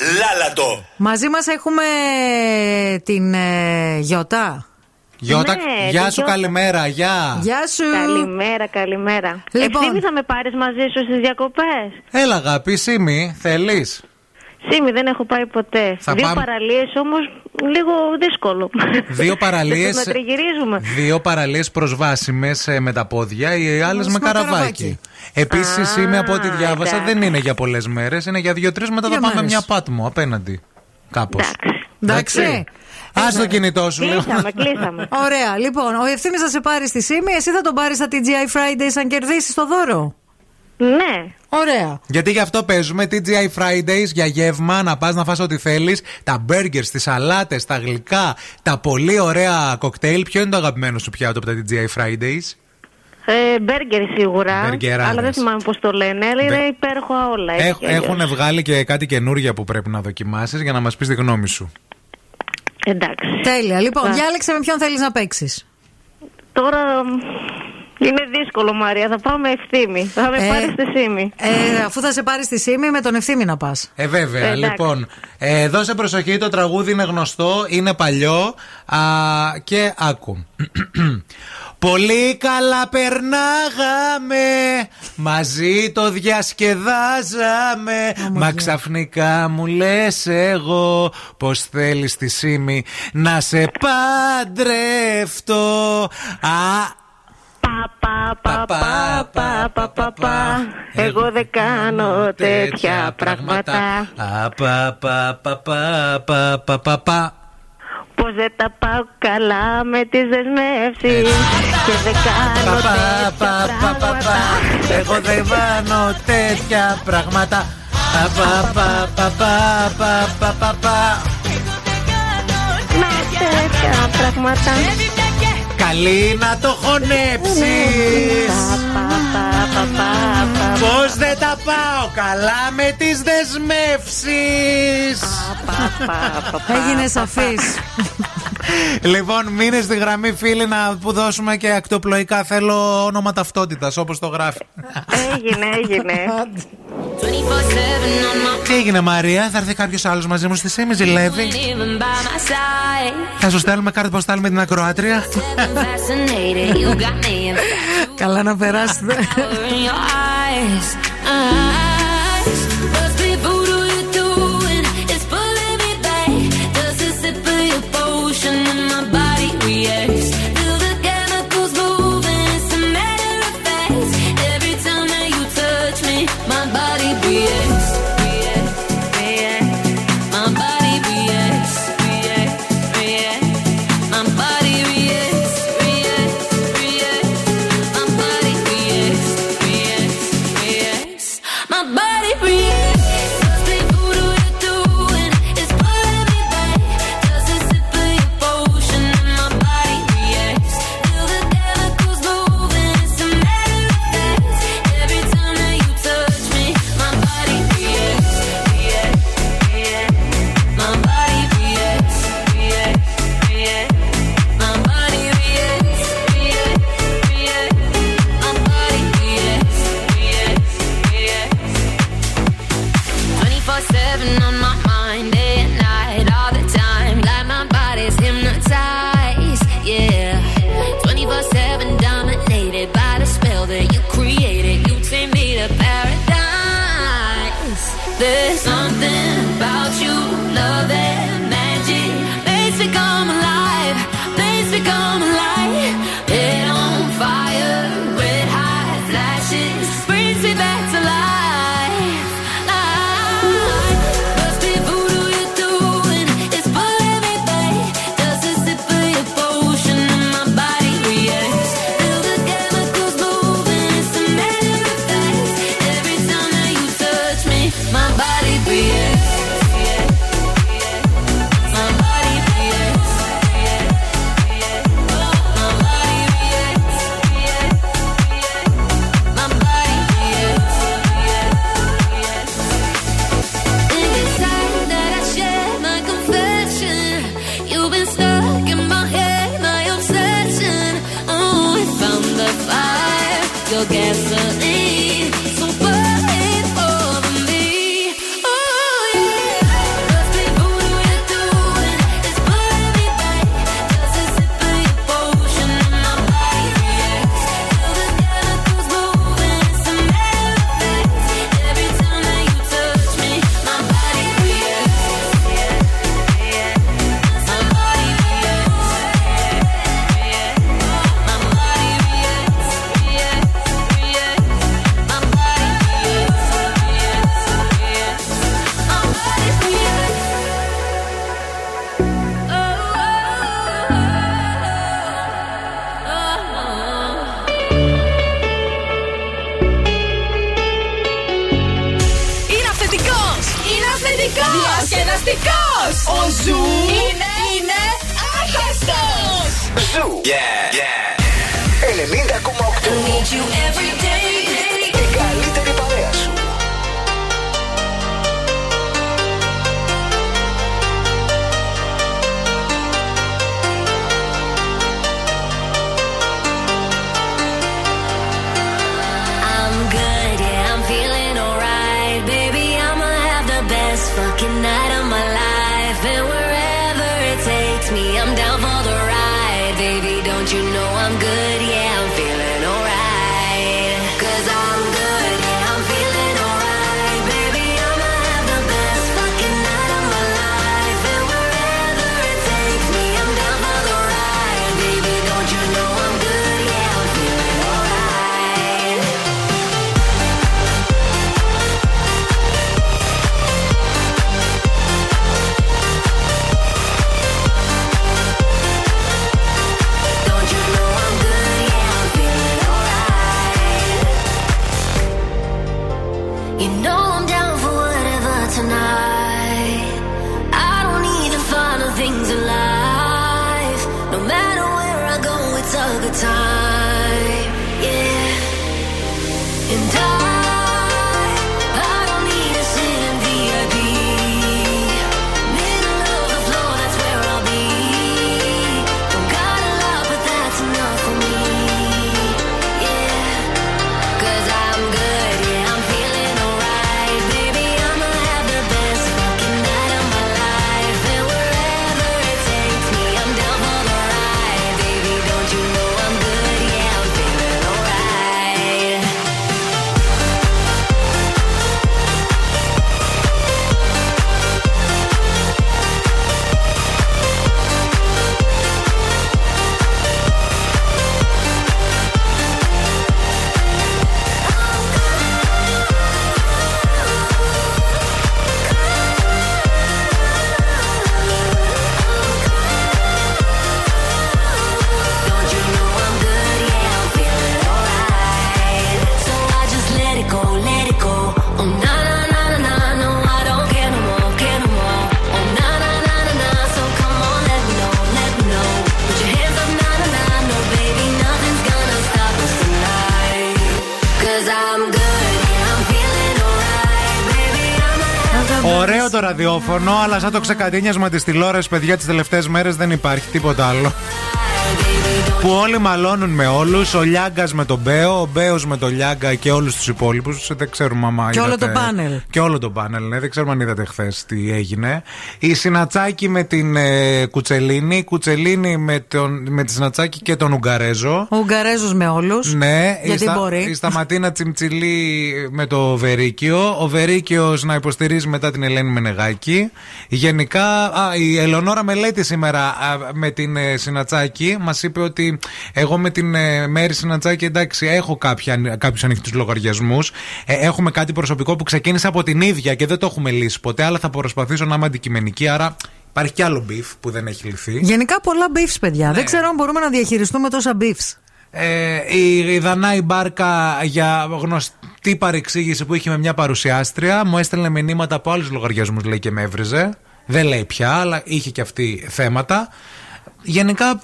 Λάλατο. Μαζί μας έχουμε την ε, Γιώτα. Γιώτα, Ναι, γεια τη σου, Γιώτα. καλημέρα, γεια. Γεια σου. Καλημέρα, καλημέρα. Λοιπόν. Ευθύμη θα με πάρεις μαζί σου στις διακοπές. Έλα, αγάπη, Σίμη, θέλεις; Σίμη δεν έχω πάει ποτέ. Θα Δύο πάμε- παραλίες όμως λίγο δύσκολο. Δύο παραλίες- Δεν το τριγυρίζουμε. Δύο παραλίες προσβάσιμες με τα πόδια, οι άλλες με με καραβάκι. καραβάκι. Επίσης, Α, είμαι από ό,τι διάβασα, εντάξει. δεν είναι για πολλές μέρες, είναι για δύο-τρεις. Μετά Δύο θα πάμε μέρες. μια πάτμο απέναντι. Κάπως. Εντάξει. Α το κινητό σου, λίγο. Κλείσαμε, κλείσαμε. Ωραία, λοιπόν, ο Ευθύμης θα σε πάρει στη Σίμη, εσύ θα τον πάρεις στα TGI Fridays αν κερδίσεις το δώρο; Ναι. Ωραία. Γιατί γι' αυτό παίζουμε TGI Fridays για γεύμα, να πας να φας ό,τι θέλεις. Τα burgers, τις σαλάτες, τα γλυκά, τα πολύ ωραία κοκτέιλ. Ποιο είναι το αγαπημένο σου πιάτο από τα TGI Fridays; Ε, μπέργκερ σίγουρα. Μπεργκεράδες. Αλλά δεν θυμάμαι πώς το λένε. Αλλά είναι υπέροχα όλα. έτσι Έχ- κι αλλιώς. έχουν βγάλει και κάτι καινούργια που πρέπει να δοκιμάσεις για να μας πεις τη γνώμη σου. Εντάξει. Τέλεια. Λοιπόν, Θα- διάλεξε με ποιον θέλεις να παίξεις. Τώρα μ, είναι δύσκολο, Μαρία. Θα πάω με ευθύμη. Θα με Ε, πάρεις στη Σίμη. Ε, αφού θα σε πάρει στη Σίμη, με τον Ευθύμη να πας. Ε, βέβαια. Εντάξει. λοιπόν, ε, δώσε προσοχή, το τραγούδι είναι γνωστό, είναι παλιό α, και άκου. Πολύ καλά περνάγαμε, μαζί το διασκεδάζαμε. Μα ξαφνικά μου λες εγώ πως θέλεις τη σήμη να σε παντρευτώ. Α, Πα, πα, πα, πα, πα, πα, πα, πα. Εγώ δεν κάνω τέτοια πράγματα. Α, Πως δεν τα πάω καλά με τις δεσμεύσεις Και δεν κάνω Πα, τέτοια πα, πα, πα, πα. Εγώ δεν βάνω τέτοια πράγματα. Πα, πα, πα, Καλή να το χωνέψεις Πώς δεν τα πάω καλά με τις δεσμεύσεις Έγινε σαφής. Λοιπόν, μείνε στη γραμμή, φίλοι, να που δώσουμε και ακτοπλοϊκά. Θέλω όνομα ταυτότητας, όπως το γράφει. Έγινε, έγινε Τι έγινε, Μαρία, θα έρθει κάποιος άλλος μαζί μου στη Σίμη, ζηλεύει. Even by my side. Θα σου στέλνουμε κάρτα ποστάλ με την ακροάτρια; Fascinated, you got me in Καλά να περάσετε. Είναι αυθεντικός! Διασκεδαστικός! Ο Zoo είναι, είναι άχαστος! Zoo. Yeah, yeah. 90,8. Η το ραδιόφωνο, αλλά σαν το ξεκατίνιασμα της τηλεόρασης, παιδιά, τις τελευταίες μέρες δεν υπάρχει τίποτα άλλο. Που όλοι μαλώνουν με όλους. Ο Λιάγκας με τον Μπέο, ο Μπέος με τον Λιάγκα και όλους τους υπόλοιπους. Δεν ξέρουμε άμα Και όλο είδατε- το πάνελ. Και όλο το πάνελ, ναι. Δεν ξέρουμε αν είδατε χθες τι έγινε. Η Συνατσάκη με την ε, Κουτσελίνη. Η Κουτσελίνη με, τον, με τη Συνατσάκη και τον Ουγγαρέζο. Ο Ουγγαρέζος με όλους. Ναι, Γιατί η, Στα- μπορεί. η Σταματίνα Τσιμτσιλή με το Βερίκιο. Ο Βερίκιος να υποστηρίζει μετά την Ελένη Μενεγάκη. Γενικά, α, η Ελεονόρα Μελέτη σήμερα α, με την ε, Συνατσάκη μας είπε ότι εγώ με την ε, Μέρη Συνατσάκη εντάξει έχω κάποιους ανοιχτούς λογαριασμούς. έχουμε κάτι προσωπικό που ξεκίνησε από την ίδια και δεν το έχουμε λύσει ποτέ, αλλά θα προσπαθήσω να είμαι αντικειμενική. Άρα υπάρχει κι άλλο beef που δεν έχει λυθεί. Γενικά πολλά beefs, παιδιά. Ναι. Δεν ξέρω αν μπορούμε να διαχειριστούμε τόσα beefs. Ε, η, η Δανάη Μπάρκα για γνωστή παρεξήγηση που είχε με μια παρουσιάστρια μου έστελνε μηνύματα από άλλους λογαριασμούς, λέει και με έβριζε. Δεν λέει πια, αλλά είχε και αυτή θέματα. Γενικά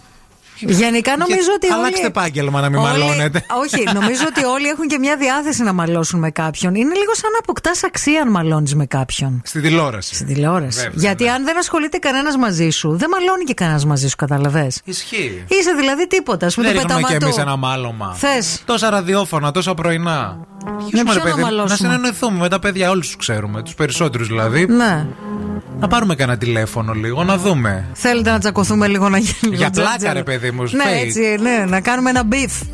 Γενικά νομίζω ότι. όλοι- Αλλάξτε επάγγελμα να μην όλοι- μαλώνετε. Όχι, νομίζω ότι όλοι έχουν και μια διάθεση να μαλώσουν με κάποιον. Είναι λίγο σαν να αποκτάς αξία αν μαλώνεις με κάποιον. Στην τηλεόραση. Στην τηλεόραση. Βέβαια, Γιατί αν δεν ασχολείται κανένας μαζί σου, δεν μαλώνει και κανένας μαζί σου, καταλαβέ. Ισχύει. Είσαι δηλαδή τίποτα, ας πούμε, Δεν του ρίχνουμε κι πεταματού. εμείς ένα μάλωμα. Θες. Τόσα ραδιόφωνα, τόσα πρωινά. Αρχίσουμε, ποιον ρε να παιδί, μαλώσουμε; να συνεννοηθούμε με τα παιδιά, όλους τους ξέρουμε. Τους περισσότερους δηλαδή. Ναι. Να πάρουμε κανένα τηλέφωνο λίγο, να δούμε. Θέλετε να τσακωθούμε λίγο να γίνει λίγο Για πλάκα, τζατζέλο. ρε παιδί μου, Ναι, fake. έτσι, ναι, να κάνουμε ένα beef.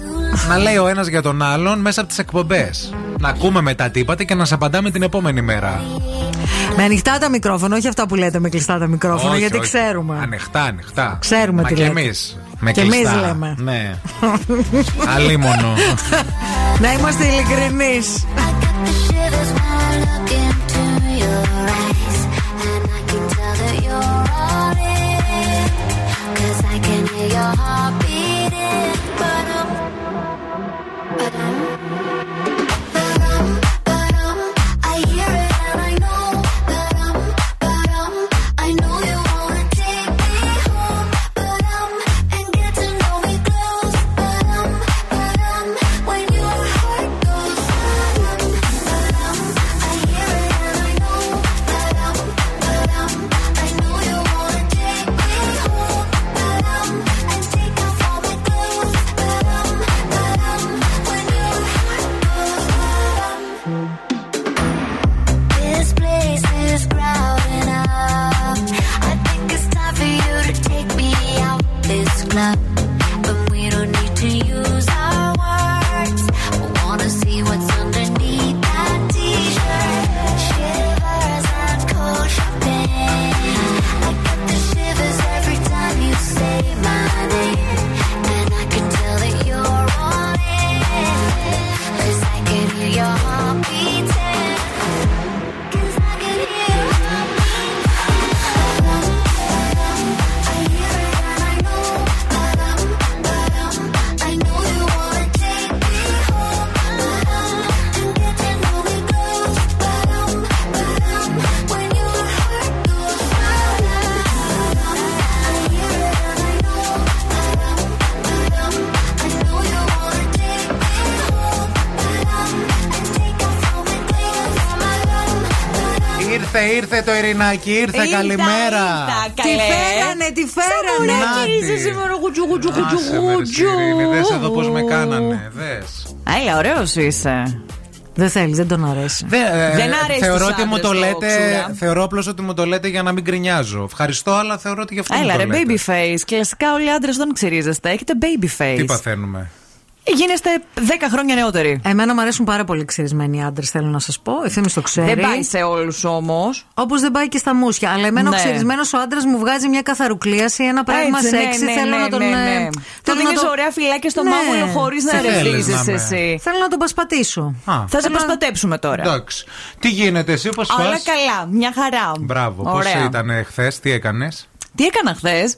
να λέει ο ένας για τον άλλον μέσα από τις εκπομπές. Να ακούμε μετά τι είπατε και να σα απαντάμε την επόμενη μέρα. Με ανοιχτά τα μικρόφωνα, όχι αυτά που λέτε με κλειστά τα μικρόφωνα, Όχι, γιατί όχι. ξέρουμε. Ανοιχτά, ανοιχτά. Ξέρουμε Μα τι και λέτε. εμείς. Με Και εμείς κλειστά. λέμε. Ναι. Αλίμονο. να είμαστε ειλικρινείς. Ήρθε, ήρθε το Ειρηνάκι, ήρθε, Ήρθα, καλημέρα. ήρθα, Τι καλέ. φέρανε, τι φέρανε. Σαμουράκι Νάτι. είσαι σήμερα γουτζου γουτζου γουτζου Άσε με, ρε, γουτζου. Ειρήνη, δες εδώ πώς με κάνανε, δες. Έλα, ωραίος είσαι. Δεν θέλεις, δεν τον αρέσει. Δεν, ε, Δεν αρέσει θεωρώ στους ότι μου άντρες το το λέτε. ξούρα. Θεωρώ απλώς ότι μου το λέτε για να μην γκρινιάζω. Ευχαριστώ, αλλά θεωρώ ότι γι' αυτό Έλα, μου ρε, το λέτε. baby face. Κλασικά όλοι οι άντρες δεν ξυρίζεστε. Έχετε baby face. Τι παθαίνουμε; Γίνεστε 10 χρόνια νεότεροι. Εμένα μου αρέσουν πάρα πολύ ξυρισμένοι άντρες, θέλω να σας πω. Ευθύνη το ξέρει. Δεν πάει σε όλους όμως. Όπως δεν πάει και στα μουσια. Αλλά εμένα ο Ναι. ξυρισμένος ο άντρας μου βγάζει μια καθαρουκλίαση, ένα πράγμα Έτσι, ναι, σεξy. ναι, θέλω ναι, να τον. ναι, ε, ναι. Του θέλω να δίνεις ωραία φυλάκια στο Ναι. μάμουλο χωρίς να Τι θέλεις ρευλίζεσαι να με- εσύ. Θέλω να τον πασπατήσω. Α, Θα σε προσπατέψουμε τώρα. εντάξει. Τι γίνεται, εσύ πώς Όλα καλά, μια χαρά. Μπράβο, πώς Ωραία. ήταν χθες, τι έκανες; Τι έκανα χθες;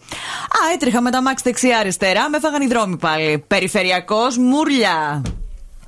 Α, έτρεχα με τα μάξι δεξιά-αριστερά, με έφαγαν οι δρόμοι πάλι. Περιφερειακός μουρλια.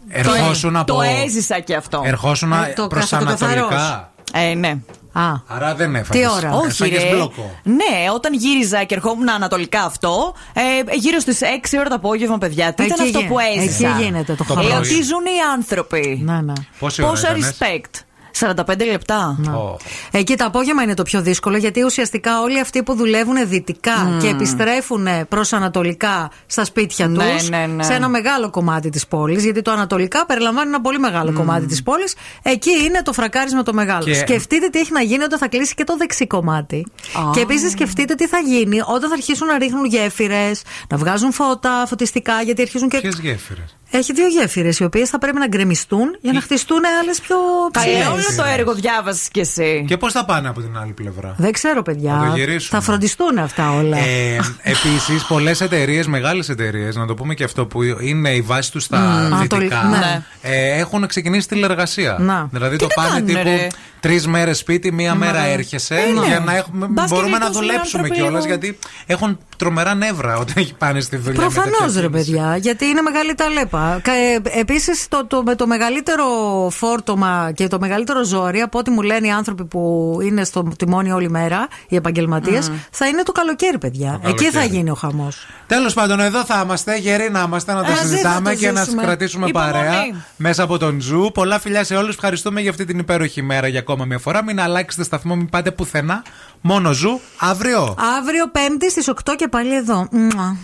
Ερχόσουν από. Το έζησα και αυτό. Ερχόσουν Ε, το προς καθαρός. Ανατολικά. Ε, ναι. Α, Άρα δεν έφαγες. Τι ώρα; Όχι, Έφαγες ρε. μπλόκο. Ναι, όταν γύριζα και ερχόμουν ανατολικά αυτό, ε, γύρω στις 6 ώρα το απόγευμα, παιδιά. Τι ήταν Εκεί αυτό γι- που έζησα; εκεί γίνεται το Το χαμό. Λέω, πρωί. τι ζουν οι άνθρωποι. Ναι, ναι. Πόση ώρα Πόσα έκανες; respect. 45 λεπτά. Ω. Εκεί το απόγευμα είναι το πιο δύσκολο γιατί ουσιαστικά όλοι αυτοί που δουλεύουν δυτικά και επιστρέφουν προς ανατολικά στα σπίτια τους Ναι, ναι, ναι. σε ένα μεγάλο κομμάτι της πόλης. Γιατί το ανατολικά περιλαμβάνει ένα πολύ μεγάλο κομμάτι της πόλης. Εκεί είναι το φρακάρισμα το μεγάλο. Και- Σκεφτείτε τι έχει να γίνει όταν θα κλείσει και το δεξί κομμάτι. Και επίσης σκεφτείτε τι θα γίνει όταν θα αρχίσουν να ρίχνουν γέφυρες, να βγάζουν φώτα, φωτιστικά, γιατί αρχίζουν και. Ποιες γέφυρες; Έχει δύο γέφυρες οι οποίες θα πρέπει να γκρεμιστούν για να χτιστούν άλλες πιο Καλέ, ψηλές. όλο το έργο διάβασες κι εσύ. Και πώς θα πάνε από την άλλη πλευρά; Δεν ξέρω, παιδιά. Θα το γυρίσουμε. Θα φροντιστούν αυτά όλα. Ε, Επίσης, πολλές εταιρείες, μεγάλες εταιρείες, να το πούμε και αυτό που είναι η βάση τους στα δυτικά, Ανατολ- ναι. ε, έχουν ξεκινήσει τηλεργασία. Να. Δηλαδή Τι το να πάνε κάνουνε, τύπου ρε; Τρεις μέρες σπίτι, μία μέρα έρχεσαι ναι. για να έχουμε, Μπας και μπορούμε να γλιτώσουν οι δουλέψουμε άνθρωποι κιόλας λίγο. γιατί έχουν τρομερά νεύρα όταν έχει πάνε στη δουλειά. με Προφανώς, τέτοια ρε κίνηση. παιδιά, γιατί είναι μεγάλη ταλέπα. άτομα. Επίσης, το, το, με το μεγαλύτερο φόρτωμα και το μεγαλύτερο ζόρι, από ό,τι μου λένε οι άνθρωποι που είναι στο τιμόνι όλη μέρα, οι επαγγελματίες, θα είναι το καλοκαίρι, παιδιά. Εκεί καλοκαίρι. θα γίνει ο χαμός. Τέλος πάντων, εδώ θα είμαστε, γεροί να είμαστε, να τα Ε, μαζί θα συζητάμε το και να σα ζήσουμε. κρατήσουμε Υπομονή. παρέα μέσα από τον Zoo. Πολλά φιλιά σε όλους. Ευχαριστούμε για αυτή την υπέροχη μέρα για ακόμα μια φορά. Μην αλλάξετε σταθμό, μην πάτε πουθενά. Μόνο Zoo αύριο. Αύριο Πέμπτη στις 8 και πάλι εδώ. Μουα.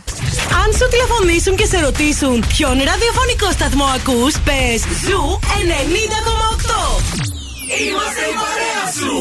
Αν σου τηλεφωνήσουν και σε ρωτήσουν ποιον ραδιοφωνικό σταθμό ακούς, πες Zoo 90,8. Είμαστε η παρέα σου.